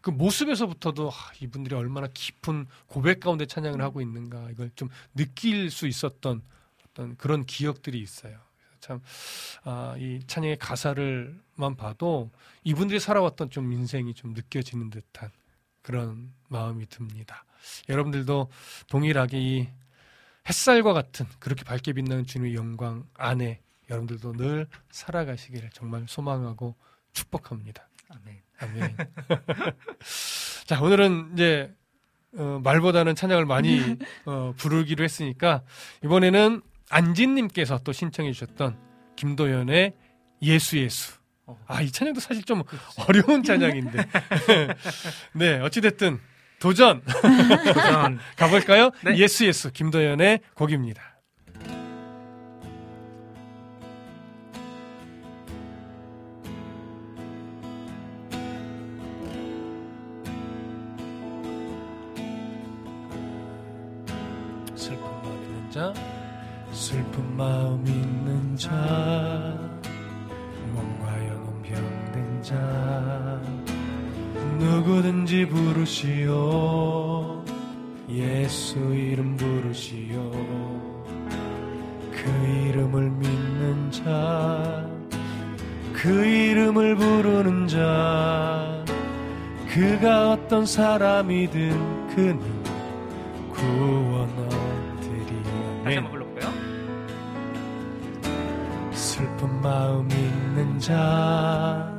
Speaker 3: 그 모습에서부터도 아, 이분들이 얼마나 깊은 고백 가운데 찬양을 하고 있는가 이걸 좀 느낄 수 있었던 어떤 그런 기억들이 있어요. 참, 아, 이 찬양의 가사를만 봐도 이분들이 살아왔던 좀 인생이 좀 느껴지는 듯한 그런 마음이 듭니다. 여러분들도 동일하게 이 햇살과 같은 그렇게 밝게 빛나는 주님의 영광 안에 여러분들도 늘 살아가시기를 정말 소망하고 축복합니다.
Speaker 4: 아멘.
Speaker 3: 아멘. 자, 오늘은 이제 어, 말보다는 찬양을 많이 어, 부르기로 했으니까 이번에는 안진님께서 또 신청해 주셨던 김도연의 예수 예수. 아, 이 찬양도 사실 좀 어려운 찬양인데. 네, 어찌됐든 도전!
Speaker 4: 도전.
Speaker 3: 가볼까요?
Speaker 4: 네.
Speaker 3: 예수 예수 김도연의 곡입니다. 어떤 사람이든 그는 구원 얻으리
Speaker 4: 다시 한번 불러볼까요?
Speaker 3: 슬픈 마음 있는 자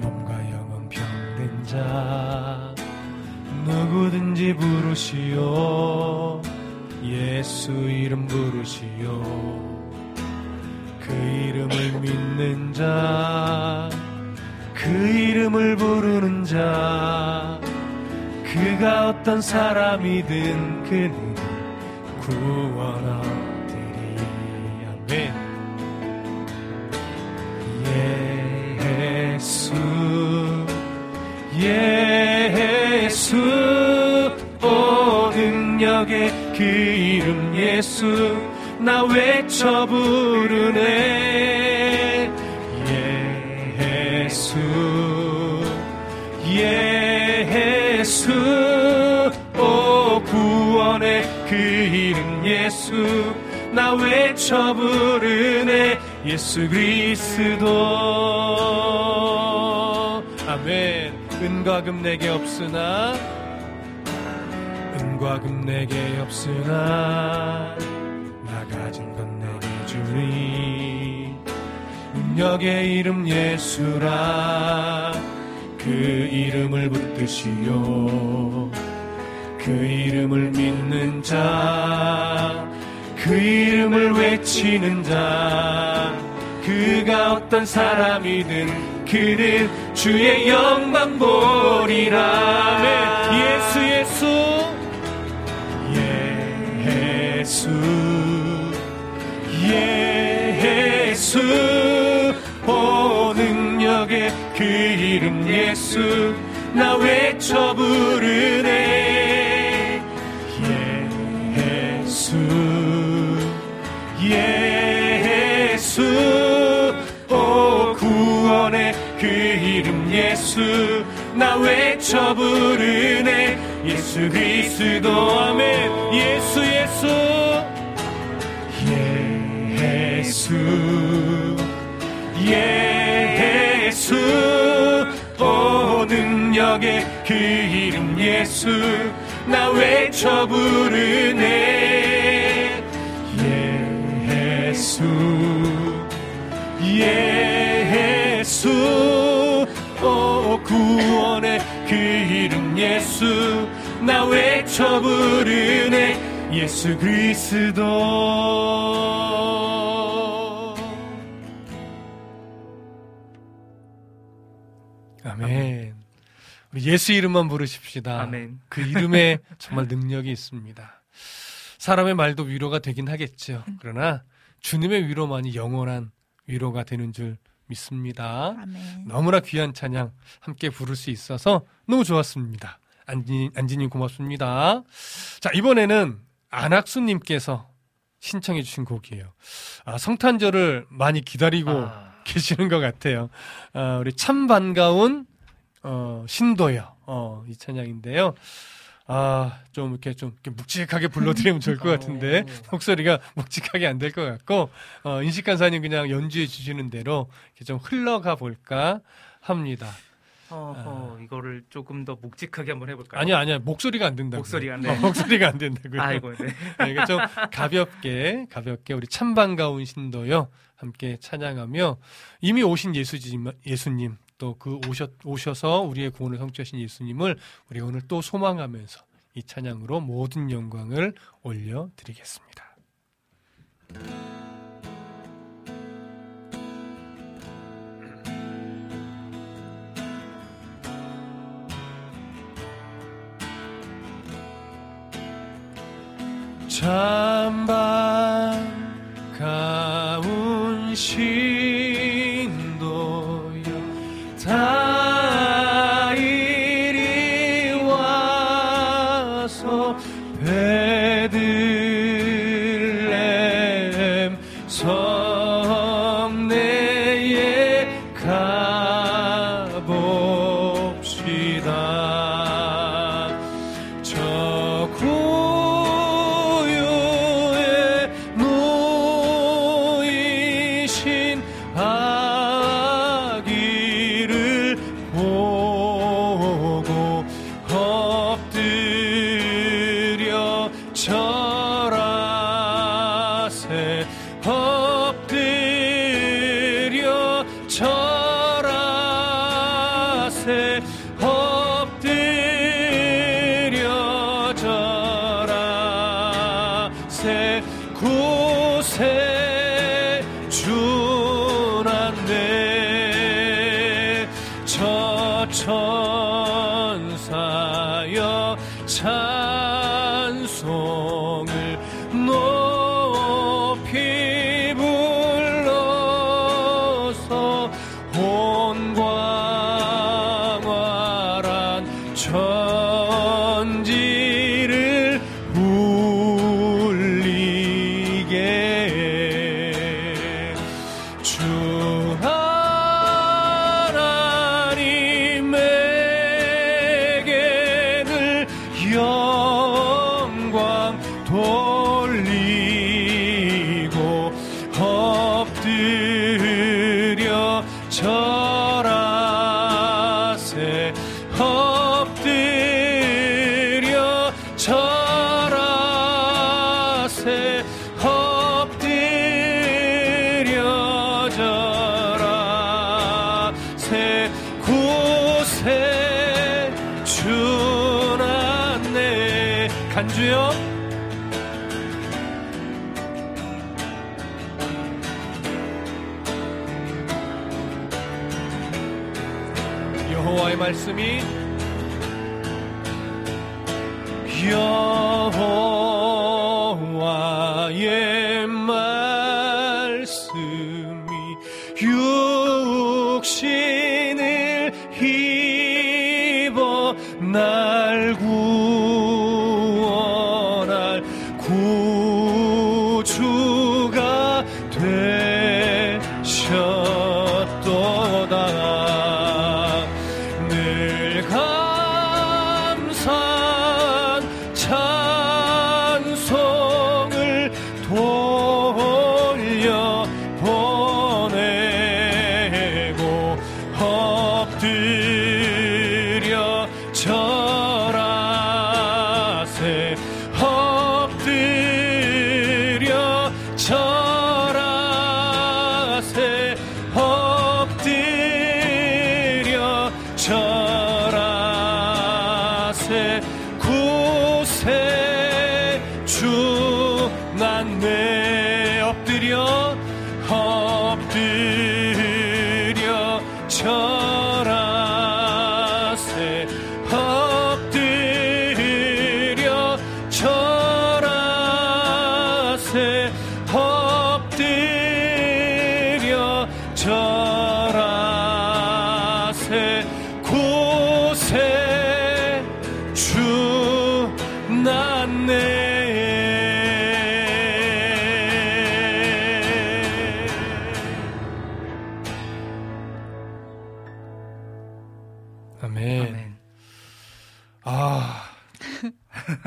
Speaker 3: 몸과 영혼 병든 자 누구든지 부르시오 예수 이름 부르시오 그 이름을 믿는 자 그 이름을 부르는 자 그가 어떤 사람이든 그는 구원 얻으리 아멘. 예수 예수 오 능력의 그 이름 예수 나 외쳐 부르네 예수 나 외쳐 부르네. 예수 그리스도. 아멘. 은과 금 내게 없으나 은과 금 내게 없으나 나 가진 건 내게 주니. 능력의 이름 예수라. 그 이름을 붙드시오 그 이름을 믿는 자 그 이름을 외치는 자 그가 어떤 사람이든 그는 주의 영광 보리라. 네, 예수 예수. 예수. 예수. 오 능력의 그 이름 예수. 나 외쳐 부르네 예수 나 외쳐 부르네. 예수 그리스도 아멘. 예수 예수. 예수 예수. 오 능력의 그 이름 예수 나 외쳐 부르네. 예수 예수 오 구원의 그 이름 예수 나 외쳐 부르네. 예수 그리스도. 아멘. 우리 예수 이름만 부르십시다.
Speaker 4: 아멘.
Speaker 3: 그 이름에 정말 능력이 있습니다. 사람의 말도 위로가 되긴 하겠죠. 그러나 주님의 위로만이 영원한 위로가 되는 줄 믿습니다.
Speaker 5: 아멘.
Speaker 3: 너무나 귀한 찬양 함께 부를 수 있어서 너무 좋았습니다. 안지, 안지님 고맙습니다. 자, 이번에는 안학수님께서 신청해주신 곡이에요. 아, 성탄절을 많이 기다리고
Speaker 4: 아,
Speaker 3: 계시는 것 같아요. 아, 우리 참 반가운, 어, 신도요. 어, 이 찬양인데요. 아, 좀 이렇게 좀 이렇게 묵직하게 불러드리면 좋을 것 같은데, 목소리가 묵직하게 안 될 것 같고, 어, 인식간사님 그냥 연주해 주시는 대로 이렇게 좀 흘러가 볼까 합니다.
Speaker 4: 어허, 이거를 조금 더 묵직하게 한번 해볼까요?
Speaker 3: 아니야, 아니야. 목소리가 안 된다고.
Speaker 4: 목소리가 안 돼.
Speaker 3: 어, 목소리가 안 된다고요.
Speaker 4: 아이고, 네.
Speaker 3: 그러니까 좀 가볍게, 가볍게 우리 참 반가운 신도요. 함께 찬양하며 이미 오신 예수님, 예수님 또 그 오셨, 오셔서 우리의 구원을 성취하신 예수님을 우리 오늘 또 소망하면서 이 찬양으로 모든 영광을 올려드리겠습니다. 참 반가운 신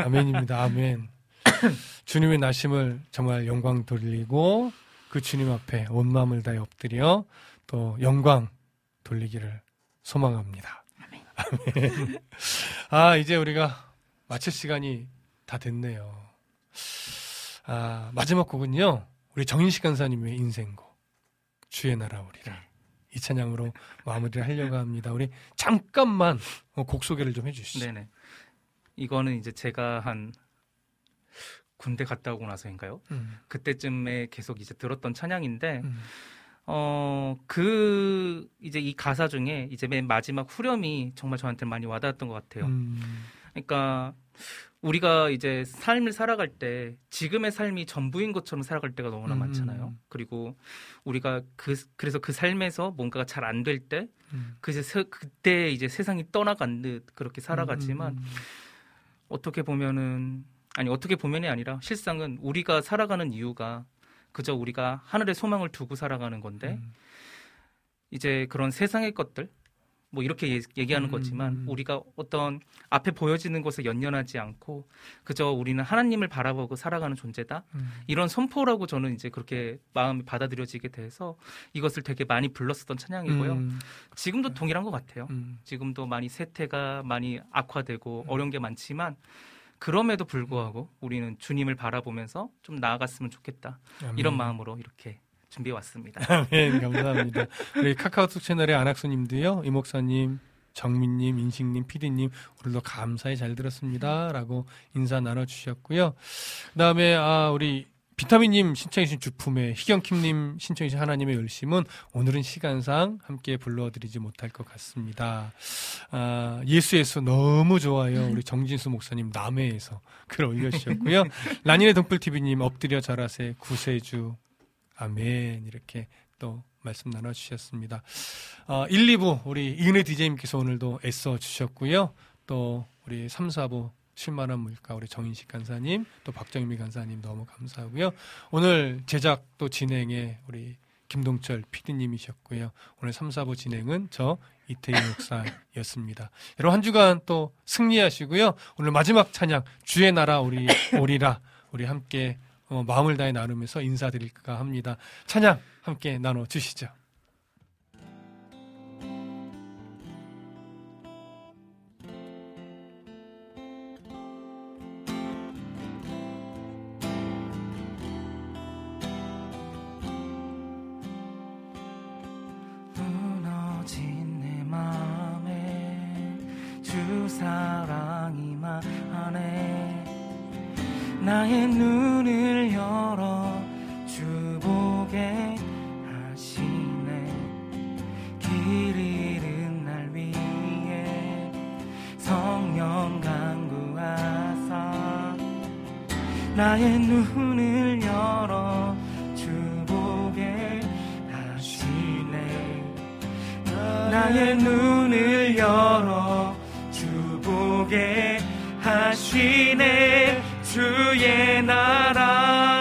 Speaker 3: 아멘입니다. 아멘. 주님의 나심을 정말 영광 돌리고 그 주님 앞에 온 마음을 다해 엎드려 또 영광 돌리기를 소망합니다. 아멘. 아, 이제 우리가 마칠 시간이 다 됐네요. 아, 마지막 곡은요. 우리 정인식 간사님의 인생곡 주의 나라 오리라. 이 찬양으로 마무리를 하려고 합니다. 우리 잠깐만 어, 곡 소개를 좀 해주시죠.
Speaker 4: 네네. 이거는 이제 제가 한 군대 갔다 오고 나서인가요?
Speaker 3: 음,
Speaker 4: 그때쯤에 계속 이제 들었던 찬양인데
Speaker 3: 음,
Speaker 4: 어, 그, 이제 이 가사 중에 이제 맨 마지막 후렴이 정말 저한테 많이 와닿았던 것 같아요.
Speaker 3: 음,
Speaker 4: 그러니까 우리가 이제 삶을 살아갈 때 지금의 삶이 전부인 것처럼 살아갈 때가 너무나
Speaker 3: 음.
Speaker 4: 많잖아요. 그리고 우리가 그, 그래서 그 삶에서 뭔가가 잘 안 될 때,
Speaker 3: 음.
Speaker 4: 그 그때 이제 세상이 떠나간 듯 그렇게 살아가지만
Speaker 3: 음,
Speaker 4: 어떻게 보면은 아니 어떻게 보면이 아니라 실상은 우리가 살아가는 이유가 그저 우리가 하늘에 소망을 두고 살아가는 건데
Speaker 3: 음,
Speaker 4: 이제 그런 세상의 것들 뭐 이렇게 예- 얘기하는
Speaker 3: 음,
Speaker 4: 거지만
Speaker 3: 음.
Speaker 4: 우리가 어떤 앞에 보여지는 것에 연연하지 않고 그저 우리는 하나님을 바라보고 살아가는 존재다?
Speaker 3: 음.
Speaker 4: 이런 선포라고 저는 이제 그렇게 마음이 받아들여지게 돼서 이것을 되게 많이 불렀었던 찬양이고요.
Speaker 3: 음,
Speaker 4: 지금도 동일한 것 같아요.
Speaker 3: 음,
Speaker 4: 지금도 많이 세태가 많이 악화되고 어려운 게 많지만 그럼에도 불구하고 우리는 주님을 바라보면서 좀 나아갔으면 좋겠다.
Speaker 3: 아멘.
Speaker 4: 이런 마음으로 이렇게 준비해 왔습니다.
Speaker 3: 아멘, 감사합니다. 우리 카카오톡 채널의 안학수님도요, 이 목사님, 정민님, 인식님, 피디님, 오늘도 감사히 잘 들었습니다. 라고 인사 나눠주셨고요. 그 다음에, 아, 우리 비타민님 신청해주신 주품에 희경킴님 신청해주신 하나님의 열심은 오늘은 시간상 함께 불러드리지 못할 것 같습니다. 아, 예수 예수 너무 좋아요. 우리 정진수 목사님 남해에서 글 올려주셨고요. 라니네 동풀TV님 엎드려 절하세 구세주 아멘 이렇게 또 말씀 나눠주셨습니다. 어, 1, 2부 우리 이은혜 DJ님께서 오늘도 애써 주셨고요. 또 우리 3, 4부 실만한 물가 우리 정인식 간사님 또 박정미 간사님 너무 감사하고요. 오늘 제작 또 진행에 우리 김동철 PD님이셨고요. 오늘 3, 4부 진행은 저 이태희 목사였습니다. 여러분 한 주간 또 승리하시고요. 오늘 마지막 찬양 주의 나라 우리 오리라 우리 함께 어, 마음을 다해 나누면서 인사드릴까 합니다. 찬양 함께 나눠 주시죠.
Speaker 2: 나의 눈을 열어 주 보게 하시네. 주의 나라.